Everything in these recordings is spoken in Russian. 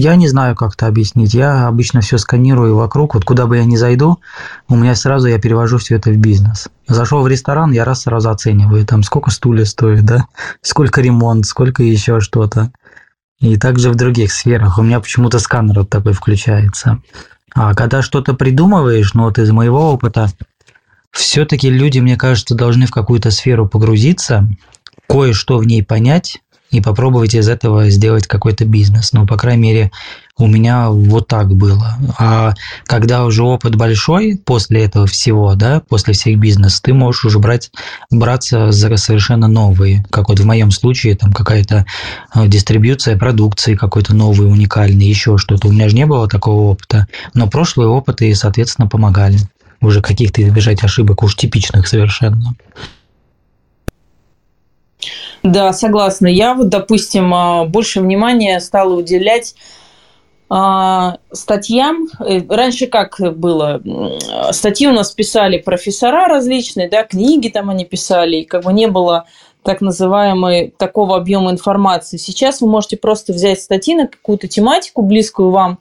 Я не знаю, как это объяснить. Я обычно все сканирую вокруг. Вот куда бы я ни зайду, у меня сразу я перевожу все это в бизнес. Зашел в ресторан, я раз сразу оцениваю, там сколько стулья стоит, да, сколько ремонт, сколько еще что-то. И также в других сферах. У меня почему-то сканер вот такой включается. А когда что-то придумываешь, ну вот из моего опыта, все-таки люди, мне кажется, должны в какую-то сферу погрузиться, кое-что в ней понять, и попробовать из этого сделать какой-то бизнес. Ну, по крайней мере, у меня вот так было. А когда уже опыт большой после этого всего, да, после всех бизнесов, ты можешь уже брать, браться за совершенно новые. Как вот в моем случае, там какая-то э, дистрибьюция продукции какой-то новый, уникальный, еще что-то. У меня же не было такого опыта. Но прошлые опыты, соответственно, помогали уже каких-то избежать ошибок, уж типичных совершенно. Да, согласна. Я вот, допустим, а, больше внимания стала уделять а, статьям. Э, раньше как было? Статьи у нас писали профессора различные, да, книги там они писали, и как бы не было так называемой такого объема информации. Сейчас вы можете просто взять статьи на какую-то тематику, близкую вам,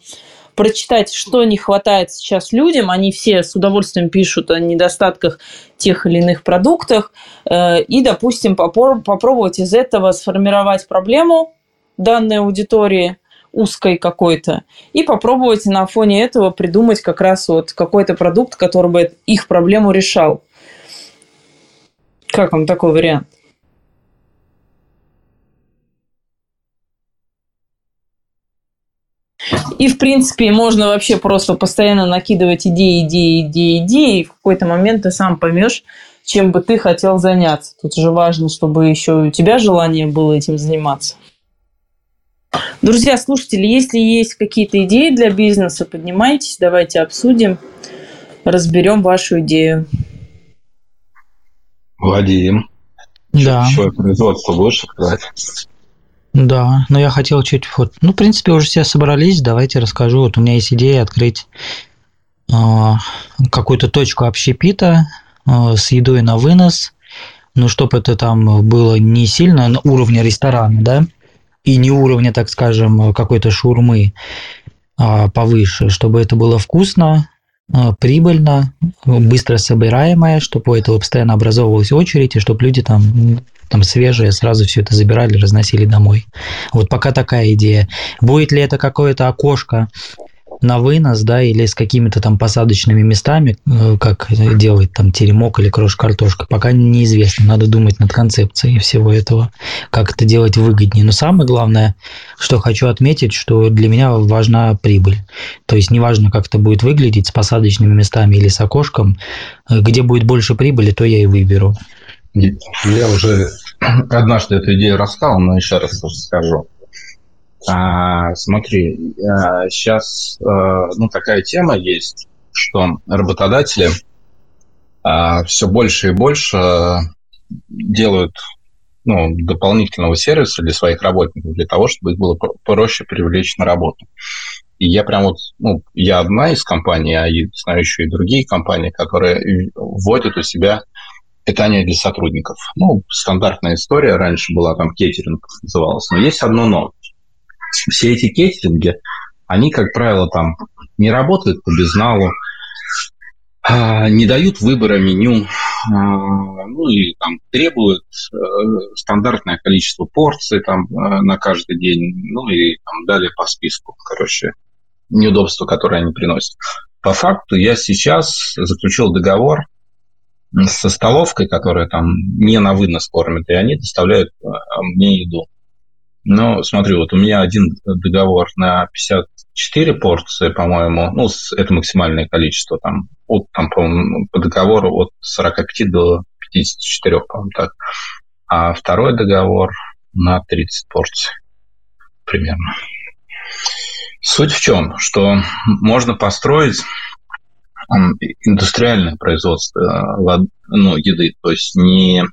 прочитать, что не хватает сейчас людям. Они все с удовольствием пишут о недостатках тех или иных продуктах. Э, и, допустим, попробовать из этого сформировать проблему данной аудитории узкой какой-то, и попробовать на фоне этого придумать как раз вот какой-то продукт, который бы их проблему решал. Как вам такой вариант? И, в принципе, можно вообще просто постоянно накидывать идеи, идеи, идеи, идеи, и в какой-то момент ты сам поймешь, чем бы ты хотел заняться. Тут же важно, чтобы еще у тебя желание было этим заниматься. Друзья, слушатели, если есть какие-то идеи для бизнеса, поднимайтесь, давайте обсудим, разберем вашу идею. Владимир. Да. Свое производство будешь открывать? Да, но я хотел чуть вот, ну, в принципе, уже все собрались, давайте расскажу. Вот у меня есть идея открыть э, какую-то точку общепита э, с едой на вынос, ну, чтобы это там было не сильно на уровне ресторана, да, и не уровня, так скажем, какой-то шурмы а повыше, чтобы это было вкусно, прибыльно, быстро собираемое, чтобы у этого постоянно образовывалась очередь, и чтобы люди там там свежее, сразу все это забирали, разносили домой. Вот пока такая идея. Будет ли это какое-то окошко на вынос, да, или с какими-то там посадочными местами, э, как делать там теремок или крош-картошка, пока неизвестно. Надо думать над концепцией всего этого, как это делать выгоднее. Но самое главное, что хочу отметить, что для меня важна прибыль. То есть неважно, как это будет выглядеть с посадочными местами или с окошком, э, где будет больше прибыли, то я и выберу. Я уже однажды эту идею рассказал, но еще раз скажу. А, смотри, а, сейчас а, ну, такая тема есть, что работодатели а, все больше и больше делают ну, дополнительного сервиса для своих работников, для того, чтобы их было проще привлечь на работу. И я прям вот, ну, я одна из компаний, а я знаю еще и другие компании, которые вводят у себя питание для сотрудников. Ну, стандартная история, раньше была там кейтеринг называлась, но есть одно но все эти кеттеринги, они, как правило, там не работают по безналу, а, не дают выбора меню, а, ну и там требуют э, стандартное количество порций там э, на каждый день, ну и там далее по списку, короче, неудобства, которые они приносят. По факту я сейчас заключил договор со столовкой, которая там не на вынос кормит, и они доставляют э, мне еду. Ну, смотри, вот у меня один договор на 54 порции, по-моему, ну, это максимальное количество, там, от, там, по, по договору от 45 до 54, по-моему, так. А второй договор на 30 порций примерно. Суть в чем, что можно построить индустриальное производство э, ну, еды, то есть не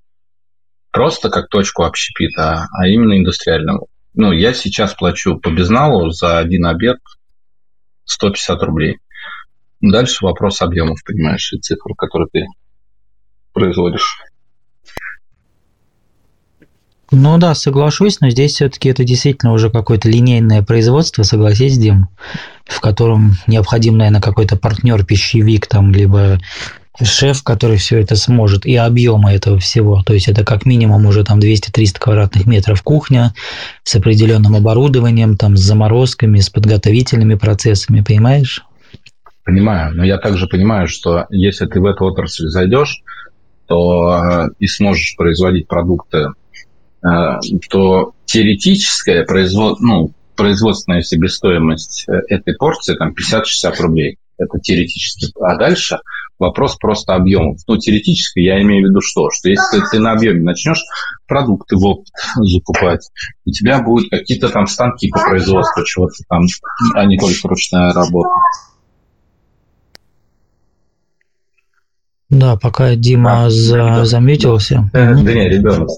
просто как точку общепита, а именно индустриального. Ну, я сейчас плачу по безналу за один обед 150 рублей. Дальше вопрос объемов, понимаешь, и цифр, которые ты производишь. Ну да, соглашусь, но здесь все-таки это действительно уже какое-то линейное производство, согласись, Дим, в котором необходим, наверное, какой-то партнер-пищевик там, либо шеф, который все это сможет, и объема этого всего. То есть это как минимум уже там 200-300 квадратных метров кухня с определенным оборудованием, там с заморозками, с подготовительными процессами, понимаешь? Понимаю, но я также понимаю, что если ты в эту отрасль зайдешь, то э, и сможешь производить продукты то теоретическая производ... ну, производственная себестоимость э, этой порции там 50-60 рублей. Это теоретически. А дальше вопрос просто объемов. Ну, теоретически я имею в виду что? Что если ты на объеме начнешь продукты в опыт закупать, у тебя будут какие-то там станки по производству чего-то там, а не только ручная работа. Да, пока Дима а, за, заметился. Да, да не, ребенок.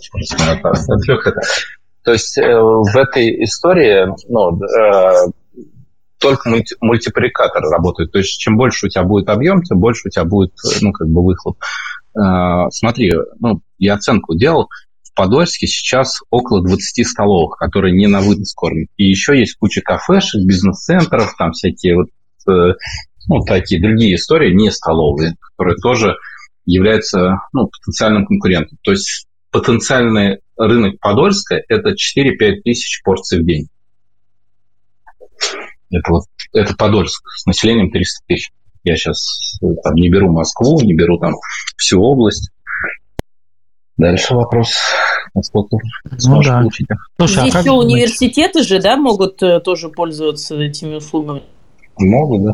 То есть э, в этой истории ну, э, только мульти, мультипликатор работает. То есть чем больше у тебя будет объем, тем больше у тебя будет ну, как бы выхлоп. Э, смотри, ну, я оценку делал. В Подольске сейчас около 20 столовых, которые не на вынос кормят. И еще есть куча кафешек, бизнес-центров, там всякие вот ну, такие другие истории, не столовые, которые тоже являются ну, потенциальным конкурентом. То есть потенциальный рынок Подольска – это 4-5 тысяч порций в день. Это, вот, это Подольск с населением 300 тысяч. Я сейчас там, не беру Москву, не беру там всю область. Дальше вопрос, насколько ну, да. получить. Слушай, Здесь а еще университеты же, да, могут э, тоже пользоваться этими услугами? Могут, да.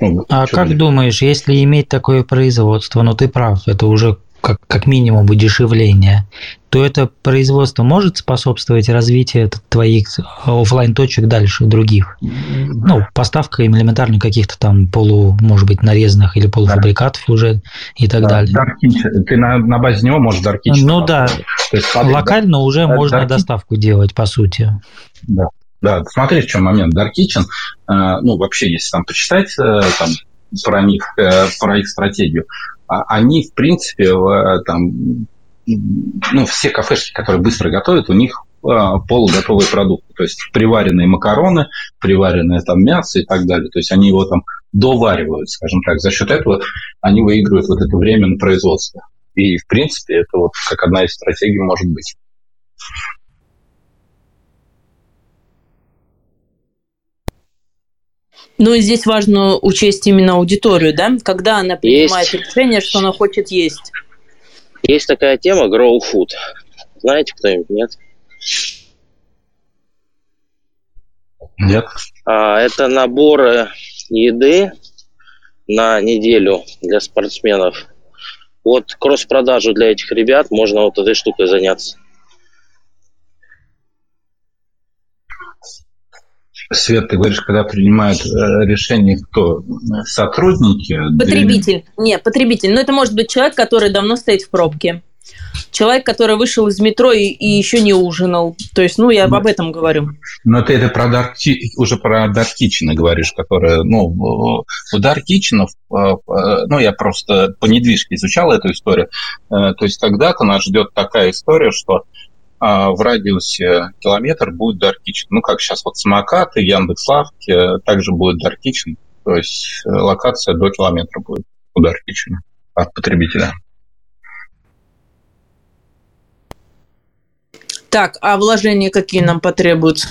Ну, а как ли? думаешь, если иметь такое производство, ну ты прав, это уже как, как минимум удешевление, то это производство может способствовать развитию твоих офлайн точек дальше других? Ну, поставка им элементарно каких-то там полу, может быть, нарезанных или полуфабрикатов да. уже и так да, далее. Dark Ты на, на базе него можешь Dark Ну да, есть, локально да, уже можно Dark доставку делать, по сути. Да. Да, смотри, в чем момент. Dark Kitchen, э, ну, вообще, если там почитать э, там, про них, э, про их стратегию, а, они, в принципе, там, ну, все кафешки, которые быстро готовят, у них полуготовые продукты. То есть приваренные макароны, приваренное там мясо и так далее. То есть они его там доваривают, скажем так. За счет этого они выигрывают вот это время на производстве. И, в принципе, это вот как одна из стратегий может быть. Ну и здесь важно учесть именно аудиторию, да? Когда она принимает есть. решение, что она хочет есть. Есть такая тема grow food. Знаете кто-нибудь, нет? Нет. А, это наборы еды на неделю для спортсменов. Вот кросс-продажу для этих ребят можно вот этой штукой заняться. Свет, ты говоришь, когда принимают э, решение кто? Сотрудники? Потребитель. Для... Не, потребитель. Но это может быть человек, который давно стоит в пробке. Человек, который вышел из метро и, и еще не ужинал. То есть, ну, я об этом говорю. Но ты это про Dark, уже про Kitchen говоришь, которые, ну, у Kitchen, э, э, ну, я просто по недвижке изучал эту историю. То есть, когда-то нас ждет такая история, что в радиусе километр будет Dark Kitchen. Ну, как сейчас вот самокаты, Яндекс.Лавки, э, также будет Dark Kitchen. То есть э, локация до километра будет у Dark Kitchen от потребителя. Так, а вложения какие нам потребуются?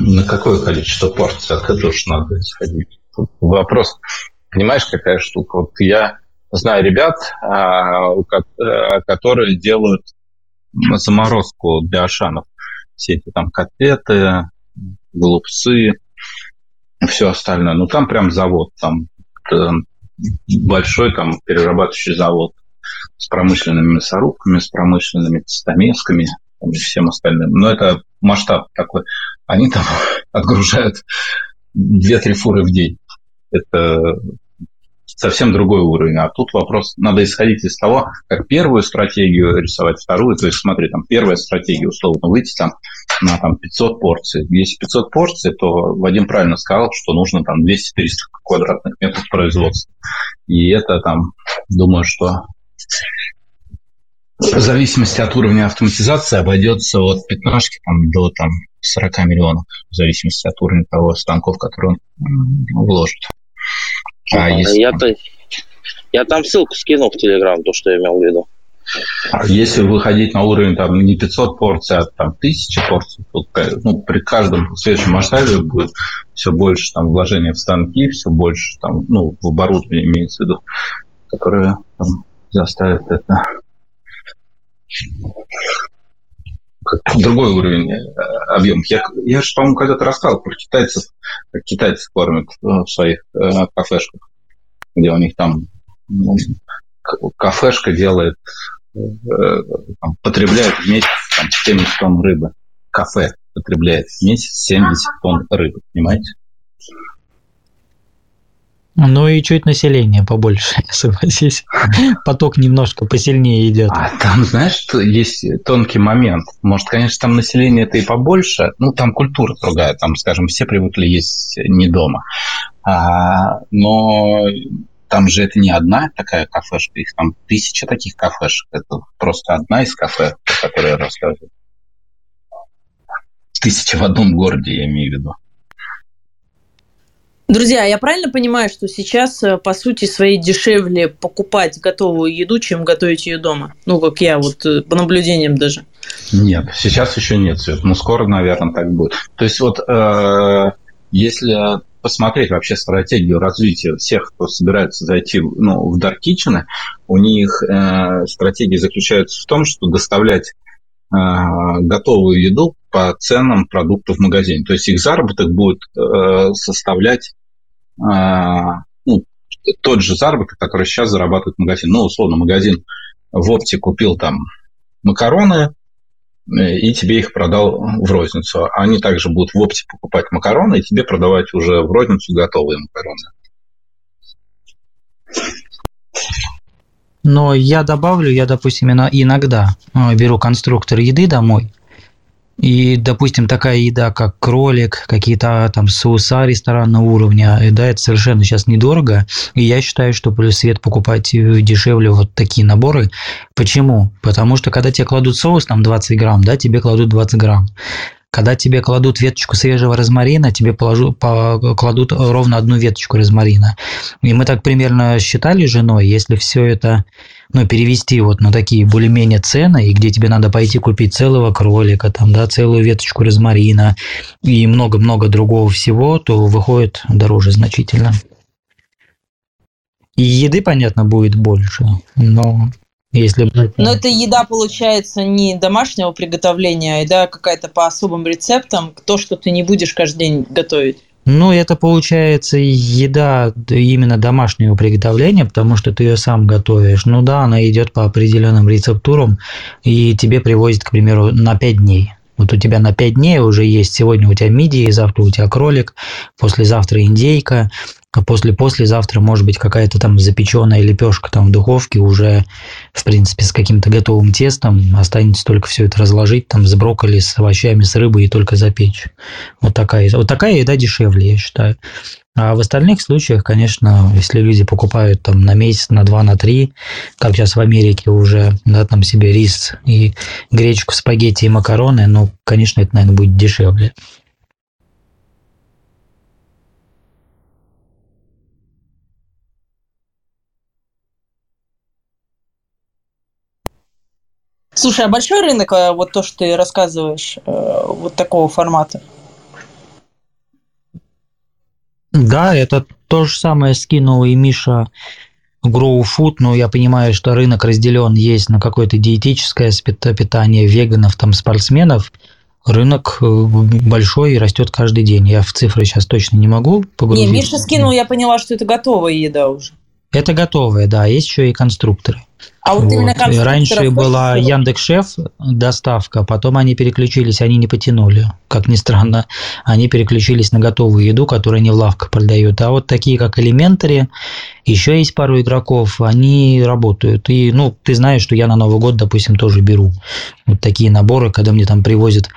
На какое количество порций? От этого же надо исходить. Вопрос, понимаешь, какая штука? Вот я знаю ребят, а, э, которые делают заморозку для ашанов. Все эти там котлеты, голубцы, все остальное. Ну, там прям завод, там большой там перерабатывающий завод с промышленными мясорубками, с промышленными цветомесками и всем остальным. Но это масштаб такой. Они там отгружают 2-3 фуры в день. Это совсем другой уровень. А тут вопрос, надо исходить из того, как первую стратегию рисовать, вторую. То есть, смотри, там первая стратегия, условно, выйти там на там, 500 порций. Если 500 порций, то Вадим правильно сказал, что нужно там 200-300 квадратных метров производства. И это там, думаю, что в зависимости от уровня автоматизации обойдется от 15 там, до там, 40 миллионов, в зависимости от уровня того станков, которые он вложит. А, а если... я, -то, я там ссылку скинул в Телеграм, то, что я имел в виду. А если выходить на уровень там не 500 порций, а там 1000 порций, то ну, при каждом следующем масштабе будет все больше там вложения в станки, все больше там, ну, в оборудование имеется в виду, которое там, заставит это другой уровень э, объемов. Я, я же, по-моему, когда-то рассказывал про китайцев, как китайцы кормят э, в своих э, кафешках, где у них там ну, кафешка делает, там, потребляет в месяц там, 70 тонн рыбы. Кафе потребляет в месяц 70 тонн рыбы, понимаете? Ну и чуть население побольше, согласись. Поток немножко посильнее идет. А там, знаешь, что есть тонкий момент. Может, конечно, там население это и побольше, ну там культура другая, там, скажем, все привыкли есть не дома. А, но там же это не одна такая кафешка, их там тысяча таких кафешек. Это просто одна из кафе, о которой я рассказываю. Тысяча в одном городе, я имею в виду. Друзья, я правильно понимаю, что сейчас, э, по сути своей, дешевле покупать готовую еду, чем готовить ее дома? Ну, как я, вот э, по наблюдениям даже. Нет, сейчас еще нет, Свет. Но скоро, наверное, так будет. То есть вот э, если посмотреть вообще стратегию развития всех, кто собирается зайти ну, в Dark Kitchen, у них э, стратегия заключается в том, что доставлять э, готовую еду по ценам продуктов в магазине. То есть их заработок будет э, составлять ну, тот же заработок, который сейчас зарабатывает магазин. Ну, условно, магазин в опте купил там макароны, э, и тебе их продал в розницу. Они также будут в опте покупать макароны и тебе продавать уже в розницу готовые макароны. Но я добавлю, я, допустим, иногда э, беру конструктор еды домой – и, допустим, такая еда, как кролик, какие-то там соуса ресторанного уровня, да, это совершенно сейчас недорого. И я считаю, что плюс свет покупать дешевле вот такие наборы. Почему? Потому что когда тебе кладут соус, там 20 грамм, да, тебе кладут 20 грамм. Когда тебе кладут веточку свежего розмарина, тебе положу, по, кладут ровно одну веточку розмарина. И мы так примерно считали с женой, если все это ну, перевести вот на такие более-менее цены, и где тебе надо пойти купить целого кролика, там, да, целую веточку розмарина и много-много другого всего, то выходит дороже значительно. И еды, понятно, будет больше, но если. Но это еда, получается, не домашнего приготовления, а еда какая-то по особым рецептам, то, что ты не будешь каждый день готовить. Ну, это получается еда именно домашнего приготовления, потому что ты ее сам готовишь. Ну да, она идет по определенным рецептурам, и тебе привозят, к примеру, на 5 дней. Вот у тебя на 5 дней уже есть, сегодня у тебя мидии, завтра у тебя кролик, послезавтра индейка, а после послезавтра может быть какая-то там запеченная лепешка там в духовке уже в принципе с каким-то готовым тестом останется только все это разложить там с брокколи с овощами с рыбой и только запечь вот такая вот такая еда дешевле я считаю а в остальных случаях, конечно, если люди покупают там на месяц, на два, на три, как сейчас в Америке уже, да, там себе рис и гречку, спагетти и макароны, ну, конечно, это, наверное, будет дешевле. Слушай, а большой рынок, э, вот то, что ты рассказываешь, э, вот такого формата? Да, это то же самое скинул и Миша Grow Food, но я понимаю, что рынок разделен есть на какое-то диетическое питание веганов, там, спортсменов. Рынок э, большой и растет каждый день. Я в цифры сейчас точно не могу погрузиться. Не, Миша скинул, я поняла, что это готовая еда уже. Это готовые, да, есть еще и конструкторы. А вот, вот. именно Раньше была Яндекс.Шеф доставка, потом они переключились, они не потянули. Как ни странно, они переключились на готовую еду, которую они в лавках продают. А вот такие, как Elementary, еще есть пару игроков, они работают. И, ну, ты знаешь, что я на Новый год, допустим, тоже беру вот такие наборы, когда мне там привозят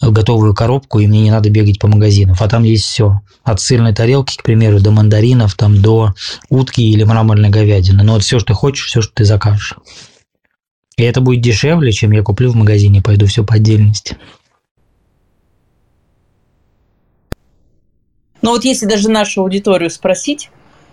готовую коробку, и мне не надо бегать по магазинам. А там есть все. От сырной тарелки, к примеру, до мандаринов, там, до утки или мраморной говядины. Но вот все, что ты хочешь, все, что ты закажешь. И это будет дешевле, чем я куплю в магазине, пойду все по отдельности. Но вот если даже нашу аудиторию спросить,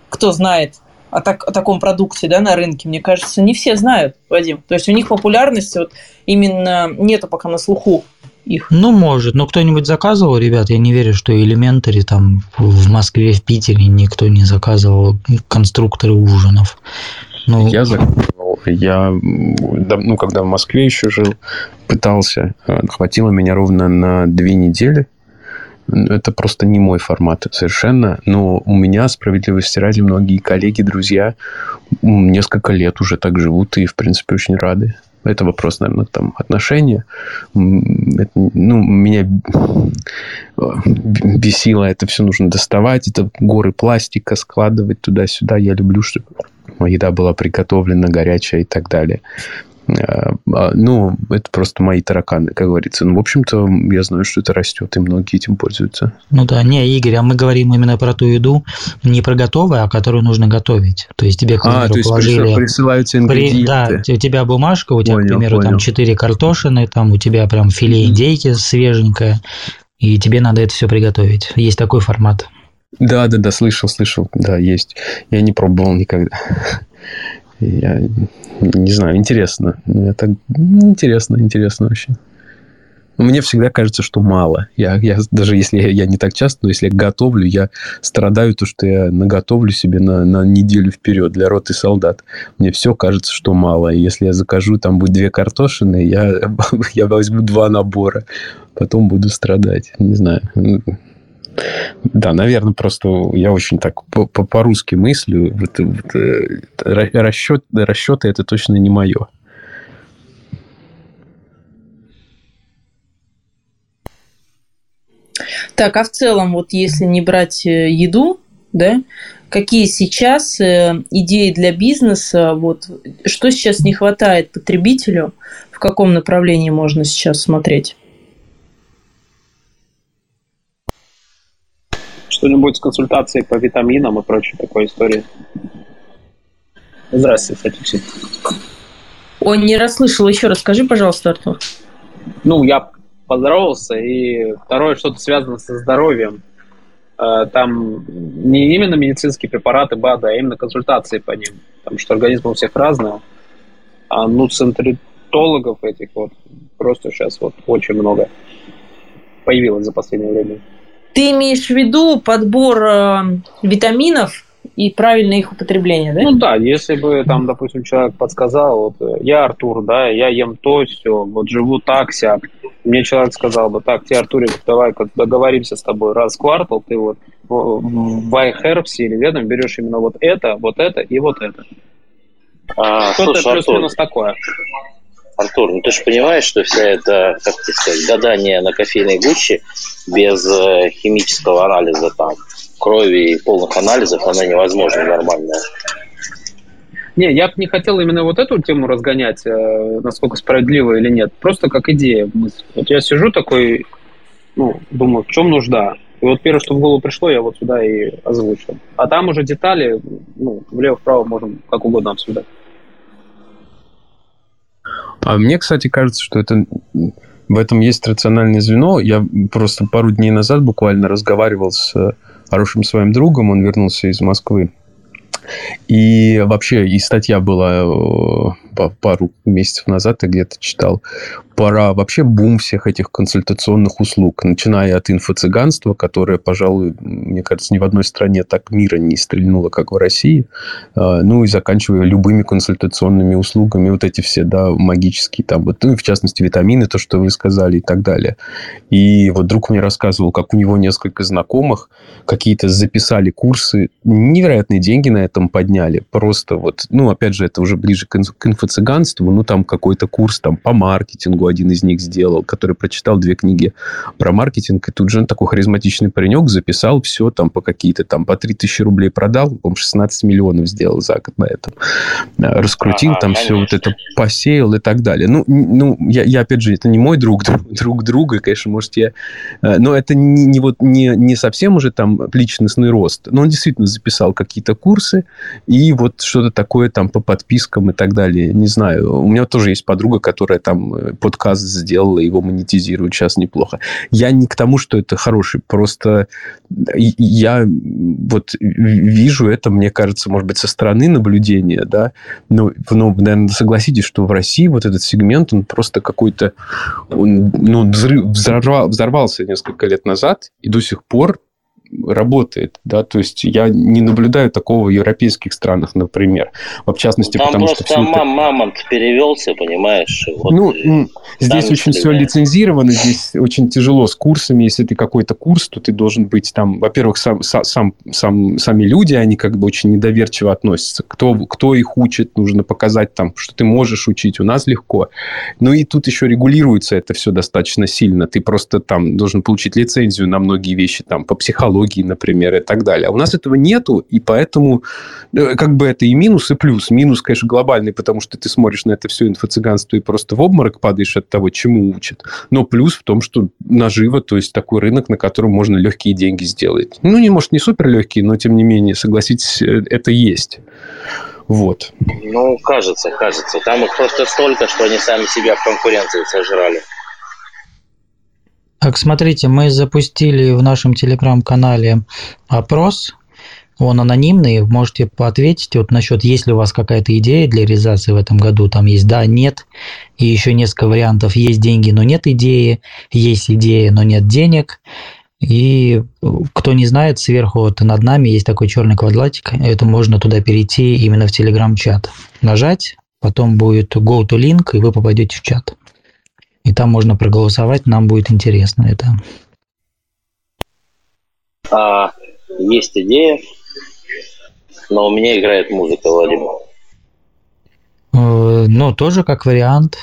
кто знает о, так, о таком продукте да, на рынке, мне кажется, не все знают, Вадим. То есть у них популярность вот именно нету пока на слуху их. Ну, может. Но кто-нибудь заказывал, ребят? Я не верю, что Elementary там в Москве, в Питере никто не заказывал конструкторы ужинов. Ну, я заказывал. Я, ну, когда в Москве еще жил, пытался. Э, хватило меня ровно на две недели. Это просто не мой формат совершенно. Но у меня, справедливости ради, многие коллеги, друзья несколько лет уже так живут и, в принципе, очень рады. Это вопрос, наверное, там отношения. Это, ну, меня бесило, это все нужно доставать, это горы пластика складывать туда-сюда. Я люблю, чтобы еда была приготовлена, горячая и так далее. А, а, ну, это просто мои тараканы, как говорится. Ну, в общем-то, я знаю, что это растет, и многие этим пользуются. Ну да, не, Игорь, а мы говорим именно про ту еду, не про готовую, а которую нужно готовить. То есть тебе, к примеру, а, то есть положили... присылаются ингредиенты. При... Да, у тебя бумажка, у тебя, понял, к примеру, понял. там 4 картошины, там у тебя прям филе индейки свеженькое, и тебе надо это все приготовить. Есть такой формат. Да, да, да, слышал, слышал, да, есть. Я не пробовал никогда. Я не знаю, интересно. Это интересно, интересно вообще. Мне всегда кажется, что мало. Я, я даже если я, я не так часто, но если я готовлю, я страдаю то, что я наготовлю себе на, на неделю вперед для роты солдат. Мне все кажется, что мало. И если я закажу, там будет две картошины, я, я возьму два набора. Потом буду страдать. Не знаю. Да, наверное, просто я очень так по-русски мыслю. Вот, вот, э, расчет, расчеты это точно не мое. Так, а в целом, вот если не брать э, еду, да, какие сейчас э, идеи для бизнеса, вот, что сейчас не хватает потребителю, в каком направлении можно сейчас смотреть? Что-нибудь с консультацией по витаминам и прочей такой истории. Здравствуйте, кстати, все. Ой, не расслышал. Еще расскажи, пожалуйста, Артур. Ну, я поздоровался, и второе, что-то связано со здоровьем. Э, там не именно медицинские препараты БАДа, а именно консультации по ним. Потому что организм у всех разный. А нуцентритологов этих вот просто сейчас вот очень много появилось за последнее время. Ты имеешь в виду подбор э, витаминов и правильное их употребление, да? Ну да, если бы там, допустим, человек подсказал, вот э, я Артур, да, я ем то, все, вот живу так, сяк. Мне человек сказал бы, так, тебе, Артурик, давай договоримся с тобой раз в квартал, ты вот в iHerbs или ведом берешь именно вот это, вот это и вот это. А, Что-то плюс-минус такое. Артур, ну ты же понимаешь, что вся эта, как тебе сказать, гадание на кофейной гуще без э, химического анализа там, крови и полных анализов, она невозможна нормальная. Не, я бы не хотел именно вот эту тему разгонять, э, насколько справедливо или нет. Просто как идея. Вот я сижу такой, ну, думаю, в чем нужда? И вот первое, что в голову пришло, я вот сюда и озвучил. А там уже детали, ну, влево-вправо можем как угодно обсуждать. А мне, кстати, кажется, что это в этом есть рациональное звено. Я просто пару дней назад буквально разговаривал с хорошим своим другом, он вернулся из Москвы. И вообще, и статья была э, пару месяцев назад, я где-то читал, пора вообще бум всех этих консультационных услуг, начиная от инфо-цыганства, которое, пожалуй, мне кажется, ни в одной стране так мира не стрельнуло, как в России, а, ну и заканчивая любыми консультационными услугами, вот эти все, да, магические, там, вот, ну, в частности, витамины, то, что вы сказали и так далее. И вот друг мне рассказывал, как у него несколько знакомых какие-то записали курсы, невероятные деньги на этом подняли, просто вот, ну, опять же, это уже ближе к инфо инфо-цыганству, ну, там какой-то курс там по маркетингу один из них сделал, который прочитал две книги про маркетинг, и тут же он такой харизматичный паренек записал все там по какие-то там по 3000 рублей продал, по 16 миллионов сделал за год на этом. Э, раскрутил ага, там конечно. все вот это, посеял и так далее. Ну, ну я, я опять же, это не мой друг, друг друга, конечно, может, я... Э, но это не, не, вот, не, не совсем уже там личностный рост. Но он действительно записал какие-то курсы, и вот что-то такое там по подпискам и так далее. Не знаю. У меня тоже есть подруга, которая там э, подкаст сделала, его монетизирует сейчас неплохо. Я не к тому, что это хороший, просто я вот вижу это, мне кажется, может быть, со стороны наблюдения, да, но, ну, наверное, согласитесь, что в России вот этот сегмент, он просто какой-то, он, ну, взрыв, взорвал, взорвался несколько лет назад, и до сих пор работает, да, то есть я не наблюдаю такого в европейских странах, например, в частности, Там потому просто что... Там это... мамонт перевелся, понимаешь? Вот ну, здесь очень все лицензировано, здесь очень тяжело с курсами, если ты какой-то курс, то ты должен быть там, во-первых, сам, сам, сам, сами люди, они как бы очень недоверчиво относятся, кто, кто их учит, нужно показать там, что ты можешь учить, у нас легко. Ну и тут еще регулируется это все достаточно сильно, ты просто там должен получить лицензию на многие вещи, там, по психологии, технологий, например, и так далее. А у нас этого нету, и поэтому э, как бы это и минус, и плюс. Минус, конечно, глобальный, потому что ты смотришь на это все инфо-цыганство и просто в обморок падаешь от того, чему учат. Но плюс в том, что наживо, то есть такой рынок, на котором можно легкие деньги сделать. Ну, не, может, не супер легкие, но тем не менее, согласитесь, э, это есть. Вот. Ну, кажется, кажется. Там их просто столько, что они сами себя в конкуренции сожрали. Так, смотрите, мы запустили в нашем телеграм-канале опрос. Он анонимный, можете поответить вот насчет, есть ли у вас какая-то идея для реализации в этом году. Там есть да, нет, и еще несколько вариантов. Есть деньги, но нет идеи, есть идея, но нет денег. И кто не знает, сверху вот над нами есть такой черный квадратик. Это можно туда перейти именно в телеграм-чат. Нажать, потом будет go to link, и вы попадете в чат и там можно проголосовать, нам будет интересно это. А, есть идея, но у меня играет музыка, Владимир. Э, ну, тоже как вариант.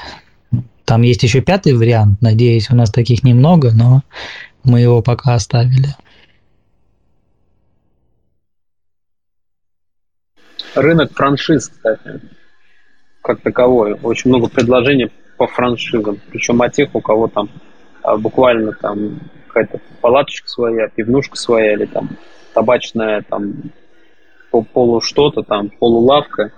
Там есть еще пятый вариант. Надеюсь, у нас таких немного, но мы его пока оставили. Рынок франшиз, кстати, как таковой. Очень много предложений по франшизам. Причем от тех, у кого там а, буквально там какая-то палаточка своя, пивнушка своя или там табачная там по полу что-то там, полулавка.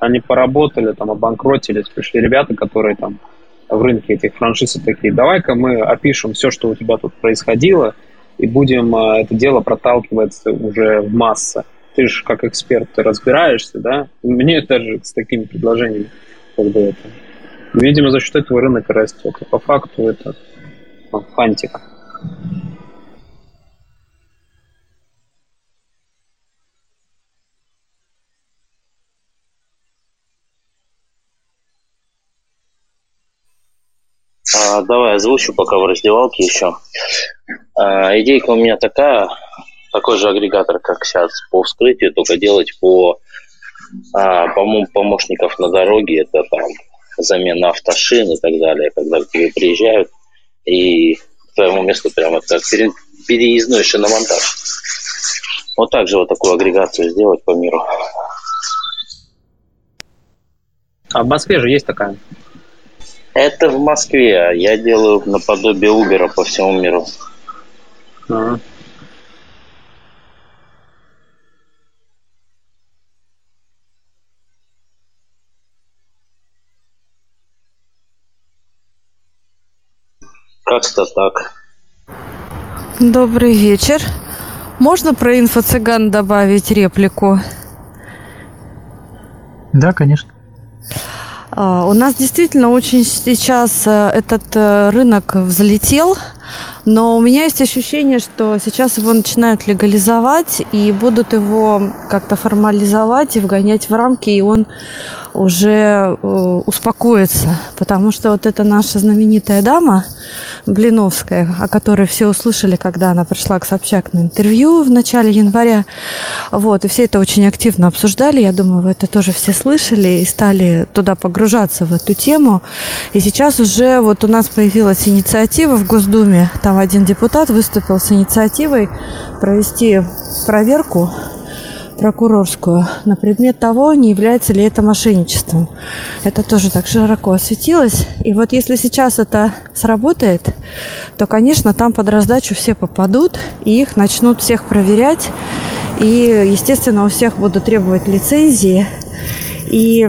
Они поработали, там обанкротились, пришли ребята, которые там в рынке этих франшиз такие, давай-ка мы опишем все, что у тебя тут происходило, и будем а, это дело проталкивать уже в массы. Ты же как эксперт разбираешься, да? Мне даже с такими предложениями как бы это Видимо, за счет этого рынок растет. И по факту это фантик. А, давай озвучу пока в раздевалке еще. А, идейка у меня такая, такой же агрегатор, как сейчас по вскрытию, только делать по, а, по помощников на дороге, это там замена автошин и так далее, когда к тебе приезжают и к твоему месту прямо как переездной шиномонтаж. Вот так же вот такую агрегацию сделать по миру. А в Москве же есть такая? Это в Москве. Я делаю наподобие Убера по всему миру. А-а. Как-то так. Добрый вечер. Можно про инфо-цыган добавить реплику? Да, конечно. А, у нас действительно очень сейчас э, этот э, рынок взлетел, но у меня есть ощущение, что сейчас его начинают легализовать и будут его как-то формализовать и вгонять в рамки, и он уже э, успокоится. Потому что вот эта наша знаменитая дама, Блиновская, о которой все услышали, когда она пришла к Собчак на интервью в начале января. Вот, и все это очень активно обсуждали. Я думаю, вы это тоже все слышали и стали туда погружаться в эту тему. И сейчас уже вот у нас появилась инициатива в Госдуме. Там один депутат выступил с инициативой провести проверку прокурорскую на предмет того, не является ли это мошенничеством. Это тоже так широко осветилось. И вот если сейчас это сработает, то, конечно, там под раздачу все попадут, и их начнут всех проверять. И, естественно, у всех будут требовать лицензии. И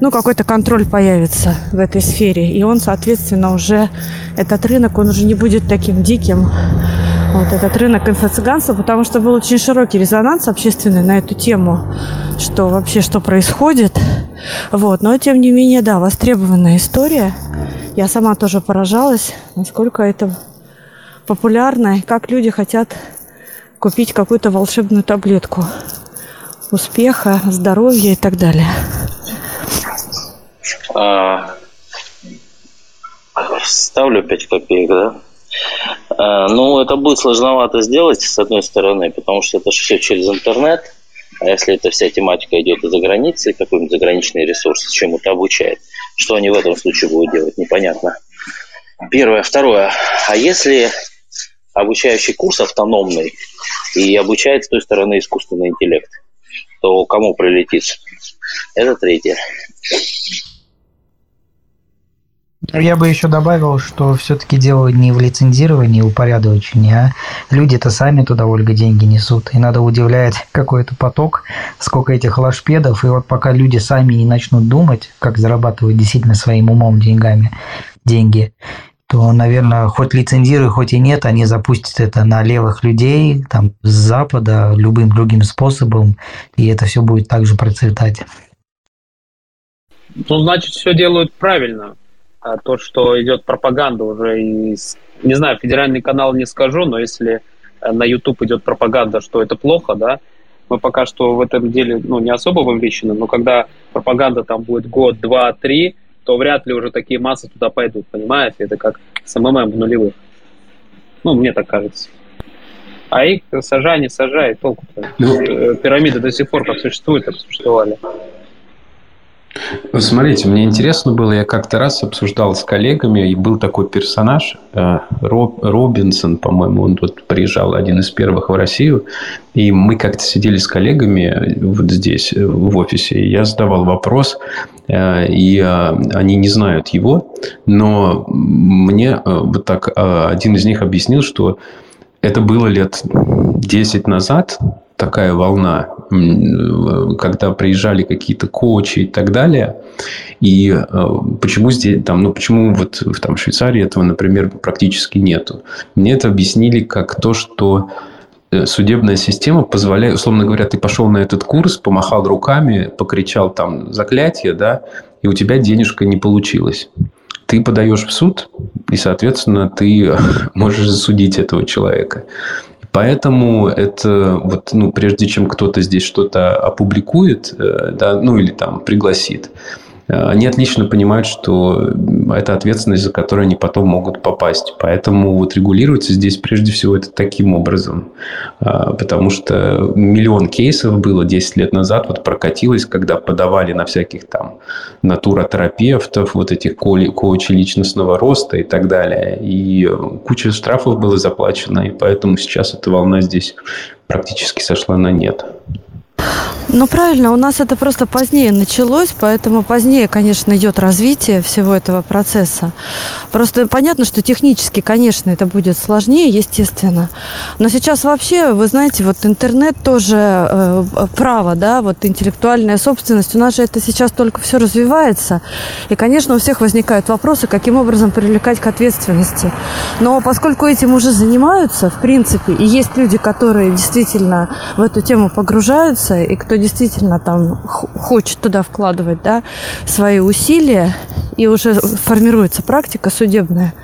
ну, какой-то контроль появится в этой сфере. И он, соответственно, уже, этот рынок, он уже не будет таким диким, вот этот рынок инфо-цыганства, потому что был очень широкий резонанс общественный на эту тему, что вообще что происходит. Вот. Но, тем не менее, да, востребованная история. Я сама тоже поражалась, насколько это популярно, и как люди хотят купить какую-то волшебную таблетку успеха, здоровья и так далее. А, ставлю 5 копеек, да? А, ну, это будет сложновато сделать, с одной стороны, потому что это все через интернет. А если эта вся тематика идет из-за границы, какой-нибудь заграничный ресурс чему-то обучает, что они в этом случае будут делать, непонятно. Первое. Второе. А если обучающий курс автономный и обучает с той стороны искусственный интеллект, то кому прилетит? Это третье. Я бы еще добавил, что все-таки дело не в лицензировании, упорядочении, а люди-то сами туда, Ольга, деньги несут. И надо удивлять какой-то поток, сколько этих лашпедов. И вот пока люди сами не начнут думать, как зарабатывать действительно своим умом деньгами, деньги, то, наверное, хоть лицензируй, хоть и нет, они запустят это на левых людей, там, с Запада, любым другим способом, и это все будет также процветать. Ну, значит, все делают правильно а то, что идет пропаганда уже из, не знаю, федеральный канал не скажу, но если э, на YouTube идет пропаганда, что это плохо, да, мы пока что в этом деле ну, не особо вовлечены, но когда пропаганда там будет год, два, три, то вряд ли уже такие массы туда пойдут, понимаете? Это как с МММ в нулевых. Ну, мне так кажется. А их сажай, не сажай, толку-то. Ну, э, пирамиды до сих пор как существуют, как существовали. Смотрите, мне интересно было, я как-то раз обсуждал с коллегами, и был такой персонаж, э, Роб, Робинсон, по-моему, он вот приезжал один из первых в Россию, и мы как-то сидели с коллегами вот здесь, э, в офисе, и я задавал вопрос, э, и они не знают его, но мне вот так один из них объяснил, что это было лет 10 назад, такая волна, когда приезжали какие-то коучи и так далее. И э, почему здесь, там, ну, почему вот в там, Швейцарии этого, например, практически нету? Мне это объяснили как то, что э, судебная система позволяет, условно говоря, ты пошел на этот курс, помахал руками, покричал там заклятие, да, и у тебя денежка не получилась. Ты подаешь в суд, и, соответственно, ты можешь засудить этого человека. Поэтому это вот, ну, прежде чем кто-то здесь что-то опубликует, э, да, ну или там пригласит, они отлично понимают, что это ответственность, за которую они потом могут попасть. Поэтому вот регулируется здесь прежде всего это таким образом. Э, потому что миллион кейсов было 10 лет назад, вот прокатилось, когда подавали на всяких там натуротерапевтов, вот этих коучей личностного роста и так далее. И куча штрафов было заплачено, и поэтому сейчас эта волна здесь практически сошла на нет. Ну, правильно, у нас это просто позднее началось, поэтому позднее, конечно, идет развитие всего этого процесса. Просто понятно, что технически, конечно, это будет сложнее, естественно. Но сейчас вообще, вы знаете, вот интернет тоже э, право, да, вот интеллектуальная собственность. У нас же это сейчас только все развивается. И, конечно, у всех возникают вопросы, каким образом привлекать к ответственности. Но поскольку этим уже занимаются, в принципе, и есть люди, которые действительно в эту тему погружаются, и кто действительно там хочет туда вкладывать да, свои усилия, и уже формируется практика судебная.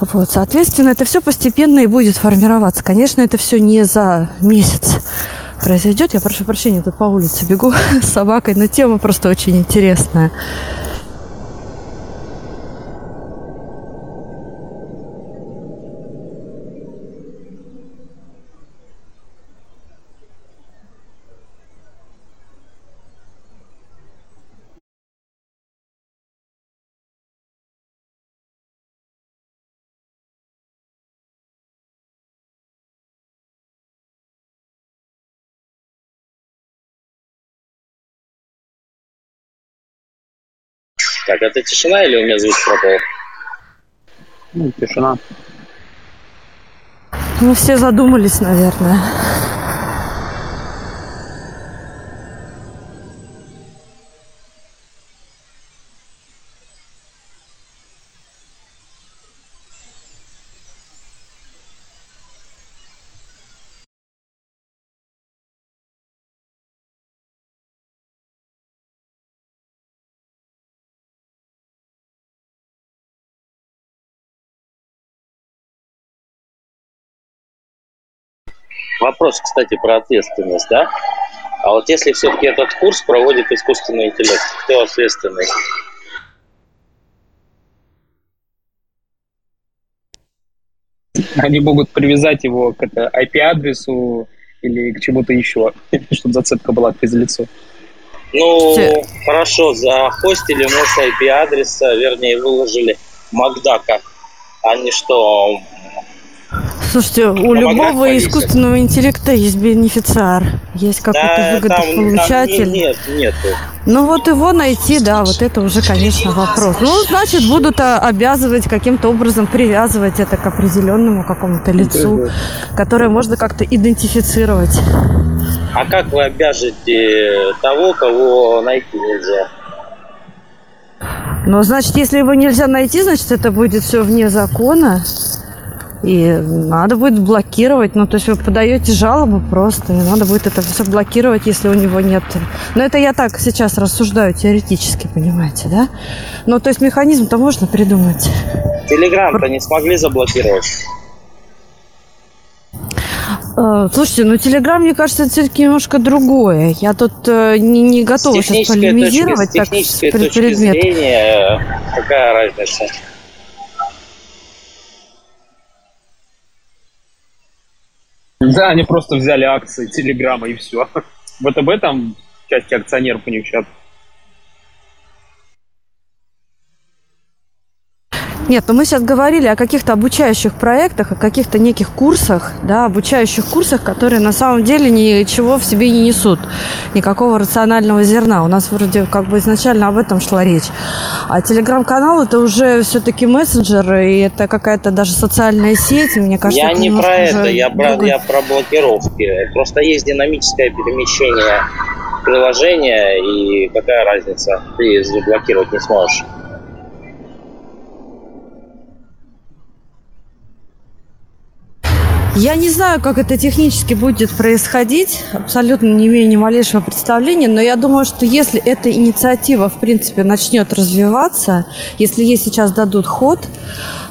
Вот, соответственно, это все постепенно и будет формироваться. Конечно, это все не за месяц произойдет. Я прошу прощения, тут по улице бегу с собакой, но тема просто очень интересная. Так, это тишина или у меня звук пропал? Ну, тишина. Ну, все задумались, наверное. Вопрос, кстати, про ответственность, да? А вот если все-таки этот курс проводит искусственный интеллект, кто ответственный? Они могут привязать его к это, IP-адресу или к чему-то еще, чтобы зацепка была к физлицу. Ну, Все. хорошо, захостили мы с IP-адреса, вернее, выложили Макдака. Они что, Слушайте, у Помогать любого повесят. искусственного интеллекта есть бенефициар, есть какой-то да, там, там выгодополучатель. не- нет, нету. Ну вот его найти, да, вот это уже, конечно, вопрос. Ну, значит, будут а, обязывать каким-то образом привязывать это к определенному какому-то лицу, которое можно как-то идентифицировать. А как вы обяжете того, кого найти нельзя? Но значит, если его нельзя найти, значит, это будет все вне закона. И надо будет блокировать. Ну, то есть вы подаете жалобу просто, и надо будет это все блокировать, если у него нет. Но это я так сейчас рассуждаю теоретически, понимаете, да? Ну, то есть механизм-то можно придумать. Телеграм-то не смогли заблокировать. Э, Слушайте, ну Телеграм, мне кажется, это все-таки немножко другое. Я тут э, не, не готова с сейчас полемизировать точки, с так технической пред- точки предмет. зрения, э, какая разница? Да, они просто взяли акции Телеграма и все. ВТБ там части акционеров у них сейчас. Нет, ну мы сейчас говорили о каких-то обучающих проектах, о каких-то неких курсах, да, обучающих курсах, которые на самом деле ничего в себе не несут, никакого рационального зерна. У нас вроде как бы изначально об этом шла речь. А телеграм-канал это уже все-таки мессенджер, и это какая-то даже социальная сеть, мне кажется, я не про это, я про, я про блокировки. Просто есть динамическое перемещение приложения, и какая разница? Ты заблокировать не сможешь. Я не знаю, как это технически будет происходить, абсолютно не имею ни малейшего представления, но я думаю, что если эта инициатива, в принципе, начнет развиваться, если ей сейчас дадут ход,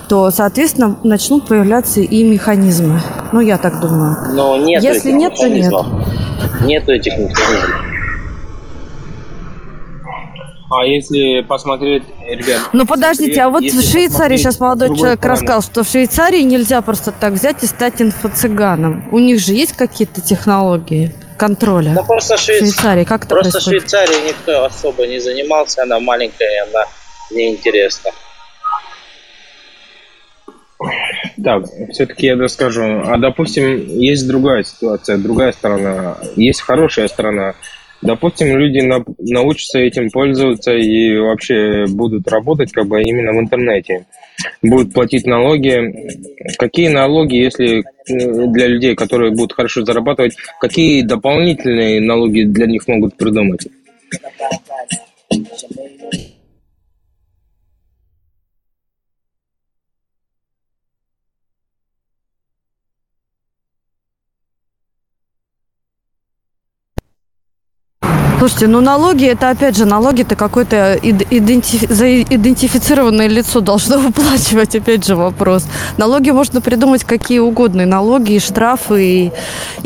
то, соответственно, начнут появляться и механизмы. Ну, я так думаю. Но нет Если нет, то нет. механизмов. Нету этих механизмов. А если посмотреть, ребят... Ну, подождите, а вот в Швейцарии сейчас молодой человек стороны, рассказал, что в Швейцарии нельзя просто так взять и стать инфо-цыганом. У них же есть какие-то технологии контроля? Ну просто Швейц- Швейцарии как это Просто происходит? Швейцарией никто особо не занимался, она маленькая, и она неинтересна. Так, все-таки я расскажу. А допустим, есть другая ситуация, другая сторона. Есть хорошая сторона. Допустим, люди на- научатся этим пользоваться и вообще будут работать как бы именно в интернете. Будут платить налоги. Какие налоги, если для людей, которые будут хорошо зарабатывать, какие дополнительные налоги для них могут придумать? Слушайте, ну налоги, это опять же, налоги это какое-то ид- идентифи- заидентифицированное лицо должно выплачивать, опять же вопрос. Налоги можно придумать какие угодно, и налоги, и штрафы, и...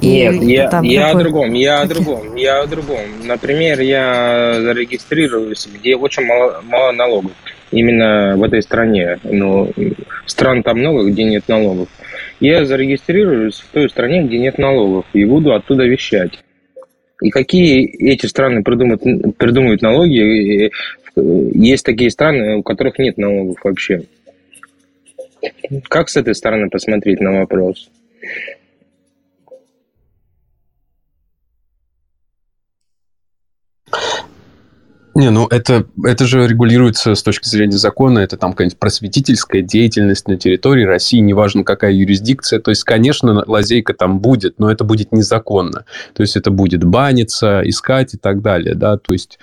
и Нет, я, там я о какой- другом, я о другом, я о другом. Например, я зарегистрируюсь, где очень мало, мало налогов. Именно в этой стране. Но стран там много, где нет налогов. Я зарегистрируюсь в той стране, где нет налогов, и буду оттуда вещать. И какие эти страны придумают, придумывают налоги? Э, Есть такие страны, у которых нет налогов вообще. Как с этой стороны посмотреть на вопрос? Не, ну это, это же регулируется с точки зрения закона, это там какая-нибудь просветительская деятельность на территории России, неважно какая юрисдикция. То есть, конечно, лазейка там будет, но это будет незаконно. То есть, это будет баниться, искать и так далее, да, то есть,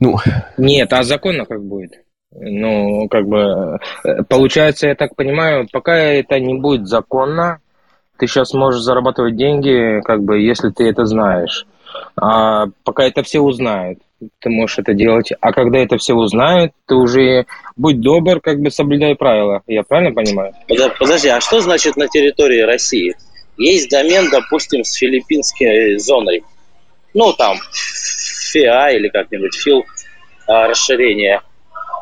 ну... Нет, а законно как будет? Ну, как бы, э, получается, я так понимаю, пока это не будет законно, ты сейчас можешь зарабатывать деньги, как бы, если ты это знаешь. А пока это все узнают, ты можешь это делать. А когда это все узнают, ты уже будь добр, как бы соблюдай правила. Я правильно понимаю? Подожди, а что значит на территории России? Есть домен, допустим, с филиппинской зоной. Ну, там, ФИА или как-нибудь ФИЛ а, расширение.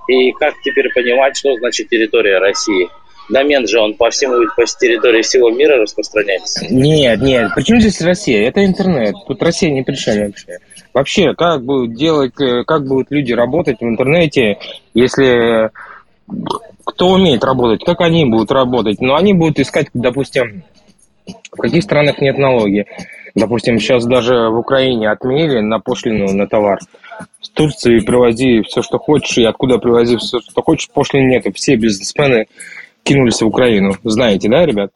И как теперь понимать, что значит территория России? Домен же он по всему, по территории всего мира распространяется. Нет, нет. Причем здесь Россия? Это интернет. Тут Россия не при чем вообще. Вообще, как будут делать, э, как будут люди работать в интернете, если кто умеет работать, как они будут работать? Ну, они будут искать, допустим, в каких странах нет налоги. Допустим, сейчас даже в Украине отменили на пошлину на товар. С Турции привози все, что хочешь, и откуда привози все, что хочешь, пошлин нет. Все бизнесмены кинулись в Украину. Знаете, да, ребят?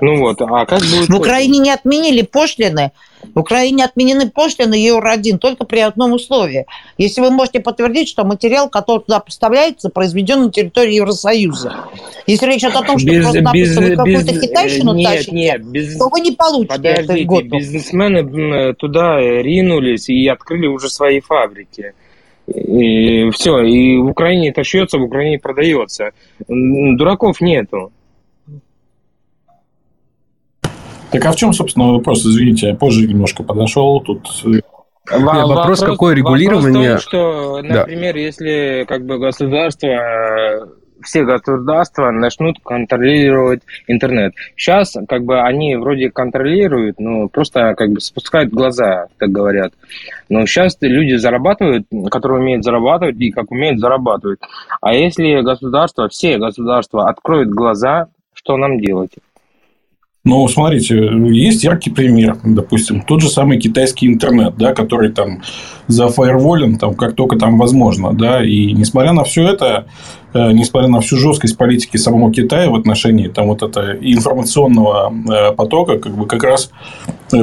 Ну вот, а как будет... В Украине не отменили пошлины. В Украине отменены пошлины Евро-1 только при одном условии. Если вы можете подтвердить, что материал, который туда поставляется, произведен на территории Евросоюза. Если речь идет о том, что без, просто без, вы какую-то китайщину нет, тащите, нет, без, то вы не получите подождите, этот год. бизнесмены туда ринулись и открыли уже свои фабрики. И все, и в Украине это шьется, в Украине продается. Дураков нету. Так а в чем, собственно, вопрос? Извините, я позже немножко подошел. Тут э, Нет, вопрос, вопрос какое регулирование? Вопрос в том, что, например, да. если как бы государство все государства начнут контролировать интернет. Сейчас как бы они вроде контролируют, но просто как бы спускают глаза, так говорят. Но сейчас люди зарабатывают, которые умеют зарабатывать и как умеют зарабатывать. А если государство, все государства откроют глаза, что нам делать? Ну, смотрите, есть яркий пример, допустим, тот же самый китайский интернет, да, который там зафаерволен, там, как только там возможно, да, и несмотря на все это, э, несмотря на всю жесткость политики самого Китая в отношении там вот это информационного э, потока, как бы как раз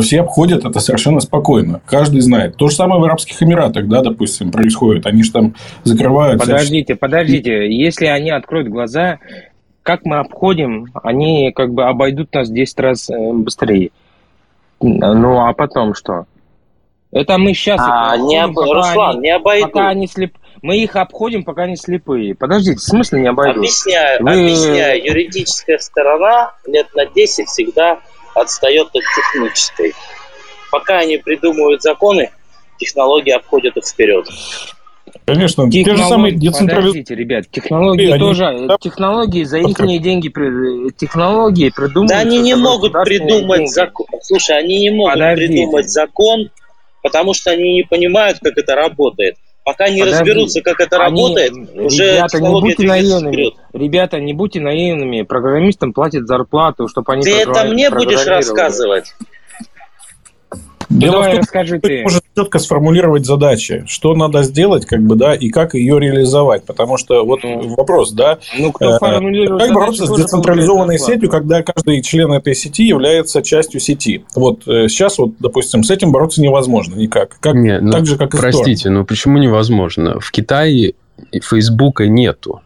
все обходят это совершенно спокойно. Каждый знает. То же самое в Арабских Эмиратах, да, допустим, происходит. Они же там закрывают... Подождите, подождите. Если они откроют глаза, как мы обходим, они как бы обойдут нас 10 раз э, быстрее. Ну, а потом что? Это мы сейчас а, обходим, не об... Руслан, они, не обойдут. Пока они слеп... Мы их обходим, пока они слепые. Подождите, в смысле не обойдут? Объясняю, Вы... объясняю. Юридическая сторона лет на 10 всегда отстает от технической. Пока они придумывают законы, технологии обходят их вперед. Конечно, те же самые децентрализованные... ребят, технологии они... тоже, технологии за их деньги, технологии придумывают... Да они не могут придумать закон. Слушай, они не могут Подождите. придумать закон, потому что они не понимают, как это работает. Пока не Подожди. разберутся, как это они, работает, уже ребята, не будьте наивными. Вперед. Ребята, не будьте наивными. Программистам платят зарплату, чтобы они Ты это мне будешь рассказывать? Дело Давай, в том, расскажи ты. может четко сформулировать задачи, что надо сделать, как бы, да, и как ее реализовать. Потому что вот ну, вопрос, да, ну, кто э, как бороться с децентрализованной сетью, когда каждый член этой сети является частью сети. Вот э, сейчас, вот, допустим, с этим бороться невозможно никак. Как, Нет, ну, так же, как и Простите, но почему невозможно? В Китае Фейсбука нету.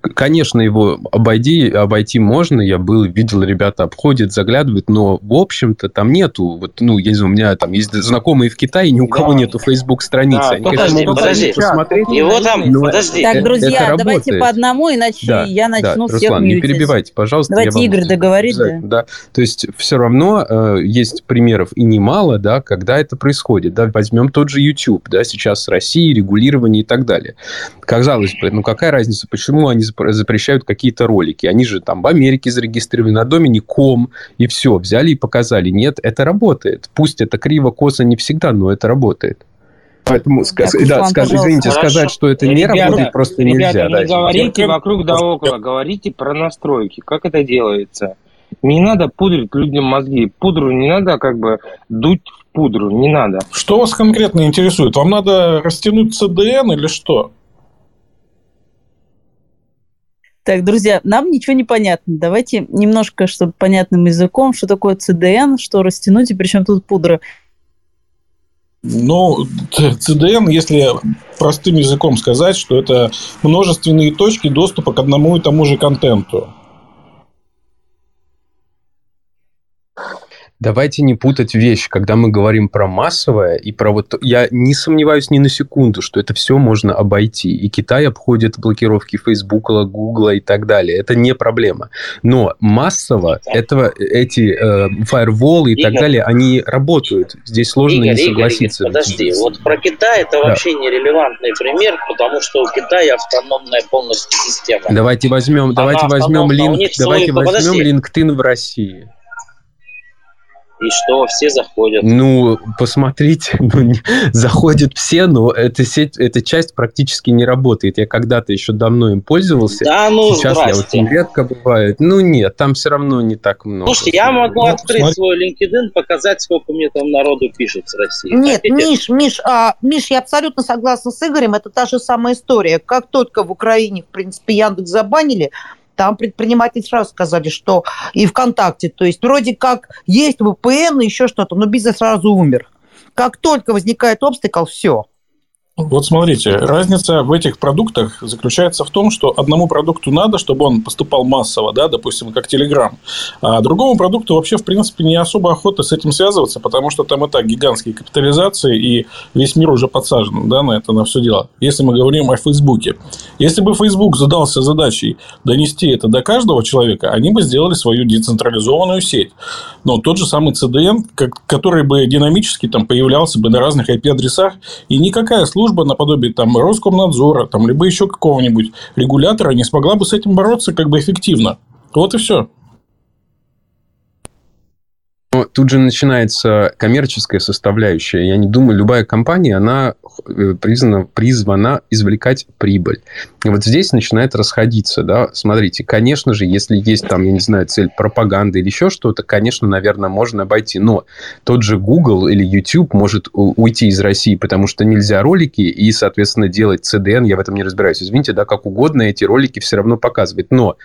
Конечно, его обойди, обойти можно. Я был, видел, ребята обходят, заглядывают, но, в общем-то, там нету. Вот, ну, я не знаю, у меня там есть знакомые в Китае, ни у кого да. нету Facebook страницы. Да, Они, подожди, конечно, подожди. посмотреть. Его там, но подожди. Так, друзья, давайте по одному, иначе да, я начну да, всех Руслан, мьютить. не перебивайте, пожалуйста. Давайте Игорь договорит. Да. да. То есть, все равно э, есть примеров и немало, да, когда это происходит. Да, возьмем тот же YouTube, да, сейчас с Россией, регулирование и так далее. Казалось бы, ну, какая разница, почему они запрещают какие-то ролики. Они же там в Америке зарегистрированы, на домене ком, и все, взяли и показали. Нет, это работает. Пусть это криво, косо не всегда, но это работает. Поэтому, сказ... да, сказ... извините, Хорошо. сказать, что это не ребята, работает, просто ребята, нельзя. не да, говорите вокруг да около, говорите про настройки, как это делается. Не надо пудрить людям мозги. Пудру не надо как бы дуть в пудру, не надо. Что вас конкретно интересует? Вам надо растянуть CDN или что? Так, друзья, нам ничего не понятно. Давайте немножко, чтобы понятным языком, что такое CDN, что растянуть и причем тут пудра. Ну, CDN, если простым языком сказать, что это множественные точки доступа к одному и тому же контенту. Давайте не путать вещи, когда мы говорим про массовое и про вот... Я не сомневаюсь ни на секунду, что это все можно обойти. И Китай обходит блокировки Фейсбука, Гугла и так далее. Это не проблема. Но массово этого, эти э, фаерволы и Игорь, так далее, они работают. Здесь сложно Игорь, не согласиться. Игорь, подожди, вот про Китай это да. вообще нерелевантный пример, потому что у Китая автономная полностью система. Давайте возьмем, Она давайте возьмем линк, давайте возьмем LinkedIn в России. И что, все заходят? Ну, посмотрите, ну, заходят все, но эта сеть, эта часть практически не работает. Я когда-то еще давно им пользовался. Да, ну, Сейчас здрасте. я очень редко бывает. Ну, нет, там все равно не так много. Слушайте, я могу ну, открыть смотри. свой LinkedIn, показать, сколько мне там народу пишет с России. Нет, Хотите? Миш, Миш, а, Миш, я абсолютно согласна с Игорем. Это та же самая история. Как только в Украине, в принципе, Яндекс забанили, там предприниматели сразу сказали, что и ВКонтакте, то есть вроде как есть VPN и еще что-то, но бизнес сразу умер. Как только возникает обстакл, все. Вот смотрите, разница в этих продуктах заключается в том, что одному продукту надо, чтобы он поступал массово, да, допустим, как Telegram, а другому продукту вообще, в принципе, не особо охота с этим связываться, потому что там и так гигантские капитализации, и весь мир уже подсажен да, на это, на все дело. Если мы говорим о Фейсбуке. Если бы Facebook задался задачей донести это до каждого человека, они бы сделали свою децентрализованную сеть. Но тот же самый CDN, который бы динамически там появлялся бы на разных IP-адресах, и никакая служба служба наподобие там Роскомнадзора, там, либо еще какого-нибудь регулятора не смогла бы с этим бороться как бы эффективно. Вот и все. Но тут же начинается коммерческая составляющая. Я не думаю, любая компания, она признана, призвана извлекать прибыль. И вот здесь начинает расходиться. Да? Смотрите, конечно же, если есть там, я не знаю, цель пропаганды или еще что-то, конечно, наверное, можно обойти. Но тот же Google или YouTube может уйти из России, потому что нельзя ролики и, соответственно, делать CDN, я в этом не разбираюсь. Извините, да, как угодно эти ролики все равно показывают. Но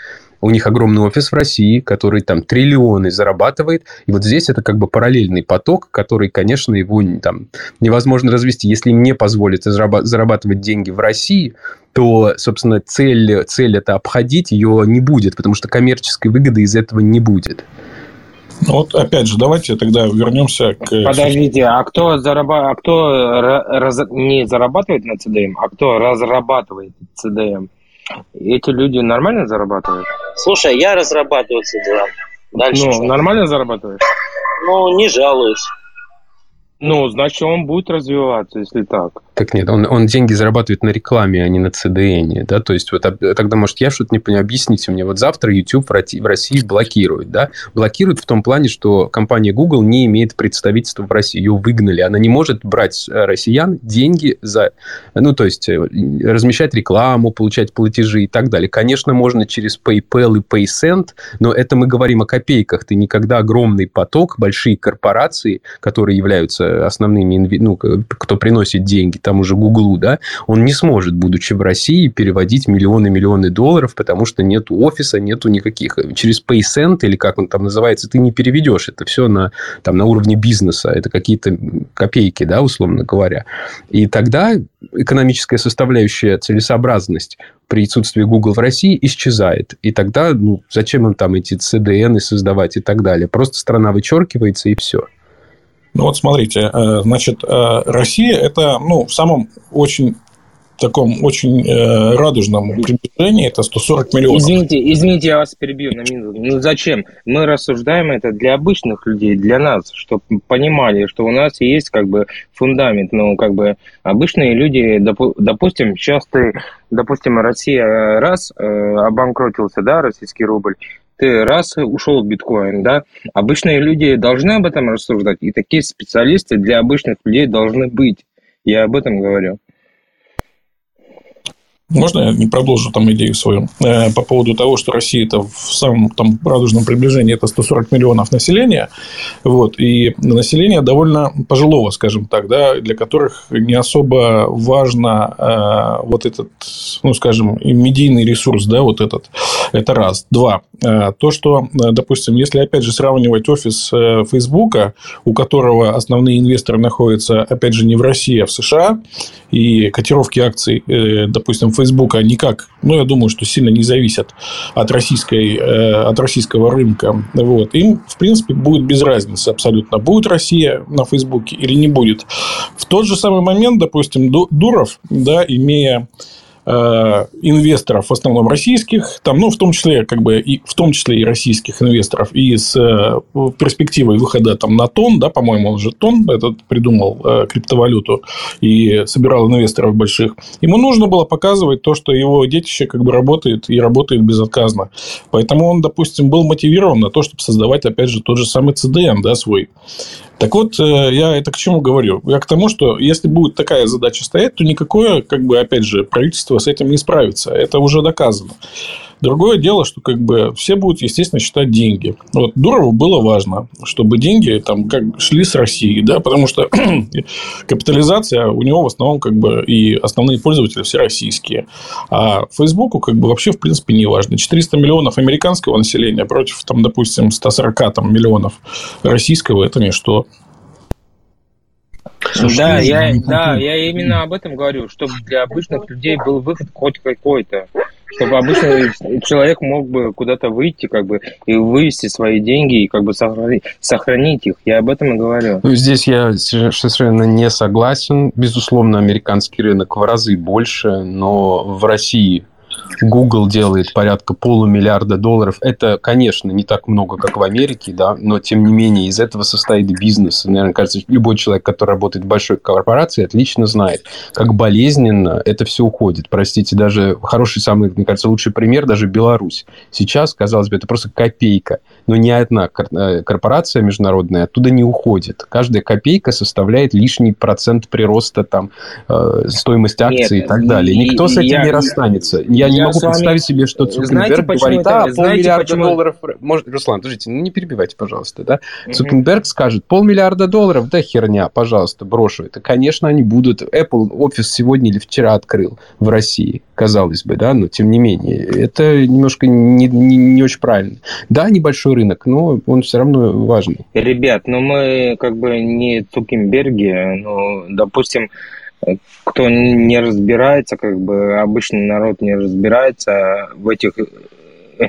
у них огромный офис в России, который там триллионы зарабатывает. И вот здесь это как бы параллельный поток, который, конечно, его там невозможно развести. Если им не позволят зарабатывать деньги в России, то, собственно, цель, цель это обходить ее не будет, потому что коммерческой выгоды из этого не будет. Ну вот опять же, давайте тогда вернемся к... Подождите, а кто, зараба... а кто раз... не зарабатывает на CDM, а кто разрабатывает CDM? Эти люди нормально зарабатывают? Слушай, я разрабатываю CDM. Дальше ну, что? нормально зарабатываешь? Ну, не жалуюсь. Ну, значит, он будет развиваться, если так. Так нет, он, он деньги зарабатывает на рекламе, а не на CDN, да, то есть вот тогда, может, я что-то не понимаю, объясните мне, вот завтра YouTube в России блокирует, да, блокирует в том плане, что компания Google не имеет представительства в России, ее выгнали, она не может брать э, россиян деньги за, ну, то есть э, размещать рекламу, получать платежи и так далее. Конечно, можно через PayPal и PaySend, но это мы говорим о копейках, ты никогда огромный поток, большие корпорации, которые являются основными, ну, кто приносит деньги, тому же Гуглу, да, он не сможет, будучи в России, переводить миллионы-миллионы долларов, потому что нет офиса, нету никаких. Через PaySend, или как он там называется, ты не переведешь. Это все на, там, на уровне бизнеса. Это какие-то копейки, да, условно говоря. И тогда экономическая составляющая целесообразность при отсутствии Google в России исчезает. И тогда ну, зачем им там эти CDN создавать и так далее? Просто страна вычеркивается и все. Ну вот смотрите, э, значит, э, Россия это, ну, в самом очень таком очень э, радужном приближении, это 140 миллионов. Извините, извините, я вас перебью на минуту. Ну зачем? Мы рассуждаем это для обычных людей, для нас, чтобы понимали, что у нас есть как бы фундамент. Ну, как бы обычные люди, допустим, сейчас ты, допустим, Россия раз э, обанкротился, да, российский рубль, ты раз ушел в биткоин, да, обычные люди должны об этом рассуждать, и такие специалисты для обычных людей должны быть. Я об этом говорю. Можно я не продолжу там идею свою э, по поводу того, что Россия это в самом там радужном приближении это 140 миллионов населения, вот, и население довольно пожилого, скажем так, да, для которых не особо важно э, вот этот, ну, скажем, медийный ресурс, да, вот этот, это раз. Два. Э, то, что, э, допустим, если опять же сравнивать офис э, Фейсбука, у которого основные инвесторы находятся, опять же, не в России, а в США, и котировки акций, э, допустим, Фейсбука никак, ну, я думаю, что сильно не зависят от, российской, э, от российского рынка. Вот. Им, в принципе, будет без разницы абсолютно, будет Россия на Фейсбуке или не будет. В тот же самый момент, допустим, Дуров, да, имея инвесторов, в основном российских, там, ну, в том числе, как бы, и, в том числе и российских инвесторов, и с э, перспективой выхода там, на тон, да, по-моему, он же тон этот придумал э, криптовалюту и собирал инвесторов больших, ему нужно было показывать то, что его детище как бы работает и работает безотказно. Поэтому он, допустим, был мотивирован на то, чтобы создавать, опять же, тот же самый CDN, да, свой. Так вот, э, я это к чему говорю? Я к тому, что если будет такая задача стоять, то никакое, как бы, опять же, правительство с этим не справится. Это уже доказано. Другое дело, что как бы все будут, естественно, считать деньги. Вот Дурову было важно, чтобы деньги там как шли с России, да, потому что капитализация у него в основном как бы и основные пользователи все российские. А Фейсбуку как бы вообще в принципе не важно. 400 миллионов американского населения против там, допустим, 140 там, миллионов российского – это ничто. Слушай, да, я, да, я именно об этом говорю, чтобы для обычных людей был выход хоть какой-то чтобы обычный человек мог бы куда-то выйти, как бы, и вывести свои деньги, и как бы сохранить, их. Я об этом и говорю. Ну, здесь я совершенно не согласен. Безусловно, американский рынок в разы больше, но в России Google делает порядка полумиллиарда долларов. Это, конечно, не так много, как в Америке, да, но тем не менее из этого состоит бизнес. Наверное, кажется, любой человек, который работает в большой корпорации, отлично знает, как болезненно это все уходит. Простите, даже хороший, самый, мне кажется, лучший пример, даже Беларусь. Сейчас, казалось бы, это просто копейка, но ни одна э, корпорация международная оттуда не уходит. Каждая копейка составляет лишний процент прироста там, э, стоимости акций Нет, и так далее. Никто с этим я, не расстанется. Я, я не могу вами... представить себе, что Цукерберг говорит, да, полмиллиарда почему... долларов... Может, Руслан, подождите, ну не перебивайте, пожалуйста, да? Цукерберг скажет, полмиллиарда долларов, да херня, пожалуйста, брошу это. Конечно, они будут... Apple офис сегодня или вчера открыл в России, казалось бы, да, но тем не менее, это немножко не, не, не очень правильно. Да, небольшой рынок, но он все равно важный. Ребят, ну мы как бы не Цукерберги, ну, допустим, кто не разбирается, как бы обычный народ не разбирается в этих э,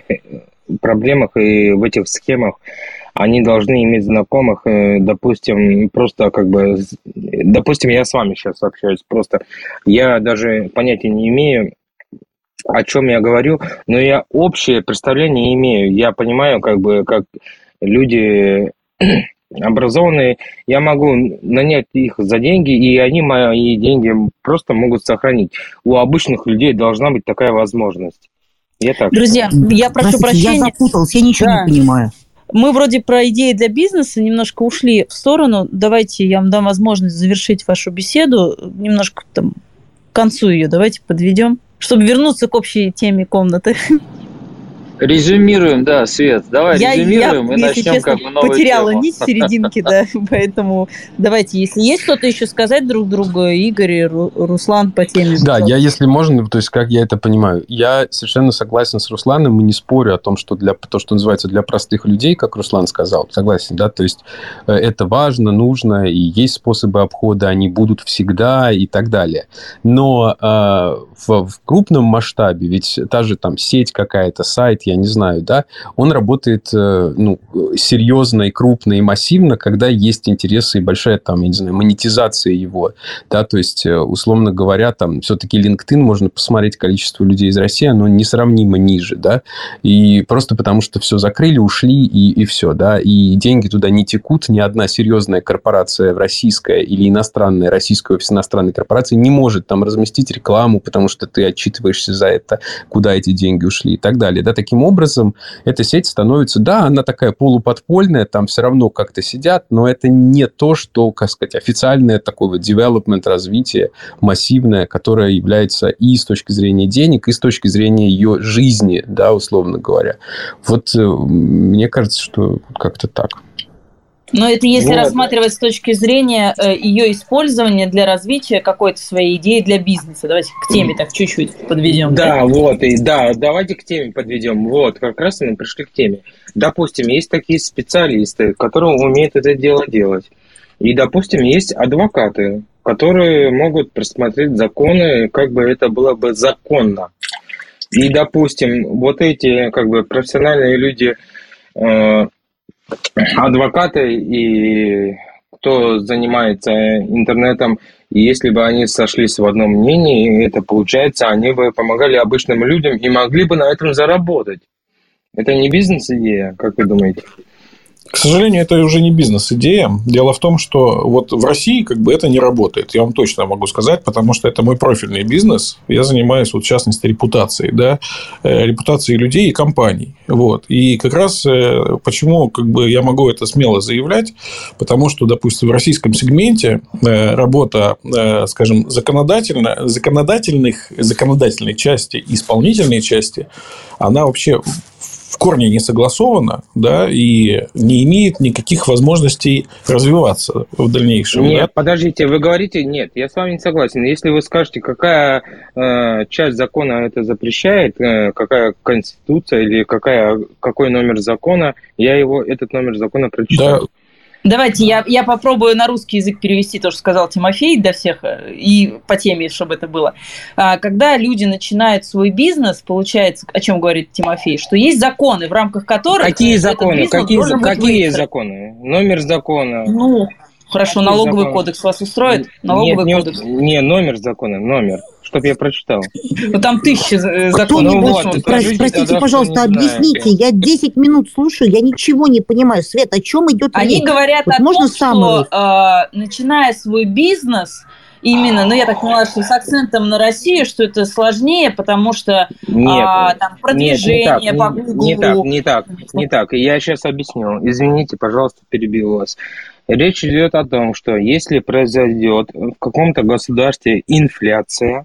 проблемах и в этих схемах, они должны иметь знакомых, э, допустим, просто как бы, допустим, я с вами сейчас общаюсь, просто я даже понятия не имею, о чем я говорю, но я общее представление имею. Я понимаю, как бы, как люди образованные, я могу нанять их за деньги, и они мои деньги просто могут сохранить. У обычных людей должна быть такая возможность. Я так Друзья, я прошу Простите, прощения. Я запутался, я ничего да. не понимаю. Мы вроде про идеи для бизнеса немножко ушли в сторону. Давайте я вам дам возможность завершить вашу беседу. Немножко там к концу ее давайте подведем, чтобы вернуться к общей теме комнаты. Резюмируем, да, Свет. Давай я, резюмируем я, и начнем честно, как бы новую потеряла тему. нить в серединке, да, поэтому давайте, если есть что-то еще сказать друг другу, Игорь и Руслан по теме. Да, я, если можно, то есть как я это понимаю, я совершенно согласен с Русланом и не спорю о том, что для то, что называется для простых людей, как Руслан сказал, согласен, да, то есть э, это важно, нужно, и есть способы обхода, они будут всегда и так далее. Но э, в, в крупном масштабе, ведь та же там сеть какая-то, сайт, я не знаю, да, он работает э, ну, серьезно и крупно и массивно, когда есть интересы и большая там, я не знаю, монетизация его, да, то есть, э, условно говоря, там все-таки LinkedIn, можно посмотреть количество людей из России, оно несравнимо ниже, да, и просто потому что все закрыли, ушли и, и все, да, и деньги туда не текут, ни одна серьезная корпорация российская или иностранная, российская офис иностранной корпорации не может там разместить рекламу, потому что ты отчитываешься за это, куда эти деньги ушли и так далее, да, таким таким образом эта сеть становится, да, она такая полуподпольная, там все равно как-то сидят, но это не то, что, как сказать, официальное такое вот development, развитие массивное, которое является и с точки зрения денег, и с точки зрения ее жизни, да, условно говоря. Вот э, мне кажется, что как-то так. Но это если вот. рассматривать с точки зрения э, ее использования для развития какой-то своей идеи для бизнеса. Давайте к теме так чуть-чуть подведем. Да, да, вот, и да, давайте к теме подведем. Вот, как раз мы пришли к теме. Допустим, есть такие специалисты, которые умеют это дело делать. И, допустим, есть адвокаты, которые могут просмотреть законы, как бы это было бы законно. И, допустим, вот эти как бы профессиональные люди, э, адвокаты и кто занимается интернетом, и если бы они сошлись в одном мнении, это получается, они бы помогали обычным людям и могли бы на этом заработать. Это не бизнес-идея, как вы думаете? К сожалению, это уже не бизнес-идея. Дело в том, что вот в России как бы это не работает. Я вам точно могу сказать, потому что это мой профильный бизнес. Я занимаюсь, вот, в частности, репутацией, да, э, репутацией людей и компаний. Вот. И как раз э, почему как бы, я могу это смело заявлять, потому что, допустим, в российском сегменте э, работа, скажем, законодательно, законодательных, законодательной части и исполнительной части, она вообще в корне не согласовано, да, и не имеет никаких возможностей развиваться в дальнейшем. Нет, да? подождите, вы говорите, нет, я с вами не согласен. Если вы скажете, какая э, часть закона это запрещает, э, какая конституция или какая, какой номер закона, я его, этот номер закона прочитаю. Да, Давайте я, я попробую на русский язык перевести то, что сказал Тимофей для всех, э, и по теме, чтобы это было. А, когда люди начинают свой бизнес, получается, о чем говорит Тимофей, что есть законы, в рамках которых... Какие законы? Какие, какие законы? Номер закона? Ну, хорошо, какие налоговый законы? кодекс вас устроит? Налоговый нет, кодекс? Не, номер закона, номер чтобы я прочитал. Ну там тысячи э, законов. Ну, вот, простите, пожалуйста, объясните. Я 10 минут слушаю, я ничего не понимаю. Свет, о чем идет Они речь? говорят вот о можно том, что э, начиная свой бизнес, именно, ну я так поняла, что с акцентом на Россию, что это сложнее, потому что нет, а, там продвижение нет, не так, по Не, не так, не так, не так. Я сейчас объясню. Извините, пожалуйста, перебил вас. Речь идет о том, что если произойдет в каком-то государстве инфляция,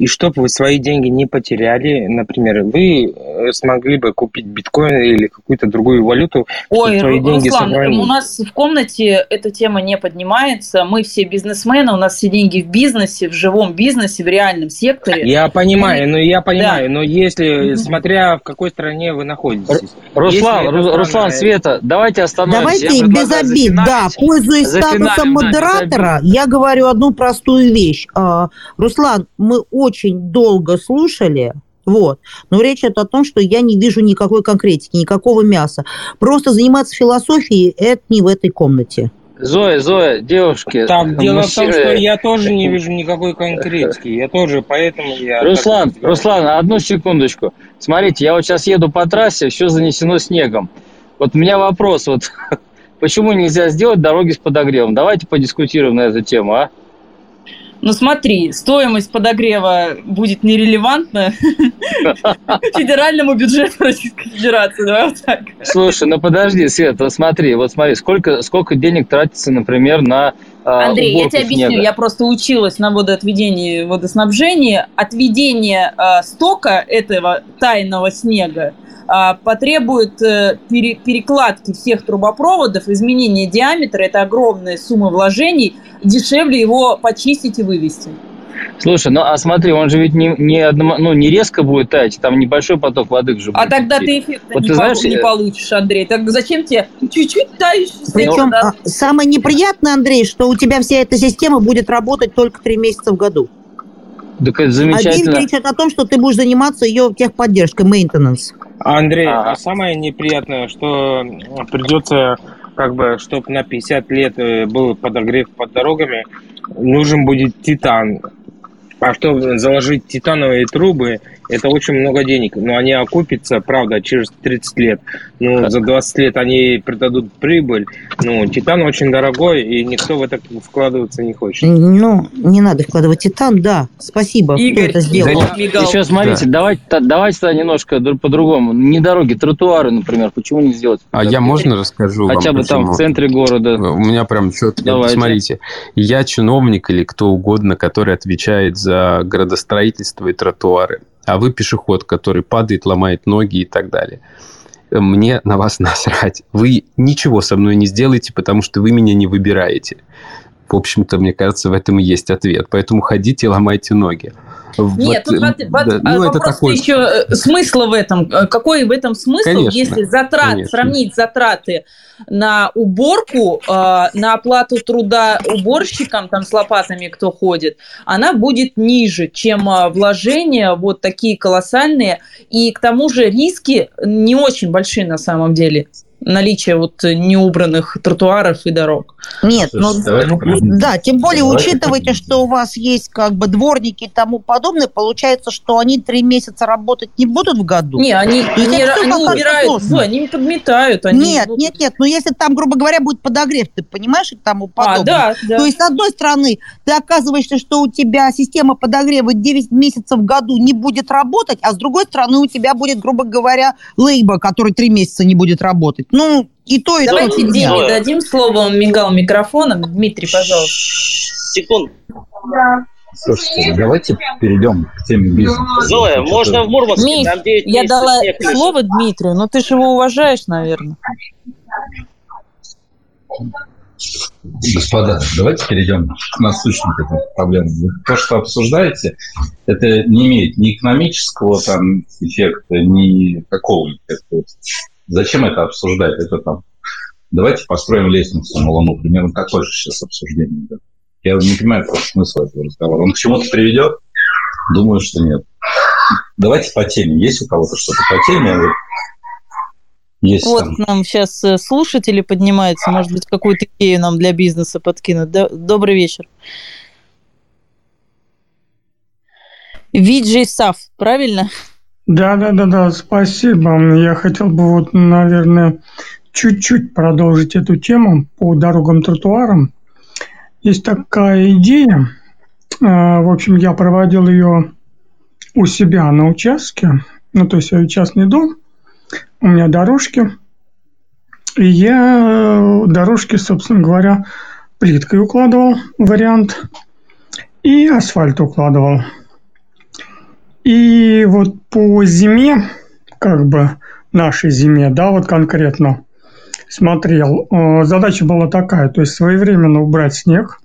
и чтобы вы свои деньги не потеряли, например, вы э, смогли бы купить биткоин или какую-то другую валюту, Ой, свои Руслан, деньги сохранить. у нас в комнате эта тема не поднимается. Мы все бизнесмены, у нас все деньги в бизнесе, в живом бизнесе, в реальном секторе. Я понимаю, ну я понимаю, да. но если, смотря в какой стране вы находитесь. Руслан, Ру, Руслан, Света, давайте остановимся. Давайте без обид, да, пользуясь статусом модератора, я говорю одну простую вещь. А, Руслан, мы очень долго слушали, вот. Но речь идет о том, что я не вижу никакой конкретики, никакого мяса. Просто заниматься философией – это не в этой комнате. Зоя, Зоя, девушки. Так, дело мужчины... в том, что я тоже не вижу никакой конкретики. Я тоже, поэтому я... Руслан, Руслан, одну секундочку. Смотрите, я вот сейчас еду по трассе, все занесено снегом. Вот у меня вопрос, вот почему нельзя сделать дороги с подогревом? Давайте подискутируем на эту тему, а? Ну смотри, стоимость подогрева будет нерелевантна федеральному бюджету Российской Федерации. Давай вот так. Слушай, ну подожди, Свет, вот смотри, вот смотри, сколько, сколько денег тратится, например, на а, Андрей, я тебе объясню, снега. я просто училась на водоотведении, водоснабжении. Отведение э, стока этого тайного снега потребует э, перекладки всех трубопроводов, изменения диаметра, это огромная сумма вложений, дешевле его почистить и вывести. Слушай, ну а смотри, он же ведь не, не, одном, ну, не резко будет таять, там небольшой поток воды же будет. А тогда идти. ты эффекта вот не, ты знаешь, не получишь, Андрей. Так зачем тебе чуть-чуть тающий Причем да? самое неприятное, Андрей, что у тебя вся эта система будет работать только три месяца в году. Так это замечательно. Один кричит о том, что ты будешь заниматься ее техподдержкой, maintenance. Андрей, а, а самое неприятное, что придется, как бы, чтобы на 50 лет э, был подогрев под дорогами, нужен будет титан. А чтобы заложить титановые трубы это очень много денег, но они окупятся, правда, через 30 лет. Ну, за 20 лет они придадут прибыль. Ну, титан очень дорогой, и никто в это вкладываться не хочет. Ну, не надо вкладывать титан, да. Спасибо, Игорь, кто это сделал. Мигал. Еще смотрите, давайте, та- давайте тогда немножко дру- по-другому. Не дороги, тротуары, например, почему не сделать? А я можно расскажу вам Хотя бы там почему? в центре города. У меня прям четко. Давайте. Смотрите, я чиновник или кто угодно, который отвечает за градостроительство и тротуары, а вы пешеход, который падает, ломает ноги и так далее. Мне на вас насрать. Вы ничего со мной не сделаете, потому что вы меня не выбираете. В общем-то, мне кажется, в этом и есть ответ. Поэтому ходите и ломайте ноги. Нет, Вот, тут вот- да, ну, а, это вопрос такой... еще э, смысла в этом. Э, Какой в этом смысл, Конечно, если затрат, конечно. сравнить затраты на уборку, э, на оплату труда уборщикам, там с лопатами кто ходит, она будет ниже, чем э, вложения вот такие колоссальные. И к тому же риски не очень большие на самом деле. Наличие вот неубранных тротуаров и дорог. Нет, ну, проясним. да, тем более Давайте учитывайте, что у вас есть как бы дворники и тому подобное, получается, что они три месяца работать не будут в году. Не, они, всё они достаточно убирают. Зоя, они подметают. Они Нет, будут- нет, нет, но если там, грубо говоря, будет подогрев, ты понимаешь, и тому подобное. А, да, да. То есть, с одной стороны, ты оказываешься, что у тебя система подогрева 9 месяцев в году не будет работать, а с другой стороны, у тебя будет, грубо говоря, лейба, который 3 месяца не будет работать. Ну, и то, и то. Давайте. Диме дадим слово, он мигал микрофоном. Дмитрий, пожалуйста. Секунд. Слушайте, давайте перейдем к теме бизнеса. Зоя, можно в Мурманске? Миш, Там 9 Я дала снег лежит. слово Дмитрию, но ты же его уважаешь, наверное. Господа, давайте перейдем к насущным проблемам. То, что обсуждаете, это не имеет ни экономического там эффекта, ни какого эффекта. Зачем это обсуждать? Это там, давайте построим лестницу на Луну. Примерно такое же сейчас обсуждение идет. Я не понимаю просто смысла этого разговора. Он к чему-то приведет? Думаю, что нет. Давайте по теме. Есть у кого-то что-то по теме? Есть Вот там. нам сейчас э, слушатели поднимаются, может быть, какую-то идею нам для бизнеса подкинуть. Да- Добрый вечер. Виджей Сав, правильно? Да, да, да, да, спасибо. Я хотел бы вот, наверное, чуть-чуть продолжить эту тему по дорогам, тротуарам. Есть такая идея. А, В общем, я проводил ее у себя на участке. Ну, то есть, я частный дом, у меня дорожки. И я э, дорожки, собственно говоря, плиткой укладывал вариант и асфальт укладывал. И вот по зиме, как бы нашей зиме, да, вот конкретно смотрел, э, задача была такая, то есть своевременно убрать снег.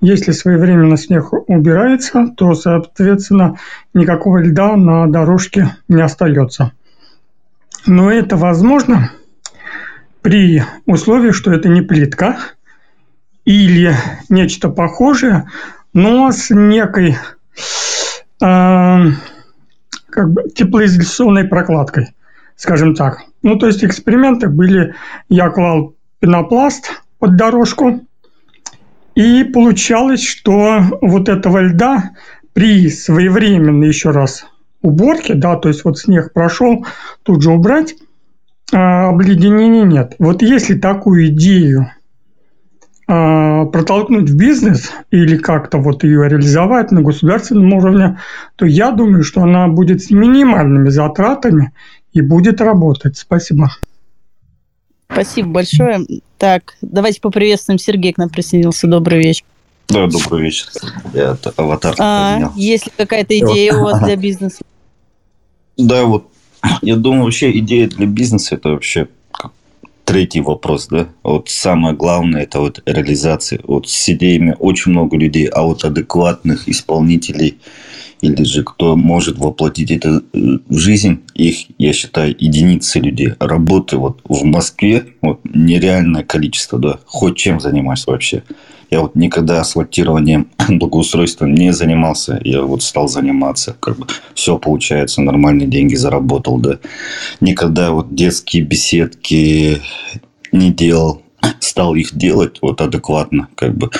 Если своевременно снег убирается, то, соответственно, никакого льда на дорожке не остается. Но это возможно при условии, что это не плитка или нечто похожее, но с некой как бы теплоизоляционной прокладкой, скажем так. Ну, то есть эксперименты были, я клал пенопласт под дорожку, и получалось, что вот этого льда при своевременной еще раз уборке, да, то есть вот снег прошел, тут же убрать, а, обледенения нет. Вот если такую идею протолкнуть в бизнес или как-то вот ее реализовать на государственном уровне, то я думаю, что она будет с минимальными затратами и будет работать. Спасибо. Спасибо большое. Так, давайте поприветствуем Сергей к нам присоединился. Добрый вечер. Да, добрый вечер. Я аватар А, поменял. есть ли какая-то идея у вас для бизнеса? Да, вот я думаю, вообще идея для бизнеса это вообще третий вопрос, да. Вот самое главное это вот реализация. Вот с идеями очень много людей, а вот адекватных исполнителей или же кто может воплотить это э, в жизнь, их, я считаю, единицы людей. Работы вот в Москве вот нереальное количество, да. Хоть чем занимаюсь вообще. Я вот никогда асфальтированием, благоустройством не занимался. Я вот стал заниматься. Как бы все получается, нормальные деньги заработал, да. Никогда вот детские беседки не делал. стал их делать вот адекватно, как бы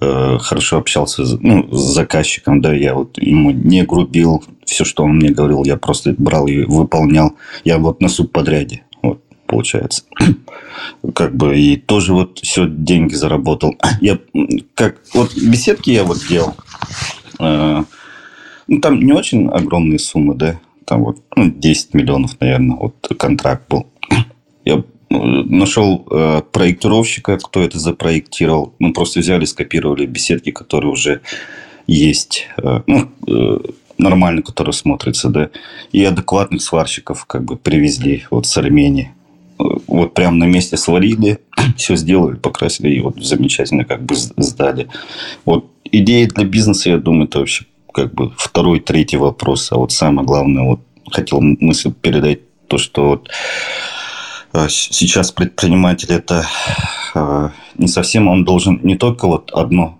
э, хорошо общался ну, с заказчиком, да, я вот ему не грубил, все, что он мне говорил, я просто брал и выполнял. Я вот на субподряде, получается. Как бы и тоже вот все деньги заработал. Я как вот беседки я вот делал. Э, ну, там не очень огромные суммы, да, там вот ну, 10 миллионов, наверное, вот контракт был. Я нашел э, проектировщика, кто это запроектировал. Мы просто взяли, скопировали беседки, которые уже есть, э, ну, э, нормально, которые смотрятся, да, и адекватных сварщиков как бы привезли вот с Армении. Вот прямо на месте сварили, все сделали, покрасили и вот замечательно как бы сдали. Вот идея для бизнеса, я думаю, это вообще как бы второй, третий вопрос. А вот самое главное, вот хотел мысль передать то, что вот а, сейчас предприниматель это а, не совсем, он должен не только вот одно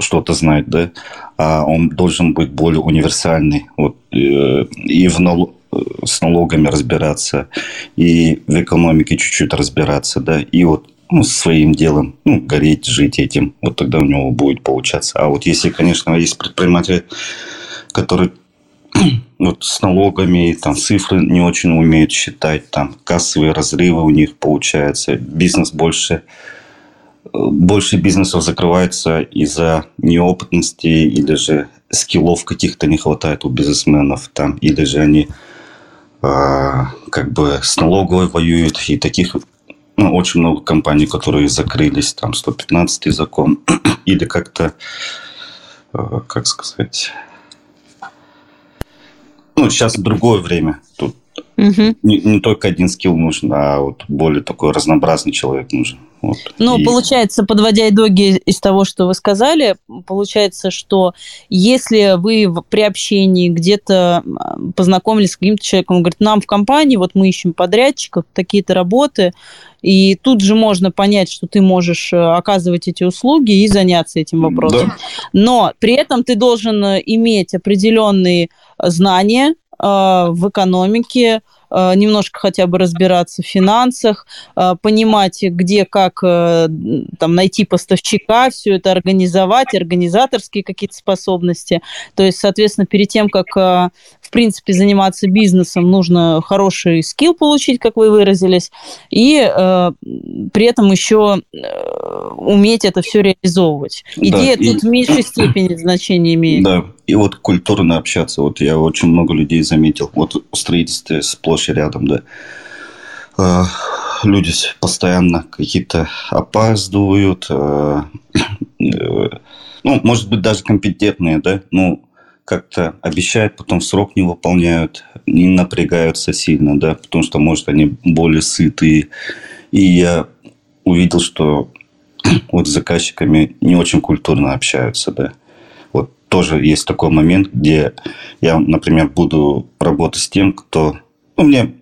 что-то знать, да, а он должен быть более универсальный, вот, э, и в нал... с налогами разбираться, и в экономике чуть-чуть разбираться, да, и вот ну, своим делом, ну, гореть, жить этим, вот тогда у него будет получаться. А вот если, конечно, есть предприниматели, которые вот с налогами, там цифры не очень умеют считать, там кассовые разрывы у них получаются, бизнес больше, больше бизнесов закрывается из-за неопытности или же скиллов каких-то не хватает у бизнесменов там, или же они э, как бы с налоговой воюют, и таких ну, очень много компаний, которые закрылись, там 115 закон, или как-то, э, как сказать, ну, сейчас другое время. Тут угу. не, не только один скилл нужен, а вот более такой разнообразный человек нужен. Вот. Ну, и... получается, подводя итоги из того, что вы сказали, получается, что если вы при общении где-то познакомились с каким-то человеком, он говорит, нам в компании, вот мы ищем подрядчиков, такие-то работы, и тут же можно понять, что ты можешь э, оказывать эти услуги и заняться этим вопросом. Да. Но при этом ты должен э, иметь определенные знания в экономике, Э, немножко хотя бы разбираться в финансах, э, понимать, где, как э, там, найти поставщика, все это организовать, организаторские какие-то способности. То есть, соответственно, перед тем, как, принципе, заниматься бизнесом, нужно хороший скилл получить, как вы выразились, и при этом еще уметь это все реализовывать. Идея да, тут и... в меньшей степени значения имеет. Да, и вот культурно общаться. Вот я очень много людей заметил. Вот в строительстве сплошь и рядом, да. А, люди постоянно какие-то опаздывают. А, э, ну, может быть, даже компетентные, да. Ну, как-то обещают, потом срок не выполняют, не напрягаются сильно, да, потому что, может, они более сытые. И я увидел, что вот с заказчиками не очень культурно общаются, да тоже есть такой момент, где я, например, буду работать с тем, кто... Ну, мне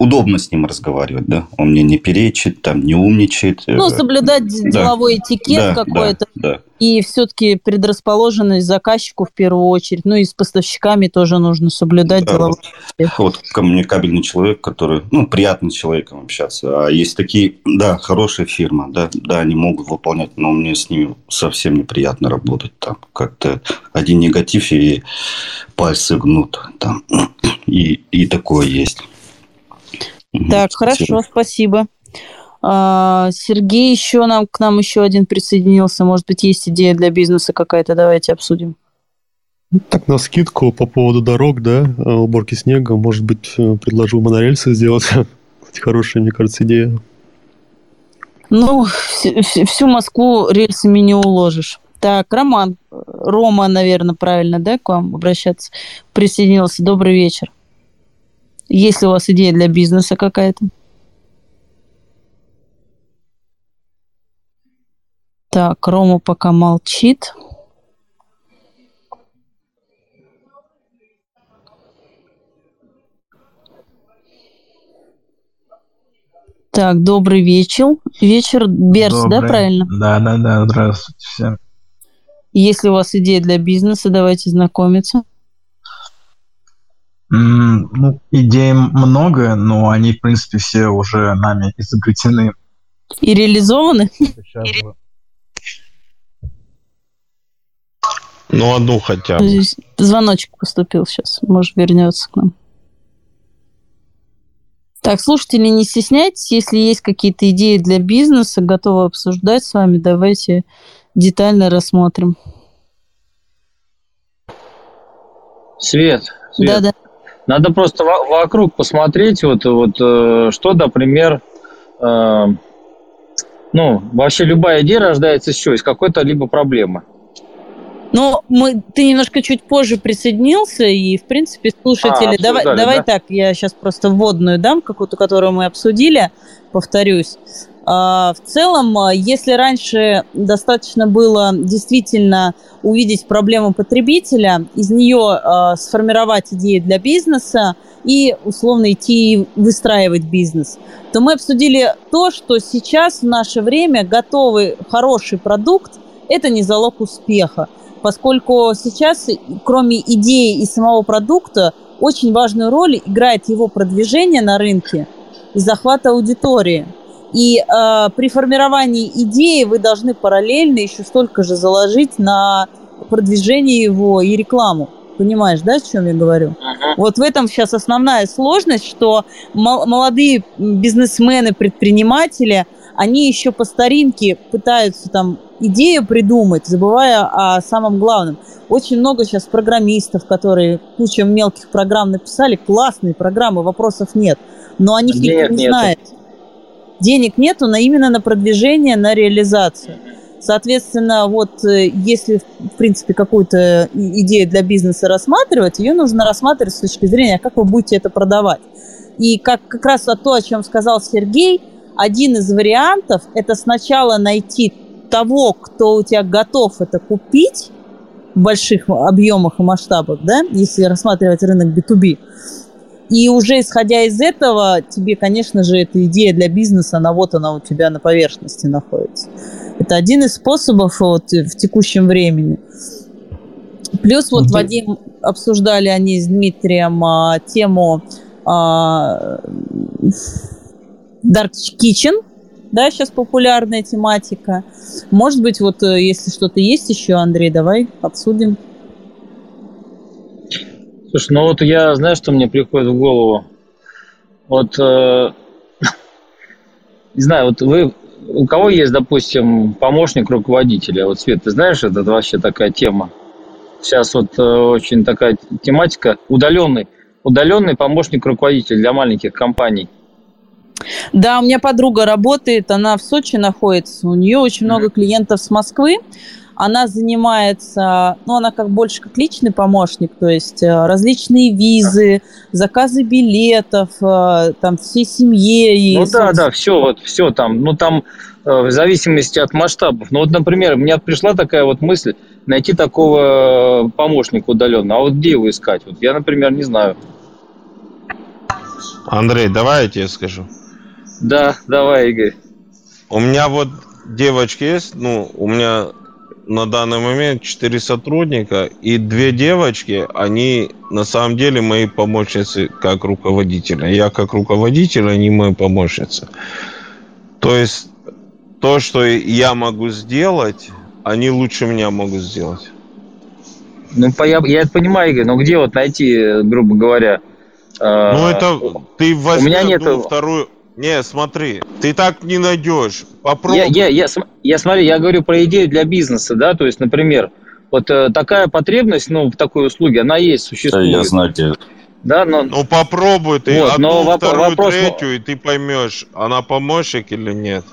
удобно с ним разговаривать, да. Он мне не перечит, там, не умничает. Ну, э, соблюдать да. деловой этикет да, какой-то. Да, да. И все-таки предрасположенность заказчику в первую очередь. Ну, и с поставщиками тоже нужно соблюдать да, деловой этикет. Вот коммуникабельный человек, который, ну, приятный человеком общаться. А есть такие, да, хорошая фирма, да, да, они могут выполнять, но мне с ними совсем неприятно работать. Там как-то один негатив и пальцы гнут. Там. И, и такое есть. Так, хорошо, спасибо. А, Сергей еще нам к нам еще один присоединился. Может быть, есть идея для бизнеса какая-то? Давайте обсудим. Так, на скидку по поводу дорог, да, а, уборки снега, может быть, э, предложу монорельсы сделать. Кстати, хорошая, мне кажется, идея. Ну, всю Москву рельсами не уложишь. Так, Роман, Рома, наверное, правильно, да, к вам обращаться, присоединился. Добрый вечер. Есть ли у вас идея для бизнеса какая-то? Так, Рома пока молчит. Так, добрый вечер. Вечер, Берс, добрый. да, правильно? Да, да, да, здравствуйте всем. Если у вас идея для бизнеса, давайте знакомиться. Ну, идей много, но они, в принципе, все уже нами изобретены. И реализованы? Ну, одну хотя бы. Здесь звоночек поступил сейчас, может, вернется к нам. Так, слушатели, не стесняйтесь, если есть какие-то идеи для бизнеса, готовы обсуждать с вами, давайте детально рассмотрим. Свет, Свет. Да, да. Надо просто во- вокруг посмотреть, вот, вот э, что, например, э, ну, вообще любая идея рождается из чего? Из какой-то либо проблемы. Ну, мы, ты немножко чуть позже присоединился, и, в принципе, слушатели... А, давай обсуждали, давай да? так, я сейчас просто вводную дам, какую-то, которую мы обсудили, повторюсь. А, В целом, а, если раньше достаточно было действительно увидеть проблему потребителя, из нее а, сформировать идеи для бизнеса и условно идти и выстраивать бизнес, то мы обсудили то, что сейчас в наше время готовый хороший продукт – это не залог успеха, поскольку сейчас, кроме идеи и самого продукта, очень важную роль играет его продвижение на рынке и захват аудитории. И э, при формировании идеи вы должны параллельно еще столько же заложить на продвижение его и рекламу. Понимаешь, да, о чем я говорю? Вот в этом сейчас основная сложность, что мол- молодые бизнесмены, предприниматели, они еще по старинке пытаются там идею придумать, забывая о самом главном. Очень много сейчас программистов, которые кучу мелких программ написали, классные программы, вопросов нет, но о них никто Денег не нету. знает. Денег нету, но именно на продвижение, на реализацию. Соответственно, вот э, если, в принципе, какую-то и- идею для бизнеса рассматривать, ее нужно рассматривать с точки зрения, как вы будете это продавать. И как, как раз то, о чем сказал Сергей, один из вариантов – это сначала найти того, кто у тебя готов это купить в больших объемах и масштабах, да, если рассматривать рынок B2B. И уже исходя из этого, тебе, конечно же, эта идея для бизнеса, она вот она у тебя на поверхности находится. Это один из способов вот в текущем времени. Плюс вот Вадим обсуждали они с Дмитрием а, тему а, Dark Kitchen, да, сейчас популярная тематика. Может быть, вот э, если что-то есть еще, Андрей, давай обсудим. Слушай, ну вот я, знаешь, что мне приходит в голову? Вот, э, не знаю, вот вы, у кого есть, допустим, помощник руководителя? Вот, Свет, ты знаешь, это вообще такая тема. Сейчас вот э, очень такая тематика, удаленный, удаленный помощник руководителя для маленьких компаний. Да, у меня подруга работает, она в Сочи находится, у нее очень много клиентов с Москвы. Она занимается, ну, она как больше как личный помощник, то есть э, различные визы, заказы билетов, э, там всей семье. И, Ну да, да, все, вот, все там, ну там э, в зависимости от масштабов. Ну вот, например, у меня пришла такая вот мысль найти такого помощника удаленно. А вот где его искать? Вот я, например, не знаю. Андрей, давай я тебе скажу. Да, давай, Игорь. У меня вот девочки есть, ну, у меня на данный момент 4 сотрудника, и две девочки, они на самом деле мои помощницы как руководителя. Я как руководитель, они мои помощницы. То есть то, что я могу сделать, они лучше меня могут сделать. Ну, я, я это понимаю, Игорь, но где вот найти, э, грубо говоря? э, Ну, это ты возьми у меня нету- вторую... Не, смотри, ты так не найдешь. Попробуй. Я, я, я, я смотри, я говорю про идею для бизнеса, да, то есть, например, вот э, такая потребность, ну, в такой услуге, она есть, Да, существует. я знаю тебя. Да, но... Ну попробуй ты Вот, одну, но воп- вторую, вопрос, третью, и ты поймешь, она помощник или нет.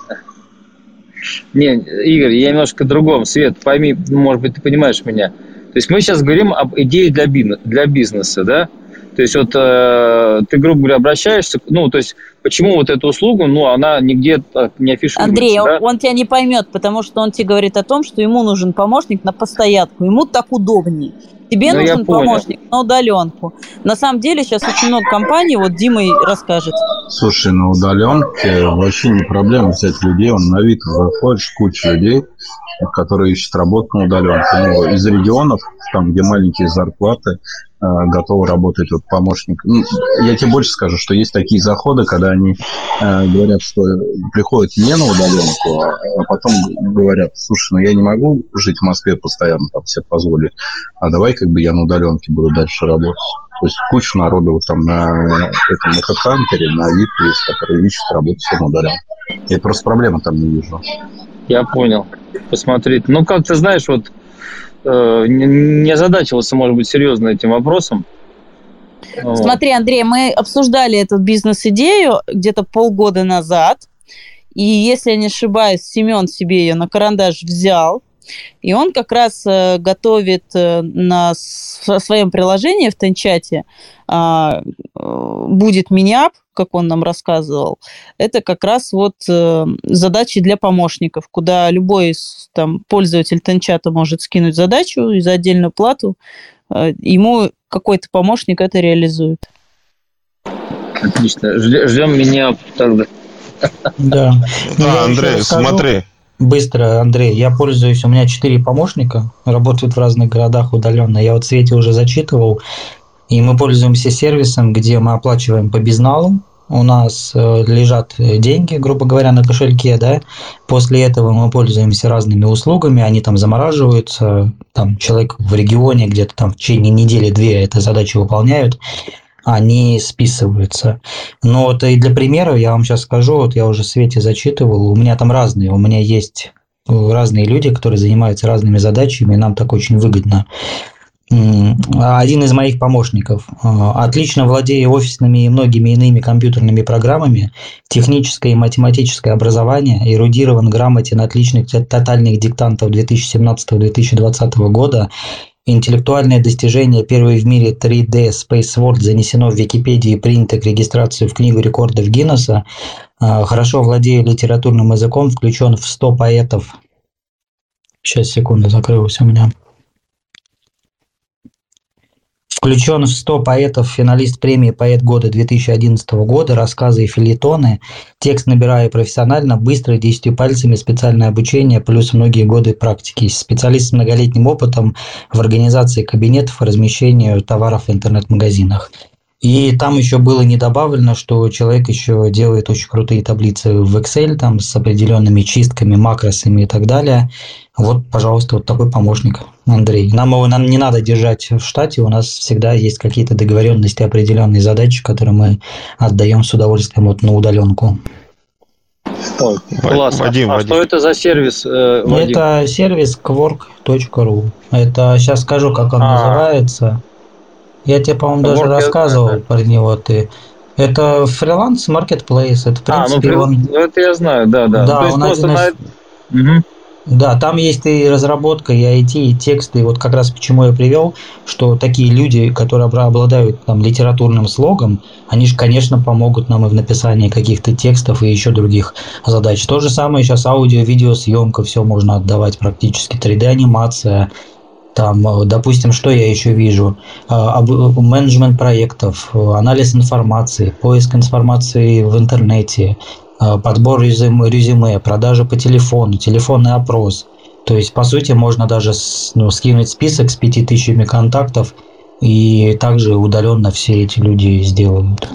Не, Игорь, я немножко другом. Свет, пойми, ну, может быть, ты понимаешь меня. То есть мы сейчас говорим об идее для, бин- для бизнеса, да? То есть вот э, ты, грубо говоря, обращаешься, ну, то есть почему вот эту услугу, ну, она нигде так не афишируется, Андрей, да? он тебя не поймет, потому что он тебе говорит о том, что ему нужен помощник на постоянку, ему так удобнее. Тебе Ну, нужен помощник на удаленку. На самом деле сейчас очень много компаний, вот Дима и расскажет. Слушай, на удаленке вообще не проблема взять людей. Он на вид заходишь, куча людей, которые ищут работу на удаленке. Ну, из регионов, там, где маленькие зарплаты, э, готовы работать вот помощник. Ну, я тебе больше скажу, что есть такие заходы, когда они э, говорят, что приходят не на удаленку, а, а потом говорят, слушай, ну я не могу жить в Москве постоянно, там себе позволить, а давай как бы я на удаленке буду дальше работать. То есть куча народу вот там на этом на HeadHunter, на Авито есть, которые ищут работу все на удаленке. Я просто проблемы там не вижу. Я понял. Посмотрите. Ну, как ты знаешь, вот э, не, не озадачивался, может быть, серьезно этим вопросом. Вот. Смотри, Андрей, мы обсуждали эту бизнес-идею где-то полгода назад. И если я не ошибаюсь, Семен себе ее на карандаш взял. И он как раз э, готовит э, на своем приложении в Тенчате а, э, будет миниап, как он нам рассказывал. Это как раз вот задачи для помощников, куда любой там, пользователь Тенчата может скинуть задачу и за отдельную плату ему какой-то помощник это реализует. Отлично. Ждем меня тогда. Да. Да, Андрей, смотри. Быстро, Андрей, я пользуюсь, у меня четыре помощника, работают в разных городах удаленно. Я вот Свете уже зачитывал, и мы пользуемся сервисом, где мы оплачиваем по безналу, у нас э, лежат деньги, грубо говоря, на кошельке, да, после этого мы пользуемся разными услугами, они там замораживаются, там человек в регионе где-то там в течение недели-две эту задачу выполняют, они списываются. Но вот и для примера я вам сейчас скажу, вот я уже Свете зачитывал, у меня там разные, у меня есть разные люди, которые занимаются разными задачами, и нам так очень выгодно. Один из моих помощников а, отлично владея офисными и многими иными компьютерными программами, техническое и математическое образование, эрудирован грамотен отличных тотальных диктантов 2017-2020 года Интеллектуальное достижение первой в мире 3D Space World занесено в Википедию и принято к регистрации в Книгу рекордов Гиннесса. А, хорошо владею литературным языком, включен в 100 поэтов. Сейчас, секунду, закрылся у меня. Включен в 100 поэтов, финалист премии «Поэт года» 2011 года, рассказы и филитоны. Текст набираю профессионально, быстро, десятью пальцами, специальное обучение, плюс многие годы практики. Специалист с многолетним опытом в организации кабинетов и размещению товаров в интернет-магазинах. И там еще было не добавлено, что человек еще делает очень крутые таблицы в Excel там с определенными чистками, макросами и так далее. Вот, пожалуйста, вот такой помощник, Андрей. Нам его нам не надо держать в штате, у нас всегда есть какие-то договоренности, определенные задачи, которые мы отдаем с удовольствием вот на удаленку. Ой, классно. Вадим, а Вадим. что это за сервис, э, Вадим? Это сервис quark.ru. Это сейчас скажу, как он а. называется. Я тебе, по-моему, даже Work рассказывал это, про него. Ты это фриланс маркетплейс. Это, в принципе, а, ну, он... это я знаю, да, да. Да, То он один из... Угу. Да, там есть и разработка, и IT, и тексты. И вот как раз почему я привел, что такие люди, которые обладают там, литературным слогом, они же, конечно, помогут нам и в написании каких-то текстов и еще других задач. То же самое сейчас аудио, видеосъемка, все можно отдавать практически. 3D-анимация, там, допустим, что я еще вижу? А, менеджмент проектов, анализ информации, поиск информации в интернете, подбор резюме, продажа по телефону, телефонный опрос. То есть, по сути, можно даже ну, скинуть список с пяти тысячами контактов, и также удаленно все эти люди сделают.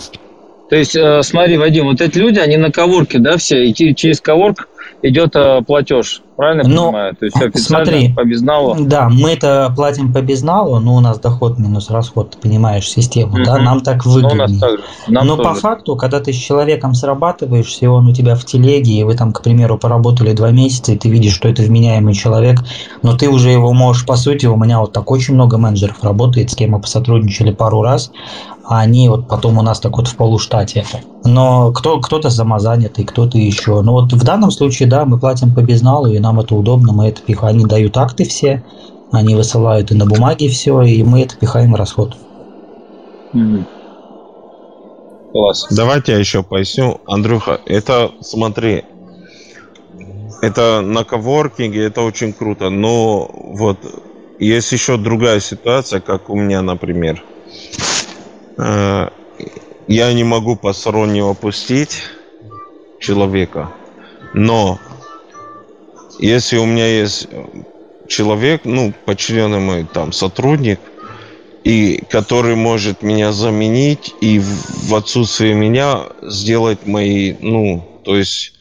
То есть, э, смотри, Вадим, вот эти люди, они на коворке, да, все, и через коворк идет э, платеж, правильно но, понимаю? То есть официально смотри, по безналу. Да, мы это платим по безналу, но у нас доход минус расход, ты понимаешь, систему, угу. да, нам так выгоднее. Ну, так нам но тоже. по факту, когда ты с человеком срабатываешься, и он у тебя в телеге, и вы там, к примеру, поработали два месяца, и ты видишь, что это вменяемый человек, но ты уже его можешь, по сути, у меня вот так очень много менеджеров работает, с кем мы посотрудничали пару раз, а они вот потом у нас так вот в полуштате. Но кто, кто-то самозанятый, кто-то еще. Но вот в данном случае, да, мы платим по безналу, и нам это удобно, мы это пихаем. Они дают акты все, они высылают и на бумаге все, и мы это пихаем в расход. Mm. Класс. Давайте я еще поясню. Андрюха, это, смотри, это на коворкинге, это очень круто, но вот есть еще другая ситуация, как у меня, например. Э, я не могу постороннего пустить человека, но если у меня есть человек, ну, подчиненный мой там сотрудник, и который может меня заменить и в отсутствие меня сделать мои, ну, то есть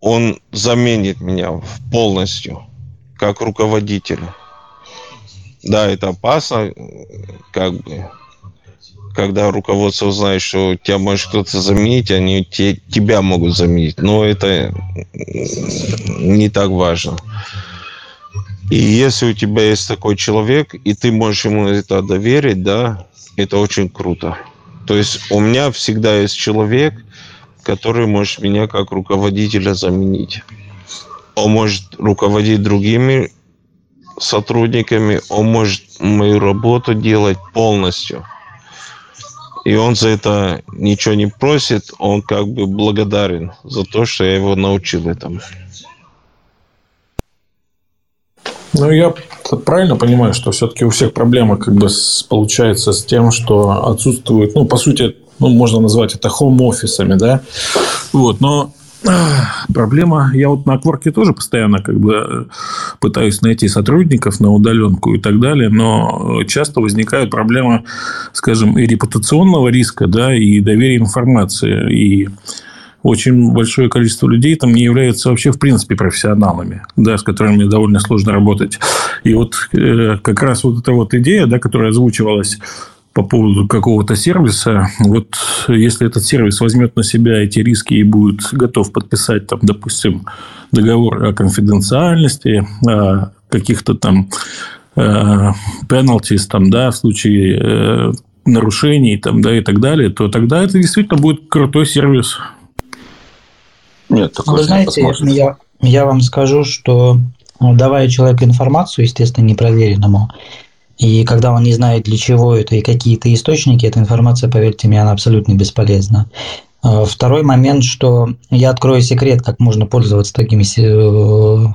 он заменит меня полностью как руководителя. Да, это опасно, как бы, когда руководство знает, что тебя может кто-то заменить, они те, тебя могут заменить. Но это не так важно. И если у тебя есть такой человек, и ты можешь ему это доверить, да, это очень круто. То есть у меня всегда есть человек, который может меня как руководителя заменить. Он может руководить другими сотрудниками, он может мою работу делать полностью. И он за это ничего не просит, он как бы благодарен за то, что я его научил этому. Ну, я правильно понимаю, что все-таки у всех проблема как бы с, получается с тем, что отсутствует, ну, по сути, ну, можно назвать это хом-офисами, да, вот, но Проблема, я вот на Кворке тоже постоянно как бы пытаюсь найти сотрудников на удаленку и так далее, но часто возникает проблема, скажем, и репутационного риска, да, и доверия информации, и очень большое количество людей там не являются вообще в принципе профессионалами, да, с которыми довольно сложно работать. И вот э, как раз вот эта вот идея, да, которая озвучивалась по поводу какого-то сервиса. Вот если этот сервис возьмет на себя эти риски и будет готов подписать, там, допустим, договор о конфиденциальности, о каких-то там penalties, там, да, в случае э, нарушений там, да, и так далее, то тогда это действительно будет крутой сервис. Нет, такого Вы знаете, я, я вам скажу, что ну, давая человеку информацию, естественно, непроверенному, и когда он не знает, для чего это и какие-то источники, эта информация, поверьте мне, она абсолютно бесполезна. А, второй момент, что я открою секрет, как можно пользоваться такими э,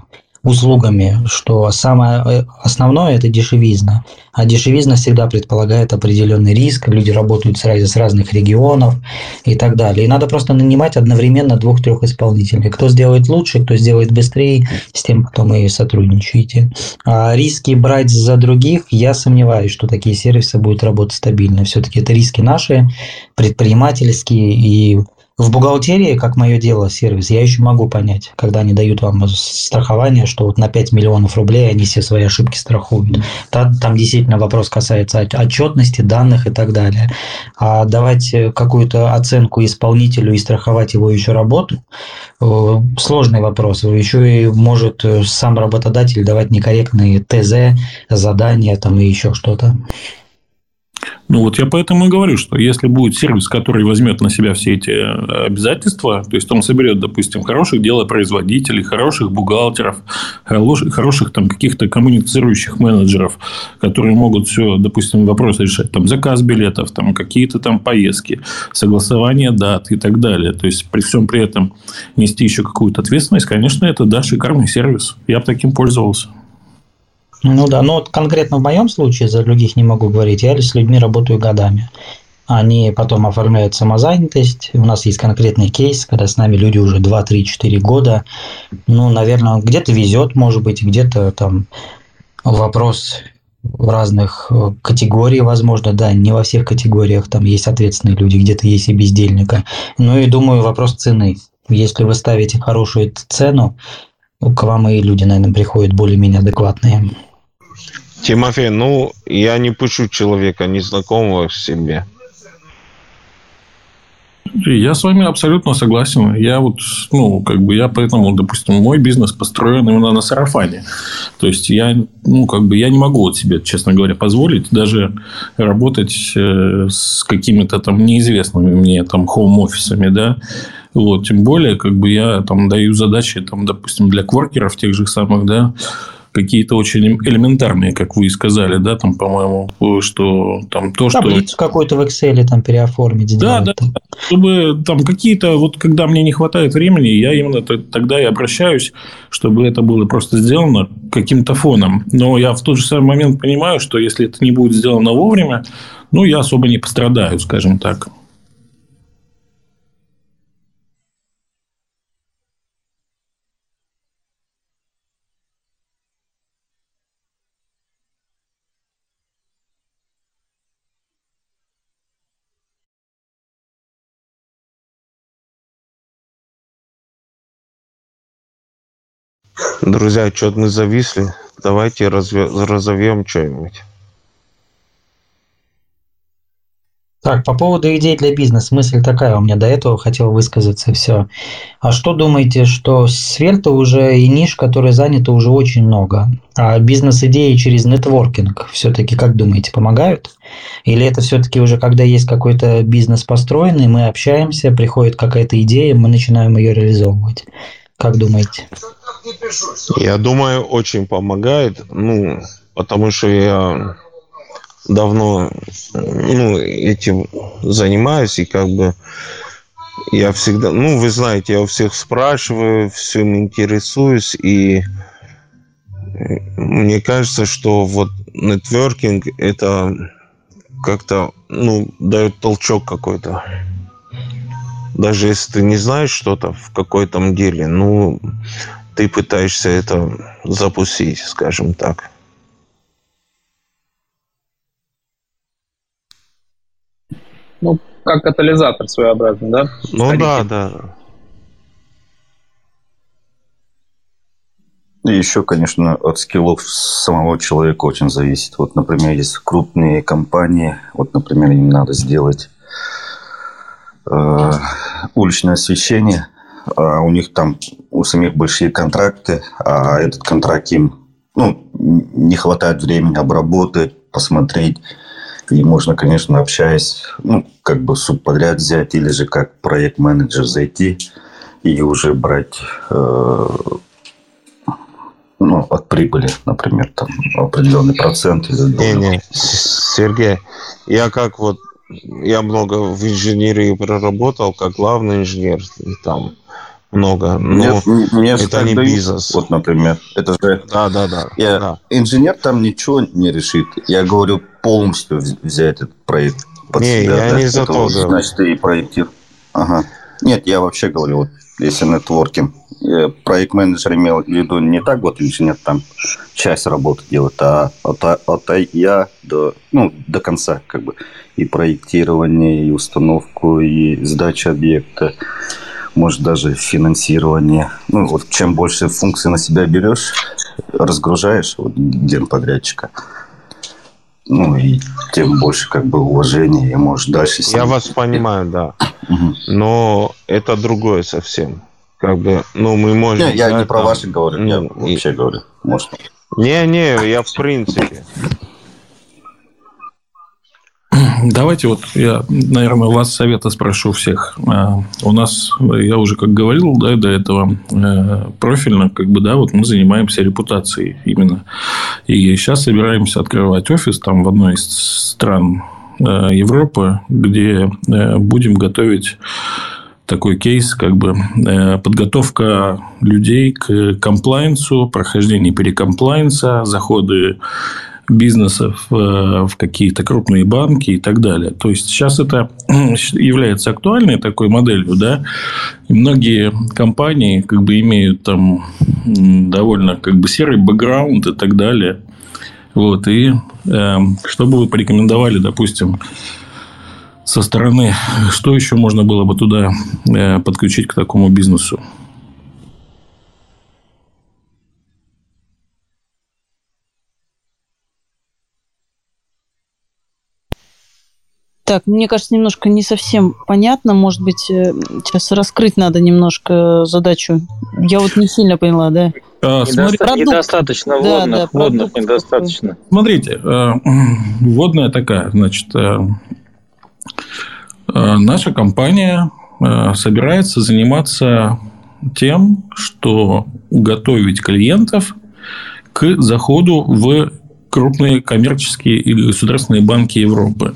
услугами, что самое э, основное – это дешевизна. А дешевизна всегда предполагает определенный риск, люди работают сразу с разных регионов и так далее. И надо просто нанимать одновременно двух-трех исполнителей. Кто сделает лучше, кто сделает быстрее, с тем потом и сотрудничаете. А риски брать за других, я сомневаюсь, что такие сервисы будут работать стабильно. Все-таки это риски наши, предпринимательские, и в бухгалтерии, как мое дело, сервис, я еще могу понять, когда они дают вам страхование, что вот на 5 миллионов рублей они все свои ошибки страхуют. Там, там действительно вопрос касается отчетности, данных и так далее. А давать какую-то оценку исполнителю и страховать его еще работу, э, сложный вопрос. Еще и может сам работодатель давать некорректные ТЗ, задания там и еще что-то. Ну вот я поэтому и говорю, что если будет сервис, который возьмет на себя все эти э, обязательства, то есть он соберет, допустим, хороших делопроизводителей, хороших бухгалтеров, хороших там каких-то коммуницирующих менеджеров, которые могут все, допустим, вопросы решать, там заказ билетов, там какие-то там поездки, согласование дат и так далее. То есть при всем при этом нести еще какую-то ответственность, конечно, это да, шикарный сервис. Я бы таким пользовался. Ну да, но вот конкретно в моем случае, за других не могу говорить, я с людьми работаю годами. Они потом оформляют самозанятость. У нас есть конкретный кейс, когда с нами люди уже 2, 3, 4 года. Ну, наверное, где-то везет, может быть, где-то там вопрос в разных э, категориях, возможно, да, не во всех категориях там есть ответственные люди, где-то есть и бездельника. Ну и думаю, вопрос цены. Если вы ставите хорошую цену, к вам и люди, наверное, приходят более-менее адекватные. Тимофей, ну, я не пущу человека незнакомого к себе. Я с вами абсолютно согласен. Я вот, ну, как бы я поэтому, допустим, мой бизнес построен именно на сарафане. То есть я, ну, как бы я не могу вот себе, честно говоря, позволить даже работать э, с какими-то там неизвестными мне там хоум-офисами, да. Вот, тем более, как бы я там даю задачи, там, допустим, для кворкеров тех же самых, да, какие-то очень элементарные, как вы и сказали, да, там, по-моему, что там то, что... Таблицу какую-то в Excel там переоформить, сделать. Да, да, чтобы там какие-то, вот когда мне не хватает времени, я именно тогда и обращаюсь, чтобы это было просто сделано каким-то фоном. Но я в тот же самый момент понимаю, что если это не будет сделано вовремя, ну, я особо не пострадаю, скажем так. Друзья, что-то мы зависли. Давайте разве- разовьем что-нибудь. Так, по поводу идей для бизнеса, мысль такая у меня до этого хотел высказаться, все. А что думаете, что сфер уже и ниш, которые заняты уже очень много, а бизнес-идеи через нетворкинг все-таки, как думаете, помогают? Или это все-таки уже когда есть какой-то бизнес построенный, мы общаемся, приходит какая-то идея, мы начинаем ее реализовывать? Как думаете? Я думаю, очень помогает, ну, потому что я давно ну, этим занимаюсь, и как бы я всегда, ну, вы знаете, я у всех спрашиваю, всем интересуюсь, и мне кажется, что вот нетворкинг это как-то, ну, дает толчок какой-то. Даже если ты не знаешь что-то в какой-то деле, ну, ты пытаешься это запустить, скажем так. Ну, как катализатор своеобразный, да? Ну Старики. да, да. И еще, конечно, от скиллов самого человека очень зависит. Вот, например, есть крупные компании, вот, например, им надо сделать э, уличное освещение, у них там у самих большие контракты, а этот контракт им ну, не хватает времени обработать, посмотреть. И можно, конечно, общаясь, ну, как бы субподряд взять или же как проект-менеджер зайти и уже брать э, ну, от прибыли, например, там определенный процент или Не, не, Сергей, я как вот, я много в инженерии проработал, как главный инженер, там много, но Нет, же это не дают. бизнес. Вот, например, это же... Да, да, да. Я, да. Инженер там ничего не решит. Я говорю полностью вз- взять этот проект под Не, себя. я да. не за то говорю. Значит, ты и проектир. Ага. Нет, я вообще говорю, вот если нетворкинг. Я Проект-менеджер имел в виду не так вот инженер там часть работы делает, а от, от я до, ну, до конца как бы. И проектирование, и установку, и сдача объекта, может даже финансирование. Ну, вот чем больше функций на себя берешь, разгружаешь вот, генподрядчика, ну и тем больше как бы уважения и можешь дальше... Я вас понимаю, да. Но это другое совсем. Как бы, ну, мы можем... Не, я да, не про там, ваши говорю, я ну, вообще говорю. Может, Не-не, я в принципе. Давайте вот я, наверное, вас совета спрошу всех. А, У нас, я уже как говорил, да, до этого э, профильно, как бы, да, вот мы занимаемся репутацией именно. И сейчас собираемся открывать офис там в одной из стран э, Европы, где э, будем готовить такой кейс, как бы э, подготовка людей к комплайнсу, прохождение перекомплайнса, заходы бизнесов э, в какие-то крупные банки и так далее. То есть сейчас это является актуальной такой моделью, да. И многие компании как бы имеют там довольно как бы серый бэкграунд и так далее. Вот и э, что бы вы порекомендовали, допустим, со стороны, что еще можно было бы туда э, подключить к такому бизнесу? Так, мне кажется, немножко не совсем понятно. Может быть, э, сейчас раскрыть надо немножко задачу. Я вот не сильно поняла, да? А, смотри- недостаточно водных, да, водных недостаточно. Смотрите, э, вводная такая, значит, э, наша компания собирается заниматься тем, что готовить клиентов к заходу в крупные коммерческие или государственные банки Европы.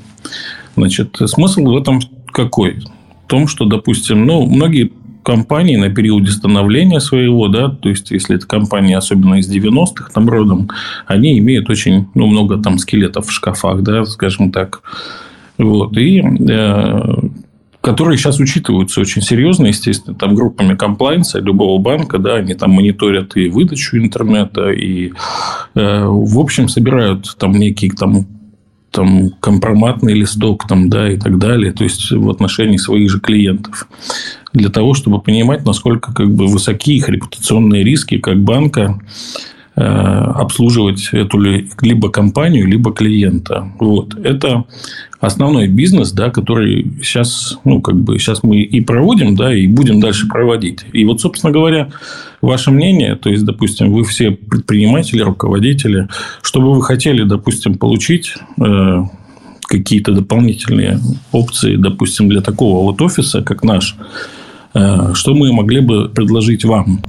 Значит, смысл в этом какой? В том, что, допустим, ну, многие компании на периоде становления своего, да, то есть, если это компании, особенно из 90-х, там родом, они имеют очень ну, много там скелетов в шкафах, да, скажем так. Вот. И э, которые сейчас учитываются очень серьезно, естественно, там группами комплайнса любого банка, да, они там мониторят и выдачу интернета, и, э, в общем, собирают там некий там там компроматный листок там, да, и так далее, то есть в отношении своих же клиентов. для того, чтобы понимать, насколько как бы высоки их репутационные риски как банка обслуживать эту либо компанию, либо клиента. Вот. Это основной бизнес, да, который сейчас, ну, как бы, сейчас мы и проводим, да, и будем дальше проводить. И вот, собственно говоря, ваше мнение, то есть, допустим, вы все предприниматели, руководители, что бы вы хотели, допустим, получить э, какие-то дополнительные опции, допустим, для такого вот офиса, как наш, э, что мы могли бы предложить вам?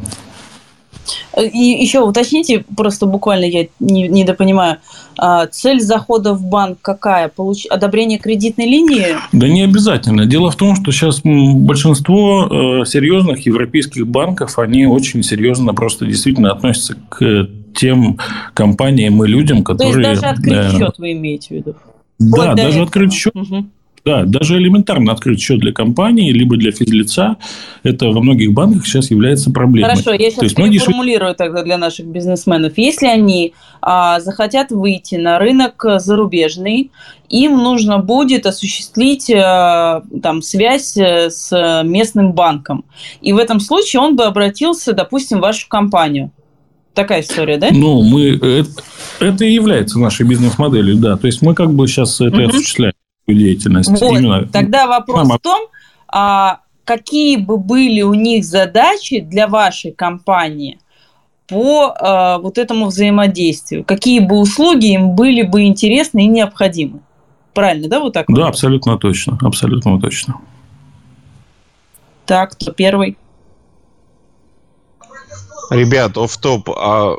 И еще уточните, просто буквально я не, недопонимаю, а, цель захода в банк какая? Получ... Одобрение кредитной линии? Да не обязательно. Дело в том, что сейчас большинство э, серьезных европейских банков, они очень серьезно просто действительно относятся к тем компаниям и людям, которые... То есть, даже открыть счет вы имеете в виду? Да, даже открыть счет. Угу. Да, даже элементарно открыть счет для компании, либо для физлица, это во многих банках сейчас является проблемой. Хорошо, я сейчас переформулирую многие... тогда для наших бизнесменов. Если они а, захотят выйти на рынок зарубежный, им нужно будет осуществить а, там, связь э, с местным банком. И в этом случае он бы обратился, допустим, в вашу компанию. Такая история, да? Ну, мы это, это и является нашей бизнес-моделью, да. То есть мы как бы сейчас это угу. осуществляем деятельность. Вот. Именно... Тогда вопрос Мама... в том, а, какие бы были у них задачи для вашей компании по а, вот этому взаимодействию, какие бы услуги им были бы интересны и необходимы. Правильно, да, вот так? Да, абсолютно точно, абсолютно точно. Так, кто первый? Ребят, оф топ а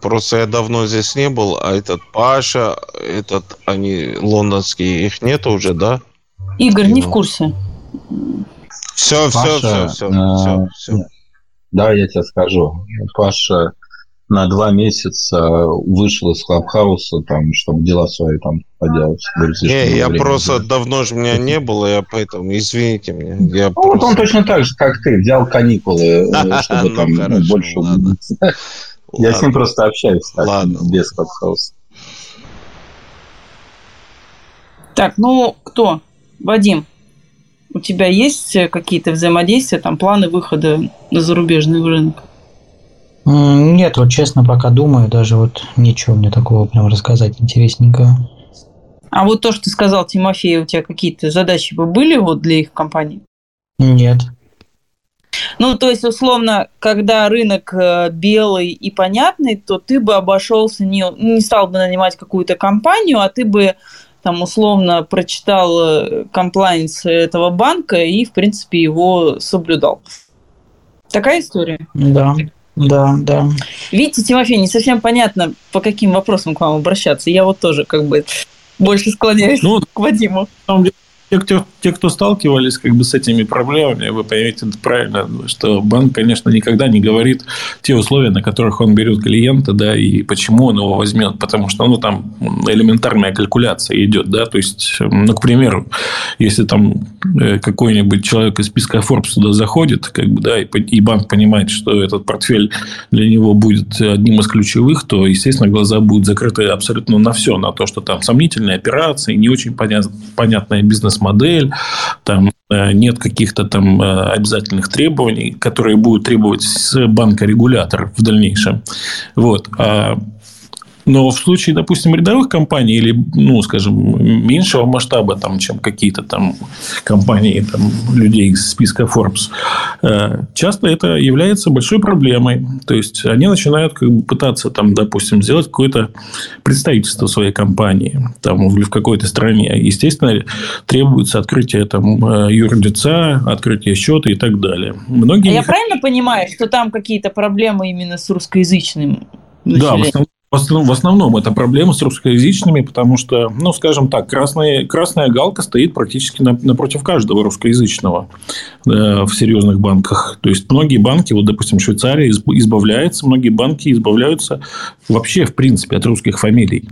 Просто я давно здесь не был, а этот Паша, этот, они лондонские, их нет уже, да? Игорь, не в курсе. Все, все, все, все, все, все. Да, я тебе скажу. Паша на два месяца вышел из Клабхауса, там, чтобы дела свои там поделать. Не, я просто давно же меня не было, я поэтому, извините меня. Я ну, просто... вот он точно так же, как ты, взял каникулы, э, чтобы ну, там ну, я с ним просто общаюсь так, Ладно. без Клабхауса. Так, ну кто? Вадим, у тебя есть какие-то взаимодействия, там планы выхода на зарубежный рынок? Нет, вот честно, пока думаю, даже вот ничего мне такого прям рассказать интересненького. А вот то, что ты сказал, Тимофей, у тебя какие-то задачи бы были вот для их компании? Нет. Ну, то есть, условно, когда рынок э, белый и понятный, то ты бы обошелся, не, не стал бы нанимать какую-то компанию, а ты бы там условно прочитал комплайнс этого банка и, в принципе, его соблюдал. Такая история? Да. Да, да. Видите, Тимофей, не совсем понятно, по каким вопросам к вам обращаться. Я вот тоже как бы больше склоняюсь ну, к Вадиму. На самом деле, те, кто, те, кто сталкивались как бы с этими проблемами, вы поймете правильно, что банк, конечно, никогда не говорит те условия, на которых он берет клиента, да, и почему он его возьмет, потому что, ну, там элементарная калькуляция идет, да, то есть, ну, к примеру, если там э, какой-нибудь человек из списка Forbes туда заходит, как бы, да, и, и банк понимает, что этот портфель для него будет одним из ключевых, то, естественно, глаза будут закрыты абсолютно на все, на то, что там сомнительные операции, не очень понят, понятная бизнес модель, там э, нет каких-то там э, обязательных требований, которые будут требовать с банка регулятор в дальнейшем. Вот. А но в случае, допустим, рядовых компаний или, ну, скажем, меньшего масштаба, там, чем какие-то там компании там, людей из списка Forbes, э, часто это является большой проблемой. То есть, они начинают как бы, пытаться, там, допустим, сделать какое-то представительство своей компании там, в какой-то стране. Естественно, требуется открытие там, э, юрлица, открытие счета и так далее. Многие а я правильно понимаю, что там какие-то проблемы именно с русскоязычным населением? Да, в основном в основном, это проблема с русскоязычными, потому что, ну, скажем так, красная, красная галка стоит практически напротив каждого русскоязычного э, в серьезных банках. То есть, многие банки, вот, допустим, Швейцария избавляется, многие банки избавляются вообще, в принципе, от русских фамилий.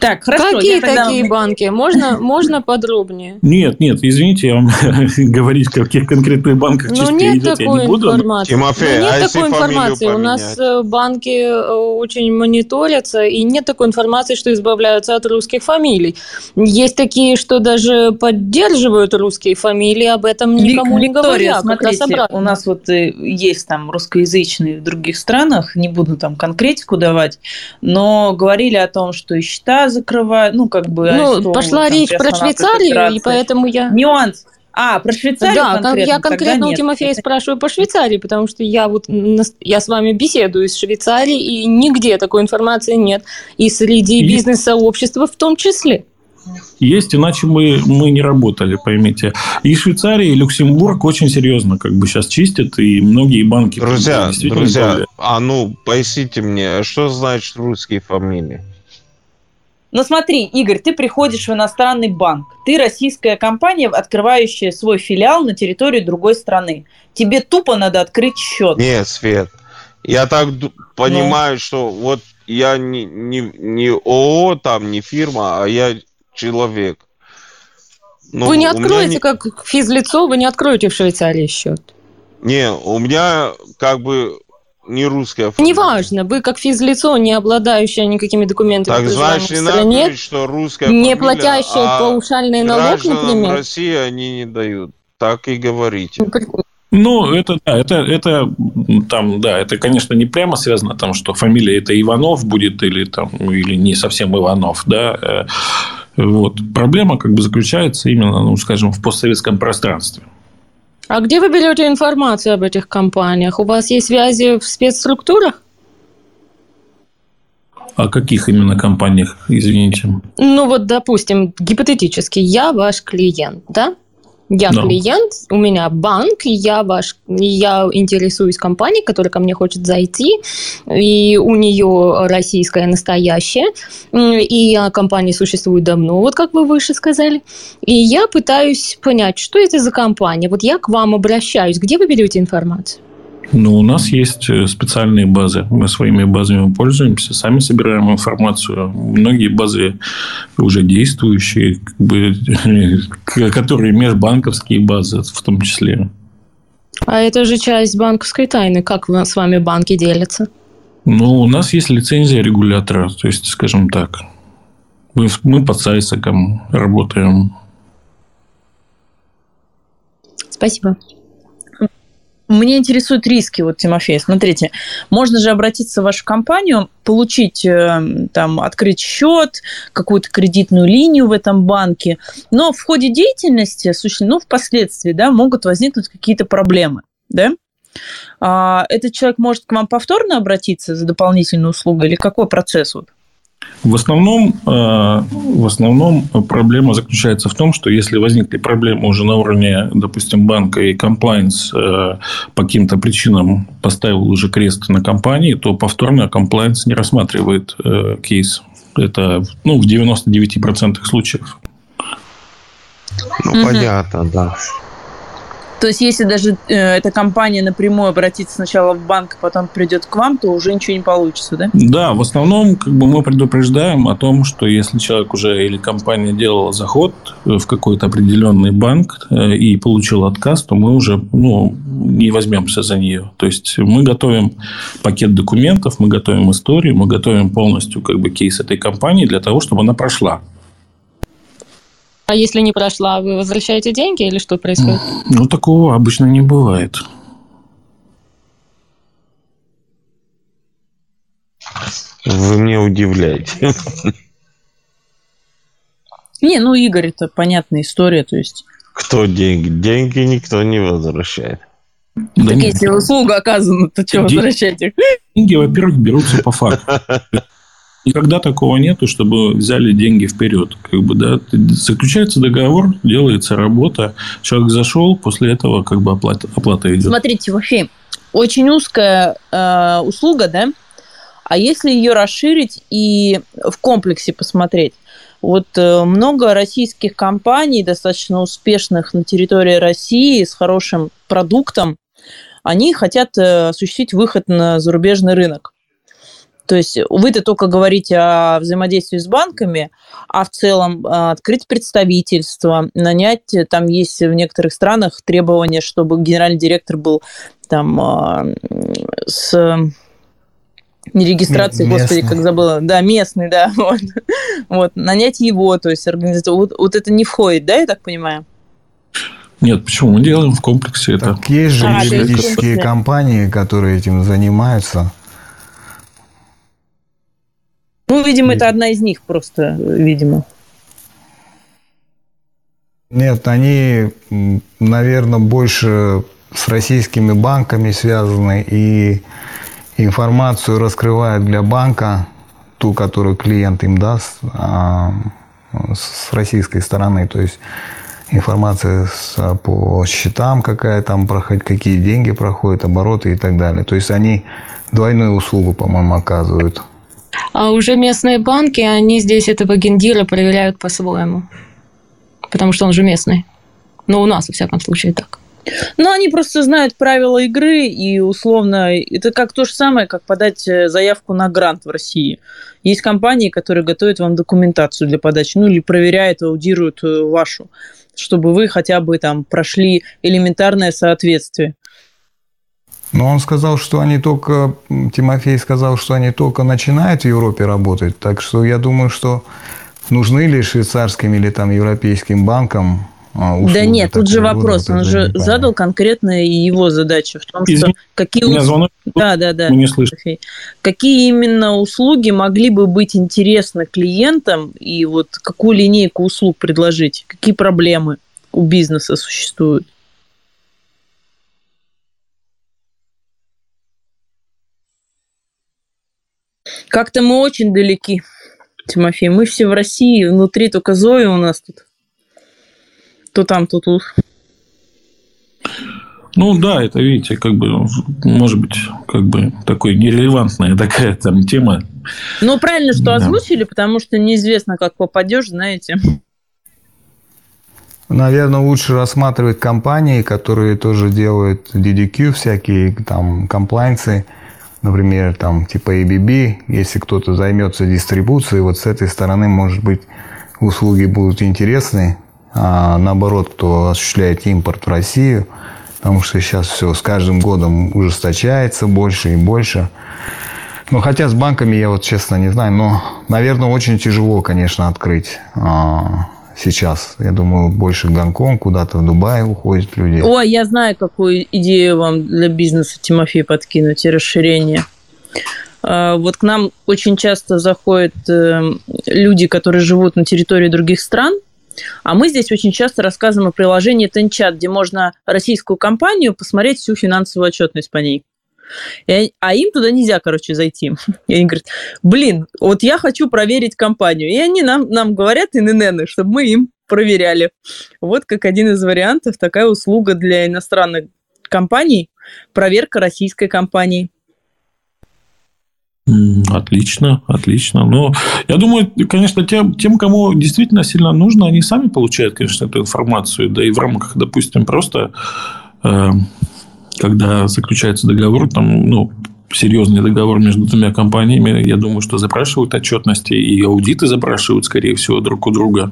Так, хорошо. Какие я тогда- такие банки? Можно, можно подробнее? Нет, нет, извините, я вам говорить, в каких конкретных банках Ну, чистка нет идет, я не буду. информации. Тимофей, Ну, нет а такой информации. У нас э, банки э, очень мониторятся, и нет такой информации, что избавляются от русских фамилий. Есть такие, что даже поддерживают русские фамилии, об этом никому не Виктория, говорят. как раз смотрите, у нас вот э, есть там русскоязычные в других странах, не буду там конкретику давать, но говорили о том, что и счета закрывают, ну, как бы... Ну, арестовывают, пошла там, речь про Швейцарию, и поэтому я... Нюанс. А, про Швейцарию Да, кон- конкретно? я конкретно у нет. Тимофея спрашиваю по Швейцарии, потому что я вот я с вами беседую из Швейцарии, и нигде такой информации нет. И среди Есть. бизнес-сообщества в том числе. Есть, иначе мы, мы не работали, поймите. И Швейцария, и Люксембург очень серьезно как бы сейчас чистят, и многие банки... Друзья, друзья, а ну, поясните мне, что значит русские фамилии? Ну смотри, Игорь, ты приходишь в иностранный банк. Ты российская компания, открывающая свой филиал на территории другой страны. Тебе тупо надо открыть счет. Нет, Свет, я так ду- Ну. понимаю, что вот я не, не, не ООО, там, не фирма, а я человек. Ну, вы не откроете, не- как физлицо, вы не откроете в Швейцарии счет. Не, у меня как бы не русская фамилия. Неважно, вы как физлицо, не обладающее никакими документами, Так значит, в стране, говорить, что русская не фамилия, платящая а паушальный налог, например. России они не дают. Так и говорите. Ну, это, да, это, это, там, да, это, конечно, не прямо связано, там, что фамилия это Иванов будет или, там, или не совсем Иванов, да. э, Вот. Проблема как бы заключается именно, ну, скажем, в постсоветском пространстве. А где вы берете информацию об этих компаниях? У вас есть связи в спецструктурах? О каких именно компаниях, извините? Ну вот, допустим, гипотетически, я ваш клиент, да? Я Да. клиент, у меня банк, я ваш, я интересуюсь компанией, которая ко мне хочет зайти, и у нее российская настоящая, и компания существует давно, вот как вы выше сказали, и я пытаюсь понять, что это за компания. Вот я к вам обращаюсь, где вы берете информацию? Ну, у нас есть э, специальные базы. Мы своими базами пользуемся, сами собираем информацию. Многие базы уже действующие, как бы, которые межбанковские базы в том числе. А это же часть банковской тайны, как с вами банки делятся? Ну, у нас есть лицензия регулятора, то есть, скажем так, мы, мы под САИСаком работаем. Спасибо. Мне интересуют риски, вот, Тимофей, смотрите, можно же обратиться в вашу компанию, получить, э, там, открыть счет, какую-то кредитную линию в этом банке, но в ходе деятельности, ну, впоследствии, да, могут возникнуть какие-то проблемы, да? А этот человек может к вам повторно обратиться за дополнительной услугой или какой процесс вот? В основном, э, в основном проблема заключается в том, что если возникли проблемы уже на уровне, допустим, банка и комплайнс э, по каким-то причинам поставил уже крест на компании, то повторно комплайнс не рассматривает э, кейс. Это ну, в 99% случаев. Ну, Мгм. понятно, да. То есть, если даже э, эта компания напрямую обратится сначала в банк, а потом придет к вам, то уже ничего не получится, да? Да, в основном как бы мы предупреждаем о том, что если человек уже или компания делала заход в какой-то определенный банк э, и получил отказ, то мы уже ну, не возьмемся за нее. То есть мы готовим пакет документов, мы готовим историю, мы готовим полностью как бы кейс этой компании для того, чтобы она прошла. А если не прошла, вы возвращаете деньги или что происходит? Ну, такого обычно не бывает. Вы меня удивляете. Не, ну, Игорь, это понятная история, то есть... Кто деньги? Деньги никто не возвращает. Да так нет, если услуга оказана, то что Деньги- возвращать их? Деньги, во-первых, берутся по факту. Никогда такого нету, чтобы взяли деньги вперед. Как бы, да, заключается договор, делается работа, человек зашел, после этого как бы оплата, оплата идет. Смотрите, Тимофей, очень узкая э, услуга, да? А если ее расширить и в комплексе посмотреть? Вот э, много российских компаний, достаточно успешных на территории России, с хорошим продуктом, они хотят э, осуществить выход на зарубежный рынок. То есть вы-то только говорите о взаимодействии с банками, а в целом а, открыть представительство, нанять, там есть в некоторых странах требования, чтобы генеральный директор был там а, с не регистрации, господи, как забыла, да, местный, да, вот, вот, нанять его, то есть организация, вот, вот это не входит, да, я так понимаю? Нет, почему? Мы делаем в комплексе это. Так есть же а, юридические компании, которые этим занимаются. Ну, видимо, это одна из них просто, видимо. Нет, они, наверное, больше с российскими банками связаны и информацию раскрывают для банка, ту, которую клиент им даст, а, с российской стороны. То есть информация по счетам, какая там проходит, какие деньги проходят, обороты и так далее. То есть они двойную услугу, по-моему, оказывают. А уже местные банки, они здесь этого гендира проверяют по-своему. Потому что он же местный. Но у нас, во всяком случае, так. Ну, они просто знают правила игры, и условно это как то же самое, как подать э, заявку на грант в России. Есть компании, которые готовят вам документацию для подачи, ну или проверяют, аудируют э, вашу, чтобы вы хотя бы там прошли элементарное соответствие. Но он сказал, что они только, Тимофей сказал, что они только начинают в Европе работать. Так что я думаю, что нужны ли швейцарским или там европейским банкам а, да нет, тут же вопрос. Он же задал конкретно его задачу в том, Извини, что какие услуги... Да, да, да. Не слышу. Какие именно услуги могли бы быть интересны клиентам и вот какую линейку услуг предложить? Какие проблемы у бизнеса существуют? Как-то мы очень далеки, Тимофей. Мы все в России, внутри только Зоя у нас тут то там, то тут. Ну да, это, видите, как бы, может быть, как бы такой нерелевантная такая там тема. Ну, правильно, что да. озвучили, потому что неизвестно, как попадешь, знаете. Наверное, лучше рассматривать компании, которые тоже делают DDQ, всякие там комплайнсы, например, там типа ABB. Если кто-то займется дистрибуцией, вот с этой стороны, может быть, услуги будут интересны а наоборот, кто осуществляет импорт в Россию, потому что сейчас все с каждым годом ужесточается больше и больше. Ну, хотя с банками я вот честно не знаю, но, наверное, очень тяжело, конечно, открыть а, сейчас. Я думаю, больше в Гонконг, куда-то в Дубай уходят люди. О, я знаю, какую идею вам для бизнеса, Тимофей, подкинуть и расширение. А, вот к нам очень часто заходят э, люди, которые живут на территории других стран, а мы здесь очень часто рассказываем о приложении Тенчат, где можно российскую компанию посмотреть всю финансовую отчетность по ней. И, а им туда нельзя, короче, зайти. И они говорят, блин, вот я хочу проверить компанию. И они нам, нам говорят, ИНН, чтобы мы им проверяли. Вот как один из вариантов, такая услуга для иностранных компаний, проверка российской компании. Отлично, отлично. Но я думаю, конечно, тем, тем, кому действительно сильно нужно, они сами получают, конечно, эту информацию. Да и в рамках, допустим, просто э, когда заключается договор, там, ну, серьезный договор между двумя компаниями, я думаю, что запрашивают отчетности и аудиты запрашивают, скорее всего, друг у друга.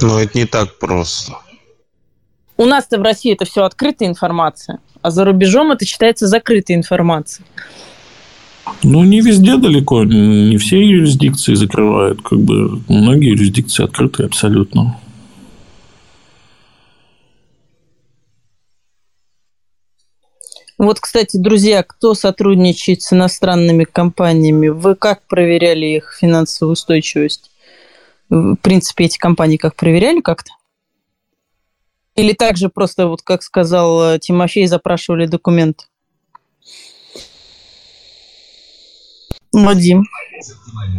Но это не так просто. У нас-то в России это все открытая информация, а за рубежом это считается закрытой информацией. Ну, не везде далеко, не все юрисдикции закрывают, как бы многие юрисдикции открыты абсолютно. Вот, кстати, друзья, кто сотрудничает с иностранными компаниями, вы как проверяли их финансовую устойчивость? В принципе, эти компании как проверяли как-то? Или также просто, вот как сказал э, Тимофей, запрашивали документы? Вадим.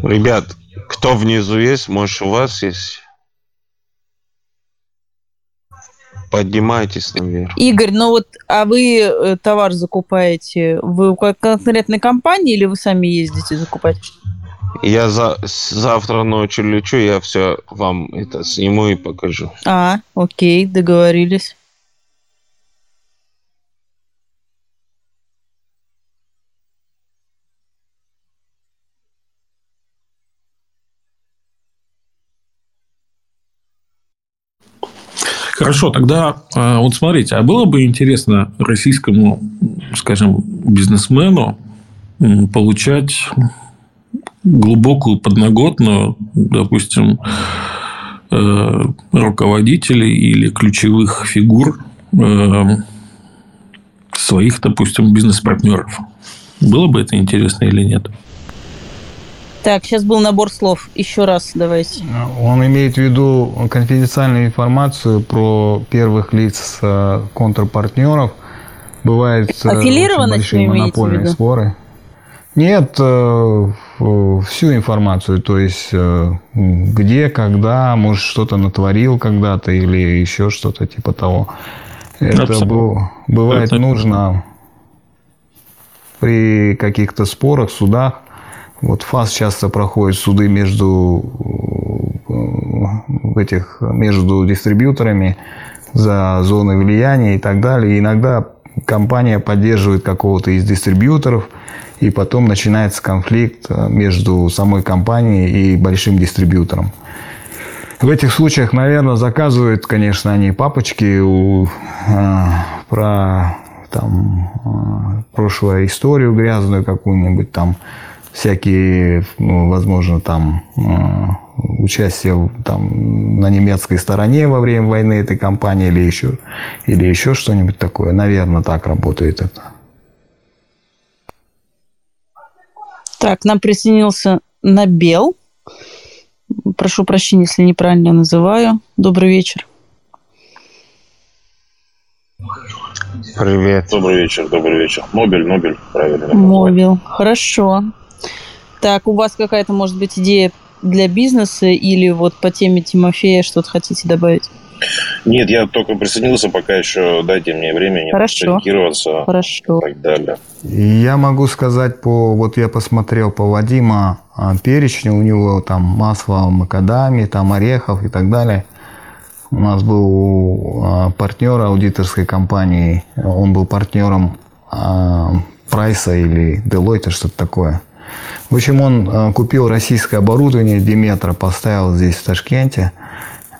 Ребят, кто внизу есть, может, у вас есть? Поднимайтесь наверх. Игорь, ну вот, а вы э, товар закупаете, вы у конкретной компании или вы сами ездите закупать? Я за, завтра ночью лечу, я все вам это сниму и покажу. А, окей, договорились. Хорошо, тогда а, вот смотрите, а было бы интересно российскому, скажем, бизнесмену получать глубокую подноготную, допустим, э, руководителей или ключевых фигур э, своих, допустим, бизнес-партнеров. Было бы это интересно или нет? Так, сейчас был набор слов. Еще раз давайте. Он имеет в виду конфиденциальную информацию про первых лиц э, контрпартнеров. Бывает э, Аффилированность очень большие монопольные споры. Нет, э, всю информацию, то есть где, когда, может, что-то натворил когда-то или еще что-то типа того. Это Абсолютно. бывает Это- нужно при каких-то спорах, судах. Вот ФАС часто проходит суды между э, этих между дистрибьюторами за зоны влияния и так далее. И иногда компания поддерживает какого-то из дистрибьюторов, и потом начинается конфликт э, между самой компанией и большим дистрибьютором. В этих случаях, наверное, заказывают, конечно, они папочки у, э, про там э, прошлую историю грязную какую-нибудь там всякие, ну, возможно, там э, участие там на немецкой стороне во время войны этой компании или еще или еще что-нибудь такое. Наверное, так работает это. Так, нам присоединился Набел. Прошу прощения, если неправильно называю. Добрый вечер. Привет. Добрый вечер, добрый вечер. Нобель, Нобель, правильно. Мобил. Хорошо. Так, у вас какая-то, может быть, идея для бизнеса или вот по теме Тимофея что-то хотите добавить? Нет, я только присоединился, пока еще дайте мне времени Хорошо. Хорошо. и так далее. Я могу сказать по, вот я посмотрел по Вадима а, перечню, у него там масло макадами, там орехов и так далее. У нас был а, партнер аудиторской компании, он был партнером Прайса или Deloitte, что-то такое. В общем, он а, купил российское оборудование Диметра, поставил здесь в Ташкенте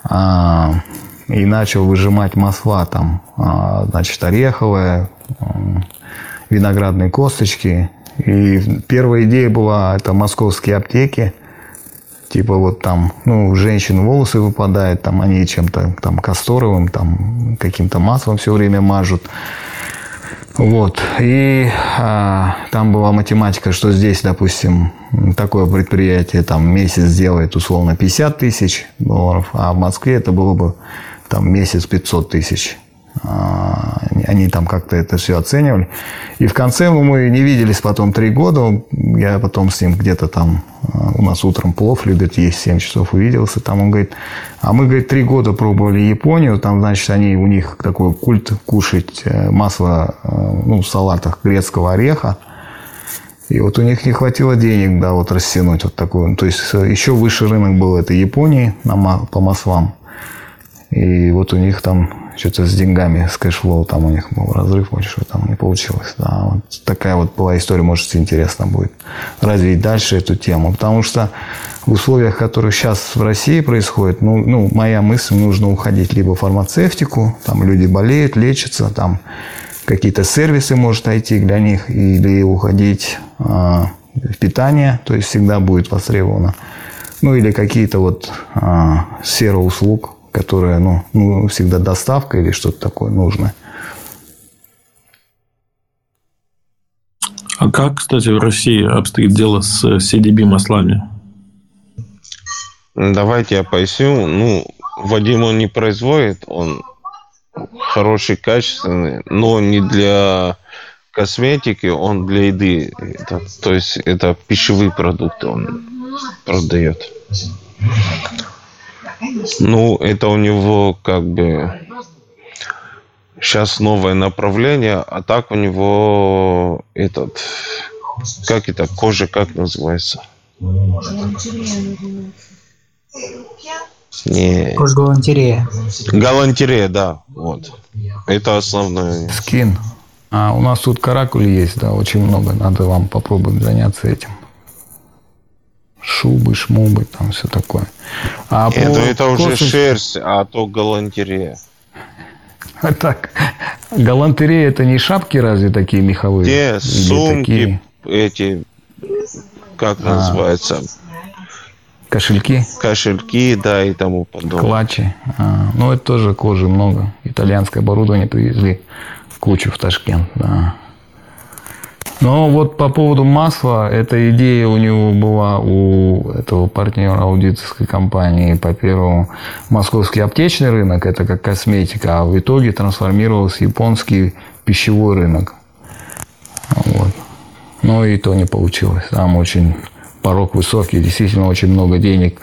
а, и начал выжимать масла там, а, значит, ореховое, м, виноградные косточки. И первая идея была, это московские аптеки. Типа вот там, ну, у женщин волосы выпадают, там они чем-то там касторовым, там каким-то маслом все время мажут. Вот. И а, там была математика, что здесь, допустим, такое предприятие там месяц делает условно 50 тысяч долларов, а в Москве это было бы там месяц 500 тысяч. А, Они там как-то это все оценивали. И в конце мы не виделись потом три года. Я потом с ним где-то там, а, у нас утром плов любит есть, 7 часов увиделся. Там он говорит, а мы, говорит, три года пробовали Японию. Там, значит, они, у них такой культ кушать э, масло э, ну, в салатах грецкого ореха. И вот у них не хватило денег, да, вот растянуть вот такой. То есть э, еще выше рынок был это Японии на, по маслам. И вот у них там что-то с деньгами, с cash flow, там у них был разрыв, очень что там не получилось. Да, вот такая вот была история, может, интересно будет развить дальше эту тему. Потому что в условиях, которые сейчас в России происходят, ну, ну, моя мысль, нужно уходить либо в фармацевтику, там люди болеют, лечатся, там какие-то сервисы может найти для них, или уходить а, в питание, то есть всегда будет востребовано. Ну, или какие-то вот а, сферы услуг, которые, ну, ну, всегда доставка или что-то такое нужно. А как, кстати, в России обстоит дело с CDB маслами? Давайте я поясню. Ну, Вадим он не производит, он хороший, качественный, но не для косметики, он для еды. Это- то есть это пищевые продукты он продает. Ну, это у него как бы сейчас новое направление, а так у него этот, как это, кожа как называется? Не. Кожгалантерея. Галантерея, да, вот. Это основное. Скин. А у нас тут каракули есть, да, очень много. Надо вам попробовать заняться этим. Шубы, шмубы, там все такое. А это, по это уже шерсть, а то галантерея. Так, галантерея это не шапки разве такие меховые? Те сумки, такие эти, как А. называется? Кошельки? Кошельки, да, и тому подобное. клатчи? А, ну, это тоже кожи много. Итальянское оборудование привезли кучу в Ташкент, да. Но вот по поводу масла, эта идея у него была у этого партнера аудиторской компании по первому московский аптечный рынок, это как косметика, а в итоге трансформировался японский пищевой рынок. Вот. Но и то не получилось. Там очень порог высокий, действительно очень много денег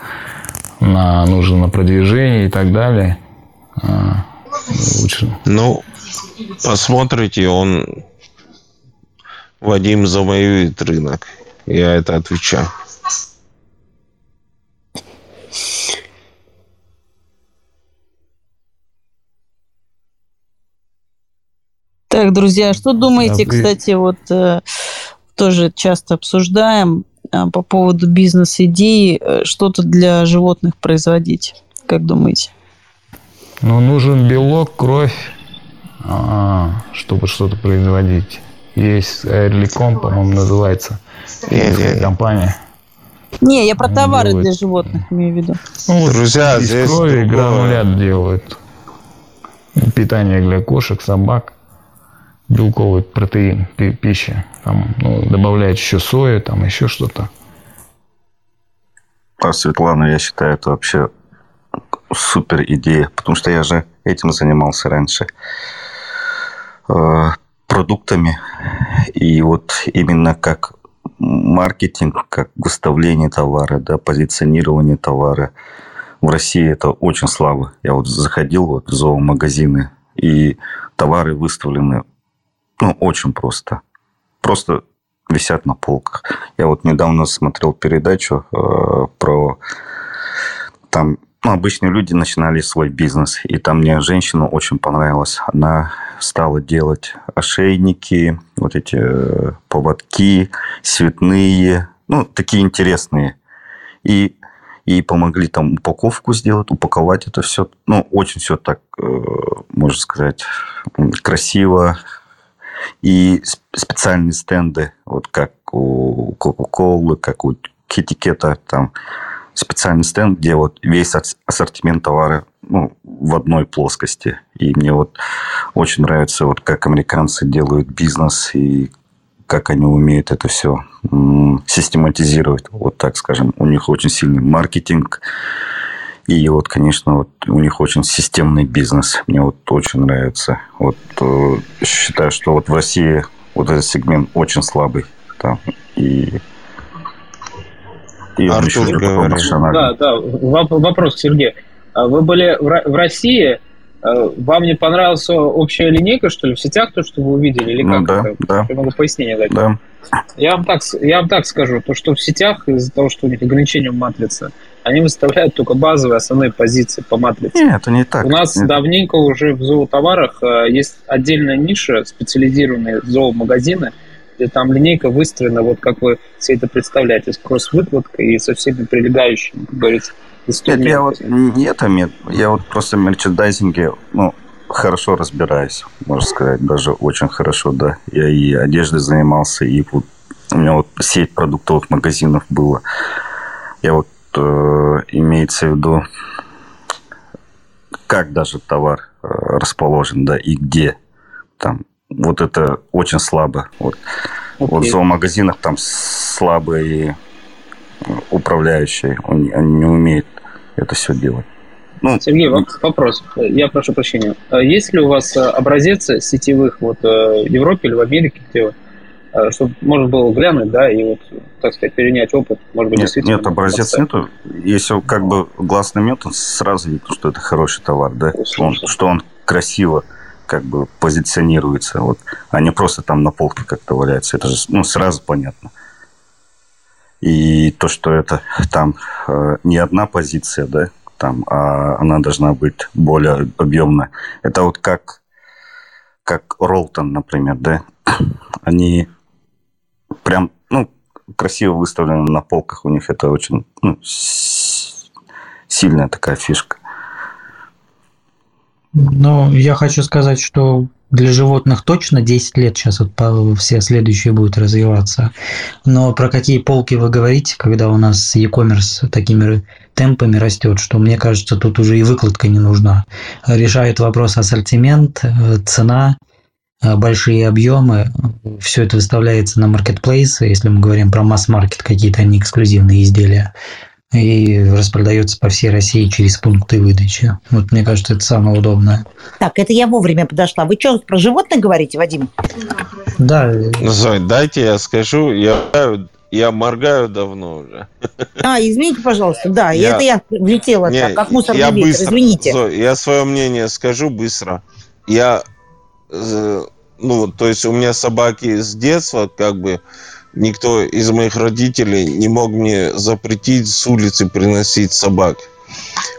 на, нужно на продвижение и так далее. А, лучше. Ну, посмотрите, он Вадим завоюет рынок. Я это отвечаю. Так, друзья, что думаете, Да, вы- кстати, вот э, тоже часто обсуждаем э, по поводу бизнес-идеи э, что-то для животных производить? Как думаете? Ну, нужен белок, кровь, а, чтобы что-то производить. Есть Airlicom, по-моему, называется. Немецкая компания. Не, я про Они товары делают- для животных имею в виду. Ну, Друзья, из здесь крови другое. гранулят делают. Питание для кошек, собак, белковый протеин, пи- пища. Там, ну, добавляют еще сою, там еще что-то. А Светлана, я считаю, это вообще супер идея, потому что я же этим занимался раньше. Продуктами. И вот именно как маркетинг, как выставление товара, да, позиционирование товара. В России это очень слабо. Я вот заходил вот в зоомагазины, и товары выставлены ну, очень просто. Просто висят на полках. Я вот недавно смотрел передачу э, про там ну, обычные люди начинали свой бизнес, и там мне женщина очень понравилась. Она стала делать ошейники, вот эти э, поводки, цветные, ну, такие интересные. И ей помогли там упаковку сделать, упаковать это все. Ну, очень все так, э, можно сказать, красиво. И сп- специальные стенды, вот как у Кока-Колы, как у Китикета, там специальный стенд, где вот весь ас- ассортимент товара ну, в одной плоскости. И мне вот очень нравится, вот как американцы делают бизнес и как они умеют это все систематизировать. Вот так скажем, у них очень сильный маркетинг. И вот, конечно, вот у них очень системный бизнес. Мне вот очень нравится. Вот э, считаю, что вот в России вот этот сегмент очень слабый. Там. И, и Артур еще говорит. Да, да. Воп- Вопрос, Сергей. А Вы были в Ро- в России, э, вам не понравилась общая линейка, что ли, в сетях, то, что вы увидели? Или Ну как да, это? да. Я могу пояснение дать. Да. Я вам, так, я вам так скажу, то, что в сетях из-за того, что у них ограничения в матрице, они выставляют только базовые основные позиции по матрице. Нет, это не так. У нас Нет. давненько уже в зоотоварах э, есть отдельная ниша, специализированные зоомагазины, где там линейка выстроена, вот как вы все это представляете, с кросс-выкладкой и со всеми прилегающими, как говорится, Нет, я вот инструментами. не это, мет- я вот просто в мерчендайзинге, ну, хорошо разбираюсь, можно сказать, даже очень хорошо, да. Я и одеждой занимался, и вот у меня вот сеть продуктовых магазинов была. Я вот э, имеется в виду, как даже товар э, расположен, да, и где там. Вот это очень слабо. Вот, вот в зоомагазинах там слабые э, управляющие, они, они не умеют это все делать. Ну, Сергей, воп- вопрос. Я прошу прощения. А Есть ли у вас э, образец сетевых вот э, в Европе или в Америке, где вы, чтобы можно было глянуть, да, и вот, так сказать, перенять опыт, может быть, Нет, действительно. нет, образец нету. Если как бы глаз наметан, сразу видно, что это хороший товар, да? Он- что он красиво как бы позиционируется, вот, а не просто там на полке как-то валяется. Это же ну, сразу понятно. И то, что это там э, не одна позиция, да, там, а она должна быть более объемная. Это вот как, как Ролтон, например, да, они прям, ну, красиво выставлены на полках у них. Это очень ну, сильная такая фишка. Ну, я хочу сказать, что для животных точно 10 лет сейчас вот все следующие будут развиваться. Но про какие полки вы говорите, когда у нас e-commerce такими темпами растет, что мне кажется, тут уже и выкладка не нужна. Решает вопрос ассортимент, э, цена, э, большие объемы, все это выставляется на маркетплейсы, если мы говорим про масс-маркет, какие-то они эксклюзивные изделия и распродается по всей России через пункты выдачи. Вот мне кажется, это самое удобное. Так, это я вовремя подошла. Вы что, про животных говорите, Вадим? Да. Зой, дайте я скажу. Я, я моргаю давно уже. А, извините, пожалуйста. Да, я, это я влетела не, так, как мусорный я ветер. Быстро, извините. Зой, я свое мнение скажу быстро. Я, ну, то есть у меня собаки с детства, как бы, никто из моих родителей не мог мне запретить с улицы приносить собак.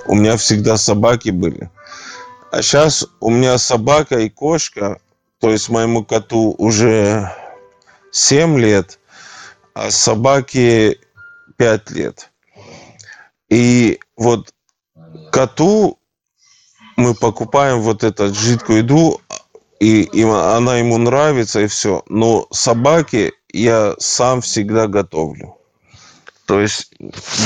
У меня всегда собаки были. А сейчас у меня собака и кошка, то есть моему коту уже 7 лет, а собаке 5 лет. И вот коту мы покупаем вот эту жидкую еду, и, и она ему нравится, и все. Но собаке я сам всегда готовлю. То есть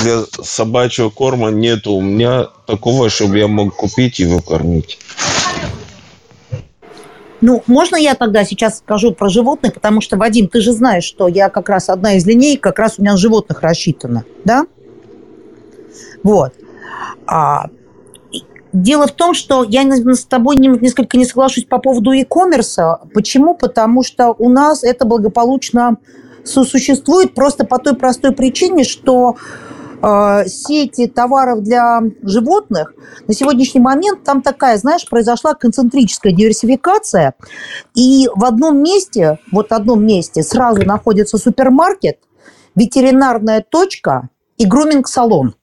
для собачьего корма нету у меня такого, чтобы я мог купить и его кормить. Ну, можно я тогда сейчас скажу про животных, потому что, Вадим, ты же знаешь, что я как раз одна из линеек, как раз у меня на животных рассчитана, да? Вот. А, Дело в том, что я с тобой несколько не соглашусь по поводу e-commerce. Почему? Потому что у нас это благополучно сосуществует просто по той простой причине, что э, сети товаров для животных на сегодняшний момент там такая, знаешь, произошла концентрическая диверсификация, и в одном месте, вот в одном месте сразу находится супермаркет, ветеринарная точка и груминг-салон.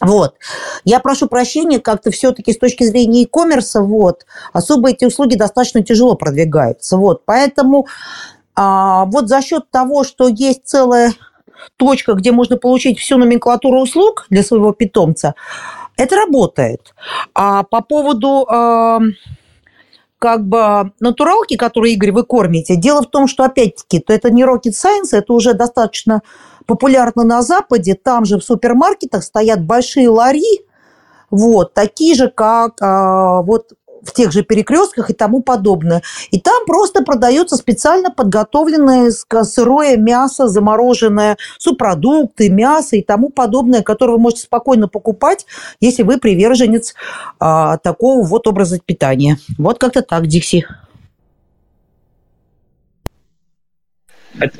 Вот. Я прошу прощения, как-то все-таки с точки зрения e-commerce, вот, особо эти услуги достаточно тяжело продвигаются. Вот. Поэтому а, вот за счет того, что есть целая точка, где можно получить всю номенклатуру услуг для своего питомца, это работает. А по поводу э, как бы натуралки, которые, Игорь, вы кормите, дело в том, что, опять-таки, то это не rocket science, это уже достаточно популярно на Западе, там же в супермаркетах стоят большие лари, вот, такие же, как а, вот в тех же перекрестках и тому подобное. И там просто продается специально подготовленное сырое мясо, замороженное, субпродукты, мясо и тому подобное, которое вы можете спокойно покупать, если вы приверженец а, такого вот образа питания. Вот как-то так, Дикси.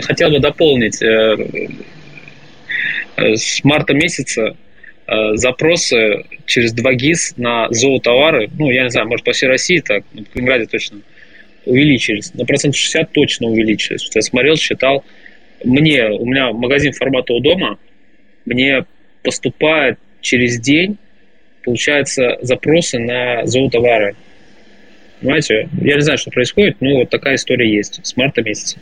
Хотел бы дополнить Э, с марта месяца э, запросы через 2GIS на зоотовары, ну, я не знаю, может, по всей России так, в Калининграде точно увеличились. На процент 60 точно увеличились. Я смотрел, считал. Мне, у меня магазин формата у дома, мне поступает через день, получается, запросы на зоотовары. Понимаете? Я не знаю, что происходит, но вот такая история есть с марта месяца.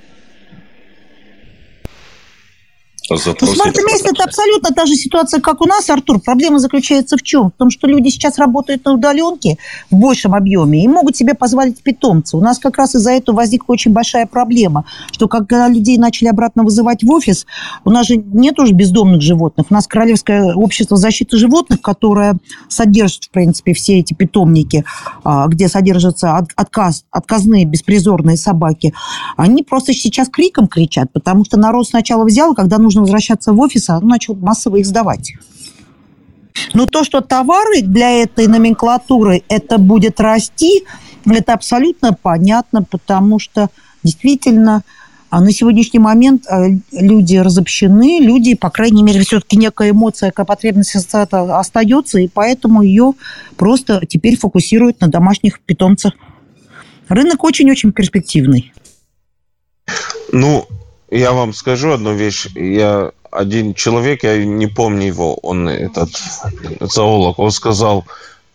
Запросы ну, смарт месяц это абсолютно та же ситуация, как у нас, Артур. Проблема заключается в чем? В том, что люди сейчас работают на удаленке в большем объеме и могут себе позволить питомца. У нас как раз из-за этого возникла очень большая проблема, что когда людей начали обратно вызывать в офис, у нас же нет уже бездомных животных. У нас Королевское общество защиты животных, которое содержит, в принципе, все эти питомники, а, где содержатся отказ, отказные беспризорные собаки, они просто сейчас криком кричат, потому что народ сначала взял, когда нужно нужно возвращаться в офис, а он начал массово их сдавать. Но то, что товары для этой номенклатуры это будет расти, это абсолютно понятно, потому что действительно а на сегодняшний момент э, люди разобщены, люди, по крайней мере, все-таки некая эмоция, какая потребность остается, и поэтому ее просто теперь фокусируют на домашних питомцах. Рынок очень-очень перспективный. Ну, я вам скажу одну вещь. Я один человек, я не помню его, он этот зоолог, он сказал,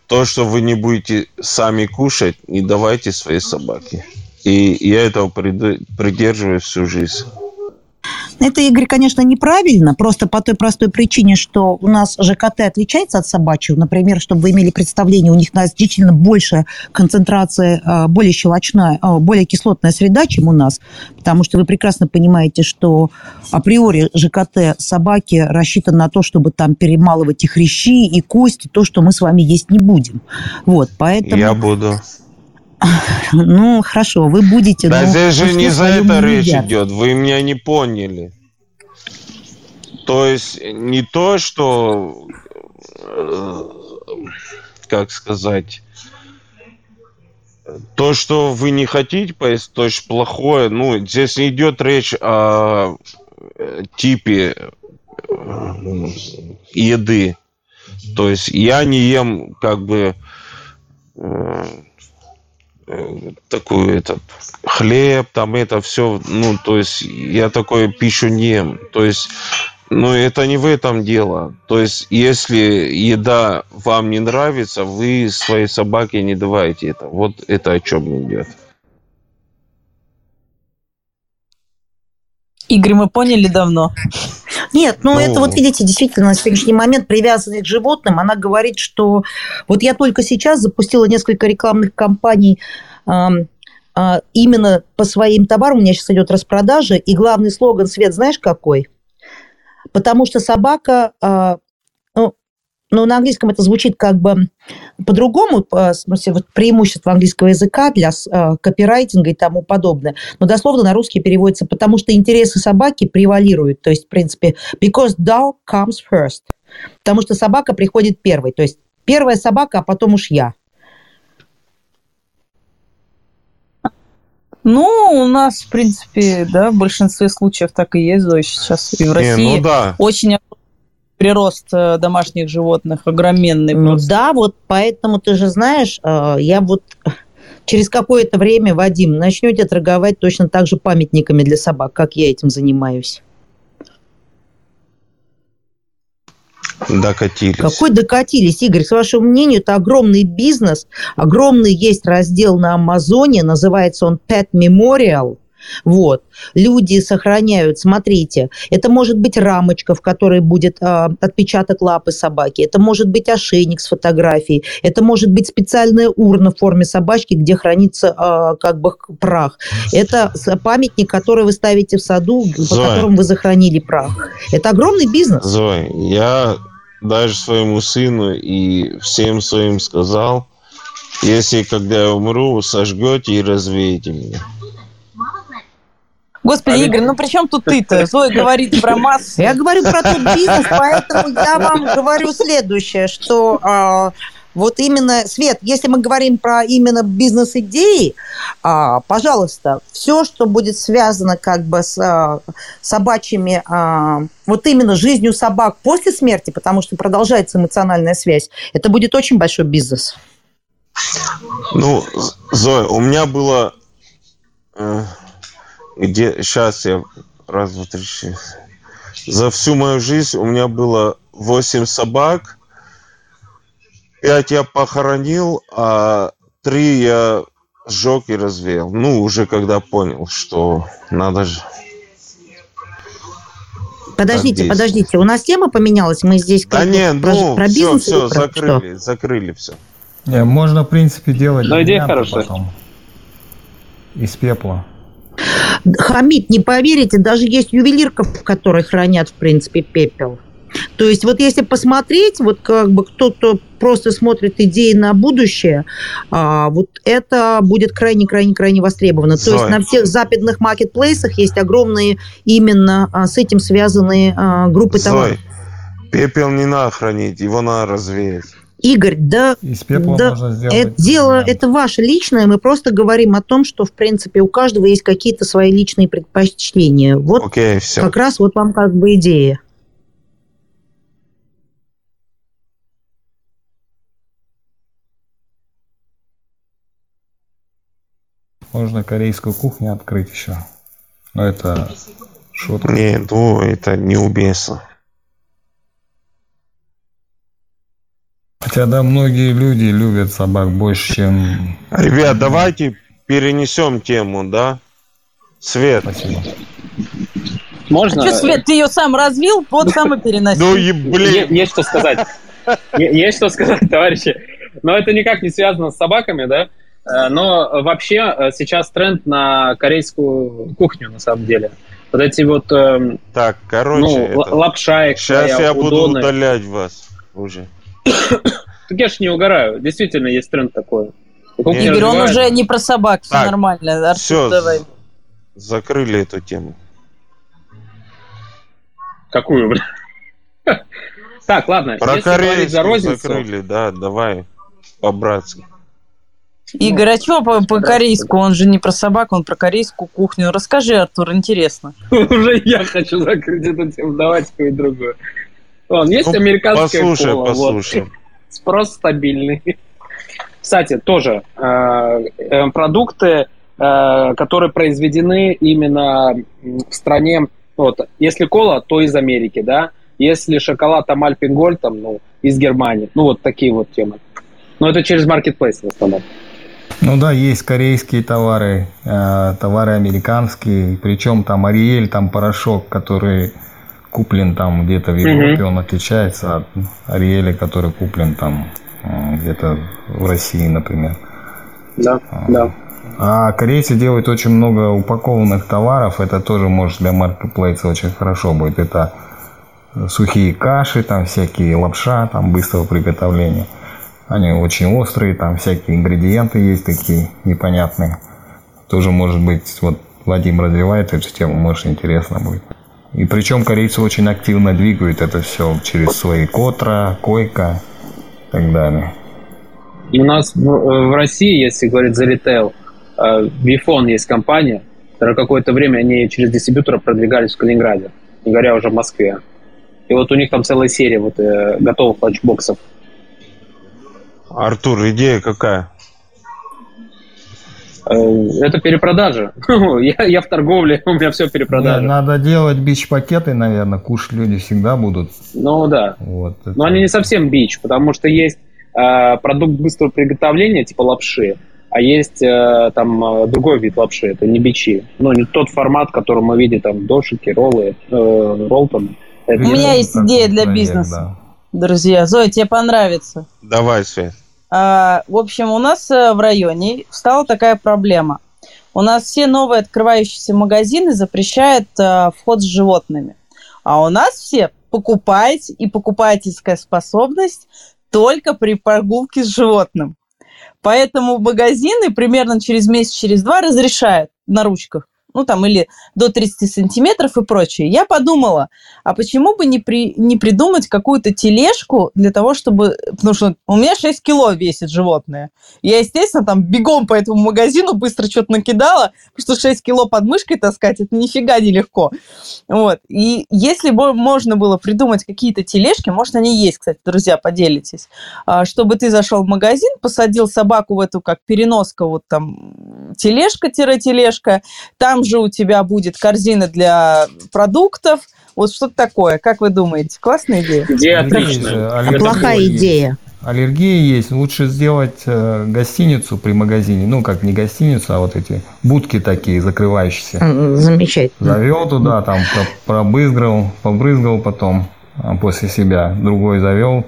то, что вы не будете сами кушать, не давайте своей собаке. И я этого придерживаюсь всю жизнь. Это, Игорь, конечно, неправильно, просто по той простой причине, что у нас ЖКТ отличается от собачьего. Например, чтобы вы имели представление, у них значительно большая концентрация, а, более щелочная, а, более кислотная среда, чем у нас, потому что вы прекрасно понимаете, что априори ЖКТ собаки рассчитан на то, чтобы там перемалывать и хрящи, и кости, то, что мы с вами есть не будем. Вот, поэтому... Я буду. Ну, хорошо, вы будете... Да но здесь же не за это не речь едят. идет, вы меня не поняли. То есть не то, что, э, как сказать, то, что вы не хотите поесть, то есть плохое, ну, здесь не идет речь о э, типе э, еды. То есть я не ем как бы такой этот хлеб, там это все, ну, то есть я такую пищу не ем. То есть, ну, это не в этом дело. То есть, если еда вам не нравится, вы своей собаке не давайте это. Вот это о чем идет. Игорь, мы поняли давно. Нет, ну, Ну. это вот видите, действительно, на сегодняшний момент привязанность к животным, она говорит, что вот я только сейчас запустила несколько рекламных кампаний ам, а, именно по своим товарам, у меня сейчас идет распродажа, и главный слоган «Свет» знаешь какой? Потому что собака, а, ну, ну, на английском это звучит как бы по-другому, по- в смысле, вот преимущество английского языка для а, копирайтинга и тому подобное. Но дословно на русский переводится, потому что интересы собаки превалируют. То есть, в принципе, because dog comes first. Потому что собака приходит первой. То есть, первая собака, а потом уж я. Ну, у нас, в принципе, да, в большинстве случаев так и есть, Зоя, сейчас и в Не, России. ну да. Очень прирост э, домашних животных огроменный. Ну просто. да, вот поэтому ты же знаешь, э, я вот через какое-то время, Вадим, начнете торговать точно так же памятниками для собак, как я этим занимаюсь. Докатились. Какой докатились, Игорь? С вашего мнения, это огромный бизнес. Огромный есть раздел на Амазоне, называется он Pet Memorial. Вот. Люди сохраняют, смотрите, это может быть рамочка, в которой будет а, отпечаток лапы собаки, это может быть ошейник с фотографией, это может быть специальная урна в форме собачки, где хранится а, как бы прах. Это памятник, который вы ставите в саду, по Зоя. которому вы захоронили прах. Это огромный бизнес. Зой, я даже своему сыну и всем своим сказал, если когда я умру, сожгете и развеете меня. Господи, Игорь, ну при чем тут ты-то? Зоя говорит про массы. Я говорю про тот бизнес, поэтому я вам говорю следующее, что а, вот именно, Свет, если мы говорим про именно бизнес-идеи, а, пожалуйста, все, что будет связано как бы с а, собачьими, а, вот именно жизнью собак после смерти, потому что продолжается эмоциональная связь, это будет очень большой бизнес. Ну, Зоя, у меня было... где сейчас я раз, два, три, четыре. За всю мою жизнь у меня было 8 собак. Пять я похоронил, а три я сжег и развеял. Ну, уже когда понял, что надо же... Подождите, подождите, у нас тема поменялась, мы здесь Да как бы не, про, ну, про все, бизнес все, или про что? закрыли, закрыли все. Не, можно, в принципе, делать Но идея варианты хорошая. потом. Из пепла. Хамид, не поверите, даже есть ювелирка, в которой хранят, в принципе, пепел. То есть вот если посмотреть, вот как бы кто-то просто смотрит идеи на будущее, а, вот это будет крайне-крайне-крайне востребовано. То есть Зоя. на всех западных маркетплейсах есть огромные именно а, с этим связанные а, группы товаров. Зой, пепел не надо хранить, его надо развеять. Игорь, да, Из пепла да можно сделать это дело, это ваше личное, мы просто говорим о том, что, в принципе, у каждого есть какие-то свои личные предпочтения. Вот Окей, все. как раз вот вам как бы идея. Можно корейскую кухню открыть еще. Но это шутка. Не, ну это неуместно. Хотя, да, многие люди любят собак больше, чем... Ребят, давайте перенесем тему, да? Свет. Спасибо. Можно? А что, Свет, ты ее сам развил, вот сам и переноси. Ну, и, блин. Есть что сказать. Есть что сказать, товарищи. Но это никак не связано с собаками, да? Э, Но вообще э, сейчас тренд на корейскую кухню, на самом деле. Вот эти вот эм, Так, короче, ну, это- лапша их сейчас я буду удалять вас уже. Так я ж не угораю. Действительно, есть тренд такой. Он развивается. уже не про собак, все Так, нормально. Артур, Все, давай. закрыли эту тему. Какую, бля? Так, ладно. Про корейскую розницу, закрыли, да, давай по-братски. Игорь, а что по, по корейску? Он же не про собак, он про корейскую кухню. Расскажи, Артур, интересно. уже я хочу закрыть эту тему. Давайте какую-нибудь другую. Вон, есть Ну, американская послушай, кола. послушай. Вот. Спрос стабильный. Кстати, тоже э, э, продукты, э, которые произведены именно в стране. Вот, если кола, то из Америки, да. Если шоколад там Альпенгольд, там, ну, из Германии. Ну, вот такие вот темы. Но это через маркетплейс в основном. Ну да, есть корейские товары, э, товары американские, причем там Ариэль, там порошок, который куплен там где-то в Европе, он отличается от Ариэля, который куплен там э, где-то в России, например. Да, да. А корейцы делают очень много упакованных товаров, это тоже может для маркетплейса очень хорошо будет. Это сухие каши, там всякие лапша, там быстрого приготовления. Они очень острые, там всякие ингредиенты есть такие непонятные. Тоже может быть, вот Владимир развивает эту тему, может интересно будет. И причем корейцы очень активно двигают это все через свои котра, койка и так далее. У нас в, э, в России, если говорить за ритейл, э, Вифон есть компания, которая какое-то время они через дистрибьютора продвигались в Калининграде, не говоря уже в Москве. И вот у них там целая серия вот э, готовых ланчбоксов. Артур, идея какая? Э, Это перепродажа. я, я в торговле, у меня все перепродажа. Не, Надо делать бич-пакеты, наверное, кушать люди всегда будут. Ну да. Вот, это- Но они не совсем бич, потому что есть э, продукт быстрого приготовления, типа лапши, а есть э, там э, другой вид лапши, это не бичи. Ну, не тот формат, который мы видим, там, дошики, роллы, э, ролл там. У меня есть идея для бизнеса. Друзья, Зоя, тебе понравится. Давай, Свет. А, В общем, у нас э, в районе стала такая проблема. У нас все новые открывающиеся магазины запрещают э, вход с животными. А у нас все покупаете и покупательская способность только при прогулке с животным. Поэтому магазины примерно через месяц, через два разрешают на ручках. Ну, там, или до 30 сантиметров и прочее. Я подумала, а почему бы не, при, не придумать какую-то тележку для того, чтобы... Потому что у меня 6 кило весит животное. Я, естественно, там бегом по этому магазину быстро что-то накидала, потому что 6 кило под мышкой таскать, это нифига не легко. Вот. И если бы можно было придумать какие-то тележки, может, они есть, кстати, друзья, поделитесь, а, чтобы ты зашел в магазин, посадил собаку в эту, как переноска, вот там тележка-тележка, там же у тебя будет корзина для продуктов, вот что-то такое. Как вы думаете? Классная идея? Идея отличная. А плохая идея. Аллергия есть. Лучше сделать э, гостиницу при магазине. Ну, как не гостиницу, а вот эти будки такие закрывающиеся. Замечательно. Завел туда, там про- пробрызгал, побрызгал потом а, после себя. Другой завел,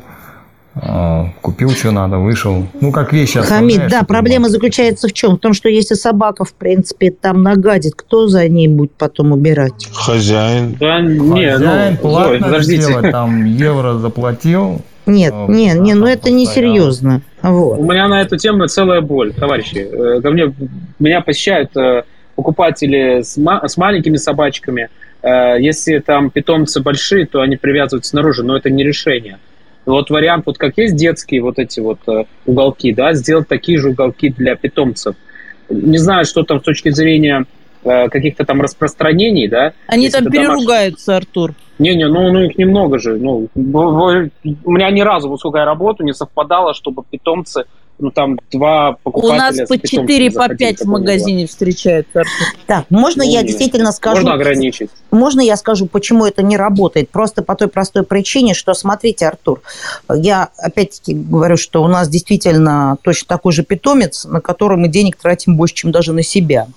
купил, что надо, вышел. Ну, как вещи Хамид, да, проблема заключается в чем? В том, что если собака, в принципе, там нагадит, кто за ней будет потом убирать? Хозяин. Да, не, Хозяин ну, платно Зой, подождите. сделать, там евро заплатил. Нет, А, не, не, ну это не серьезно. Вот. У меня на эту тему целая боль, товарищи. Э, Ко мне, меня посещают э, покупатели с, ма- с маленькими собачками. Э, Если там питомцы большие, то они привязываются снаружи, но это не решение. Вот вариант, вот как есть детские вот эти вот э, уголки, да, сделать такие же уголки для питомцев. Не знаю, что там с точки зрения э, каких-то там распространений, да. Они там это домашний- переругаются, Артур. не-не, ну, ну их немного же. Ну, у меня ни разу, вот сколько я работаю, не совпадало, чтобы питомцы, ну там два У покупателя нас с по питомцами 4, по заходили, 5 в магазине встречаются, Артур. Так, можно Ну, я нет. действительно скажу? Можно ограничить. Можно я скажу, почему это не работает? Просто по той простой причине, что, смотрите, Артур, я опять-таки говорю, что у нас действительно точно такой же питомец, на который мы денег тратим больше, чем даже на себя.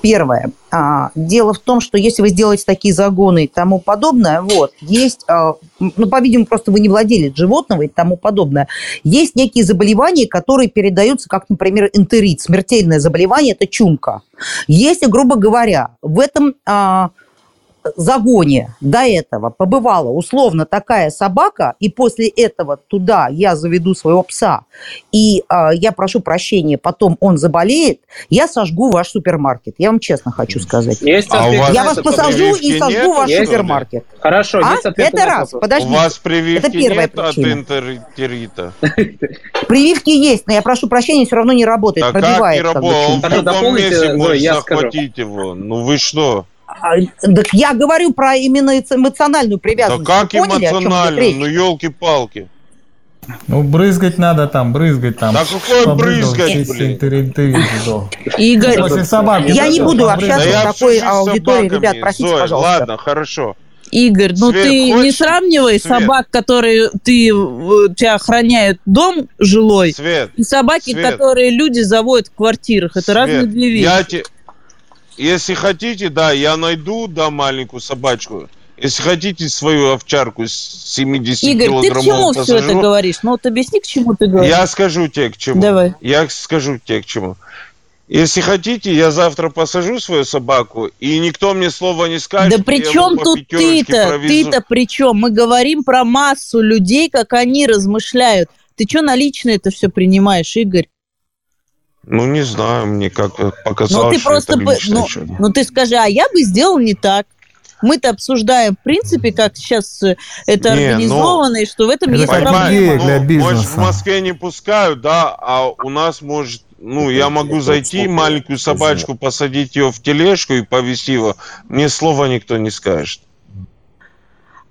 Первое. А, дело в том, что если вы сделаете такие загоны и тому подобное, вот, есть, а, ну, по-видимому, просто вы не владелец животного и тому подобное, есть некие заболевания, которые передаются, как, например, энтерит, смертельное заболевание, это чумка. Если, грубо говоря, в этом а, загоне до этого побывала условно такая собака, и после этого туда я заведу своего пса, и э, я прошу прощения, потом он заболеет, я сожгу ваш супермаркет. Я вам честно хочу сказать. Есть а ответ я вас посажу и сожгу Нет? ваш Есть? супермаркет. Хорошо, А? есть ответ Это раз, подождите. У вас прививки Это первая нет от причина. энтерита? Прививки есть, но я прошу прощения, все равно не работает, А как пробивает. не работает? Он в любом месте может захватить его. Ну вы что? А, Так я говорю про именно эмоциональную Да привязанность. как Вы поняли, речь? Ну елки-палки. Ну, брызгать надо там, брызгать там. Да Побрызгал брызгать, блин? да. Игорь, После собак Я не буду общаться Да такой с аудитории, собаками. ребят, простите, Зой, пожалуйста. ладно, хорошо. Игорь, ну Свет, ты не хочешь? сравнивай Свет. собак, которые ты, тебя охраняют дом жилой, Свет, и собаки, Свет. которые люди заводят в квартирах. Это разные Свет, две вещи. Я те... Если хотите, да, я найду, да, маленькую собачку. Если хотите свою овчарку с 70 Игорь, ты к чему килограммовым все это посажу, говоришь? Ну вот объясни, к чему ты говоришь. Я скажу тебе к чему. Давай. Я скажу тебе к чему. Если хотите, я завтра посажу свою собаку, и никто мне слова не скажет. Да при чем тут ты-то? Ты-то при чем? Мы говорим про массу людей, как они размышляют. Ты что на личное это все принимаешь, Игорь? Ну, не знаю, мне как показалось, Ну ты что просто... это бы- ну, ну ты скажи, а я бы сделал не так. Мы-то обсуждаем, в принципе, как сейчас э, это Не, ну, организовано, и что в этом есть Понимаешь, проблема. ну, Может, в Москве не пускают, да, а у нас может, ну, я могу зайти, маленькую собачку, посадить ее в тележку и повезти его. Мне слова никто не скажет.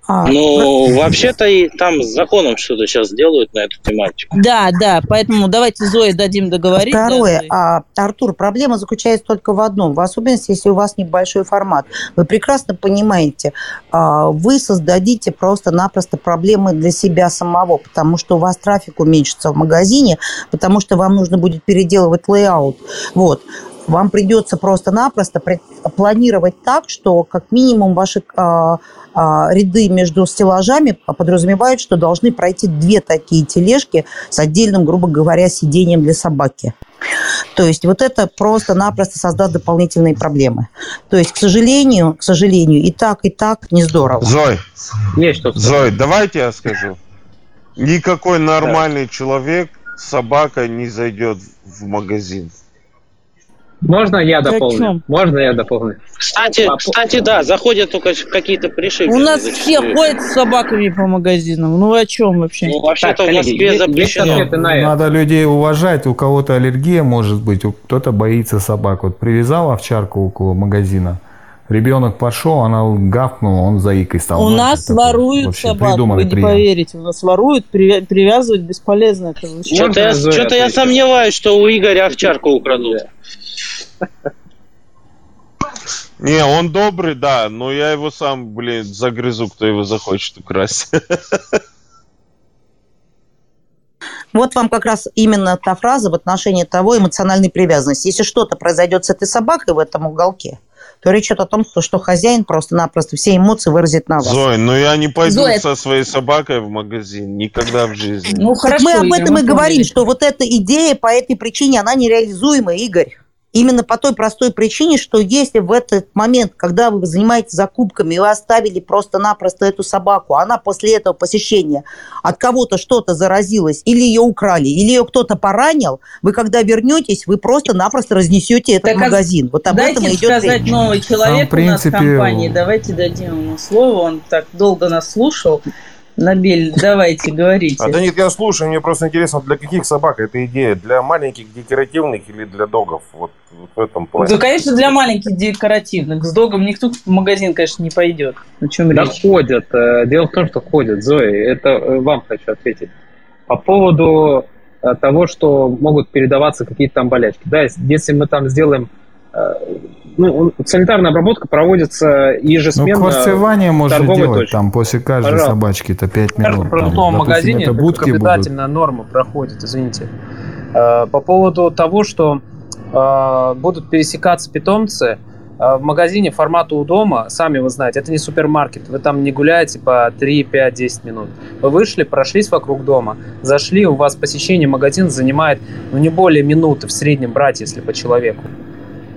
А, Ну, вообще-то и там с законом что-то сейчас делают на эту тематику. Да, да, поэтому давайте Зое дадим договорить. Второе, а, Артур, проблема заключается только в одном, в особенности, если у вас небольшой формат. Вы прекрасно понимаете, а, вы создадите просто-напросто проблемы для себя самого, потому что у вас трафик уменьшится в магазине, потому что вам нужно будет переделывать layout. Вот. Вам придется просто-напросто планировать так, что как минимум ваши а, а, ряды между стеллажами подразумевают, что должны пройти две такие тележки с отдельным, грубо говоря, сиденьем для собаки. То есть вот это просто-напросто создаст дополнительные проблемы. То есть, к сожалению, к сожалению, и так, и так не здорово. Зой, Есть что Зой, давайте я скажу. Никакой нормальный человек с собакой не зайдет в магазин. Можно я дополню? Можно я дополню? Кстати, кстати, да, заходят только какие-то пришельцы. У нас все ходят с собаками по магазинам. Ну о чем вообще? Ну, вообще-то Так, в коллеги, Москве есть запрещено. это. Надо людей уважать. У кого-то аллергия может быть, у кто-то боится собак. Вот привязал овчарку около магазина. Ребенок пошел, она гавкнула, он заикой стал. У Ну, нас такой воруют вообще собак, вы не прием. поверите. У нас воруют, привя- привязывать бесполезно. Это вообще. Что-то я, что-то я сомневаюсь, что у Игоря овчарку украдут. Не, он добрый, да, но я его сам, блин, загрызу, кто его захочет украсть. Вот вам как раз именно та фраза в отношении того эмоциональной привязанности. Если что-то произойдет с этой собакой в этом уголке, то речь идет о том, что, что хозяин просто-напросто все эмоции выразит на вас. Зой, ну я не пойду Зоя- со своей собакой в магазин. Никогда в жизни. Ну Так мы об этом и говорим, что вот эта идея по этой причине, она нереализуема, Игорь. Именно по той простой причине, что если в этот момент, когда вы занимаетесь закупками, и вы оставили просто-напросто эту собаку, она после этого посещения от кого-то что-то заразилась, или ее украли, или ее кто-то поранил, вы когда вернетесь, вы просто-напросто разнесете этот Так, а магазин. Вот об Дайте этом и идет сказать речь. новый человек Сам, у нас в принципе, компании. Давайте дадим ему слово. Он так долго нас слушал. Набель, давайте, говорите. А, да нет, я слушаю, мне просто интересно, для каких собак эта идея? Для маленьких декоративных или для догов? Вот, вот в этом плане. Да, конечно, для маленьких декоративных. С догом никто в магазин, конечно, не пойдет. О чем Да речь? ходят. Э, Дело в том, что ходят. Зои, это э, вам хочу ответить. По поводу э, того, что могут передаваться какие-то там болячки. Да, если мы там сделаем... э, Ну, санитарная обработка проводится Ну, ежесменно. кварцевание в можно делать точке. там после каждой Пожалуйста. собачки, это 5 В каждом минут. там, продуктовом допустим, магазине это это будки как будут. обязательная норма проходит, извините. Э, По поводу того, что э, будут пересекаться питомцы, А В магазине формата у дома, сами вы знаете, это не супермаркет. Вы там не гуляете по 3, 5, 10 минут. Вы вышли, прошлись вокруг дома, зашли, у вас посещение магазина занимает ну, не более минуты в среднем брать, если по человеку.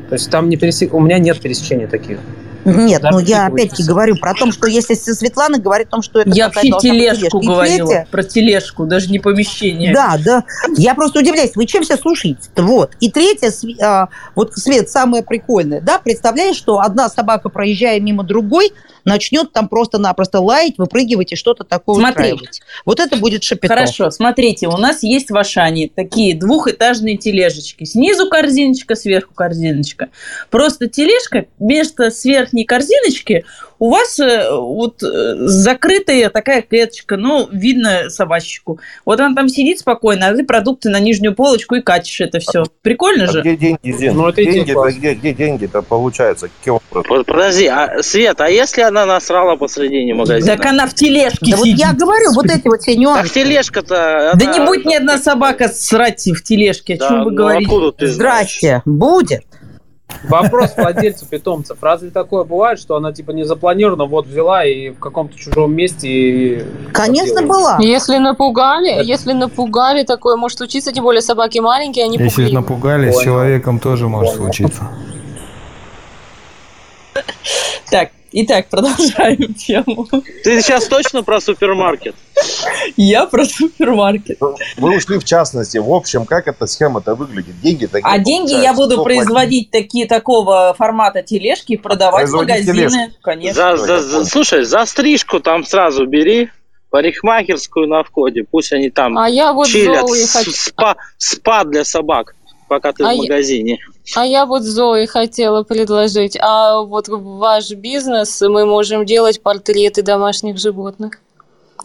То есть там не пересек... у меня нет пересечений таких. Нет, Даже ну я опять-таки говорю про то, что если Светлана говорит о том, что это Я вообще тележку говорила, третье- про тележку, даже не помещение. Да, да. Я просто удивляюсь, вы чем все слушаете Вот. И третье, а, вот, Свет, самое прикольное, да, представляешь, что одна собака, проезжая мимо другой, начнет там просто-напросто лаять, выпрыгивать и что-то такое Смотри. устраивать. Вот это будет шапито. Хорошо, смотрите, у нас есть в Ашане такие двухэтажные тележечки. Снизу корзиночка, сверху корзиночка. Просто тележка, вместо с верхней корзиночки у вас э, вот э, закрытая такая клеточка, ну, видно собачку. Вот она там сидит спокойно, а ты продукты на нижнюю полочку и катишь это все. Прикольно А же? где деньги, Зин? Ну, это деньги, классная. где, где деньги-то получается? Каким образом? Вот подожди, а, Свет, а если она насрала посредине магазина? Так она в тележке Да вот сидит. я говорю, вот эти вот все нюансы. Так тележка-то... Да она- не будет ни одна собака срать в тележке, о Да, чем вы ну говорите? откуда ты знаешь? Здрасте, будет. Вопрос владельцу питомцев. Разве такое бывает, что она типа не запланирована, вот взяла и в каком-то чужом месте и... Конечно, была. Если напугали, если напугали, такое может случиться, тем более собаки маленькие, они Если напугали, с Понял. человеком тоже может случиться. Так, итак, продолжаем тему. Ты сейчас точно про супермаркет? Я про супермаркет. Вы ушли в частности. В общем, как эта схема-то выглядит? Деньги такие А деньги я буду производить такие такого формата тележки и продавать в магазины. Конечно. За- за- за- слушай, за стрижку там сразу бери, парикмахерскую на входе, пусть они там А я вот чилят, спа, спа для собак, пока ты А в я- магазине. А я вот Зои хотела предложить, а вот ваш бизнес мы можем делать портреты домашних животных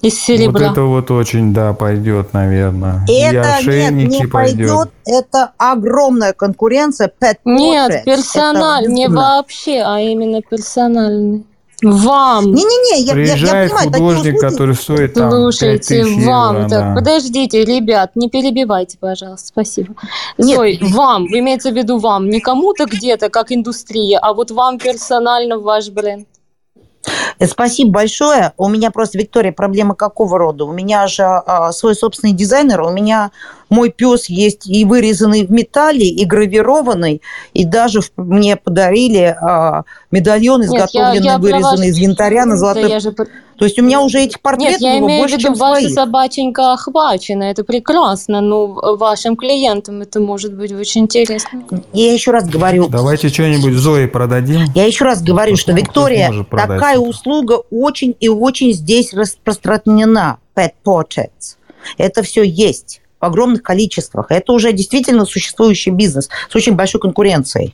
из Вот серебра. это вот очень, да, пойдет, наверное. И Это нет, ошейники не пойдет. пойдет. Это огромная конкуренция. Pet Нет, персональный, не вообще, а именно персональный. Вам. Не-не-не, я, я- я Приезжает понимаю, художник, услуги- который стоит там Слушайте, 5000 вам евро, так, да. подождите, ребят, не перебивайте, пожалуйста, спасибо. Нет. Зой, вам, имеется в виду вам, не кому-то где-то, как индустрия, а вот вам персонально ваш бренд. Э, Спасибо большое. У меня просто, Виктория, проблема какого рода? У меня же а, свой собственный дизайнер, у меня мой пес есть и вырезанный в металле, и гравированный, и даже в- мне подарили а, медальон, Нет, я- изготовленный, я вырезанный ваш- из янтаря на Да золотой... я же про- То есть у меня уже этих Нет, портретов я было имею в больше, виду, чем ваша своих. собаченька охвачена, это прекрасно, но вашим клиентам это может быть очень интересно. Я еще раз говорю, Давайте что-нибудь Зои продадим. Я еще раз говорю, что Кто Виктория, такая это? услуга очень и очень здесь распространена. Pet portraits. Это все есть в огромных количествах. Это уже действительно существующий бизнес с очень большой конкуренцией.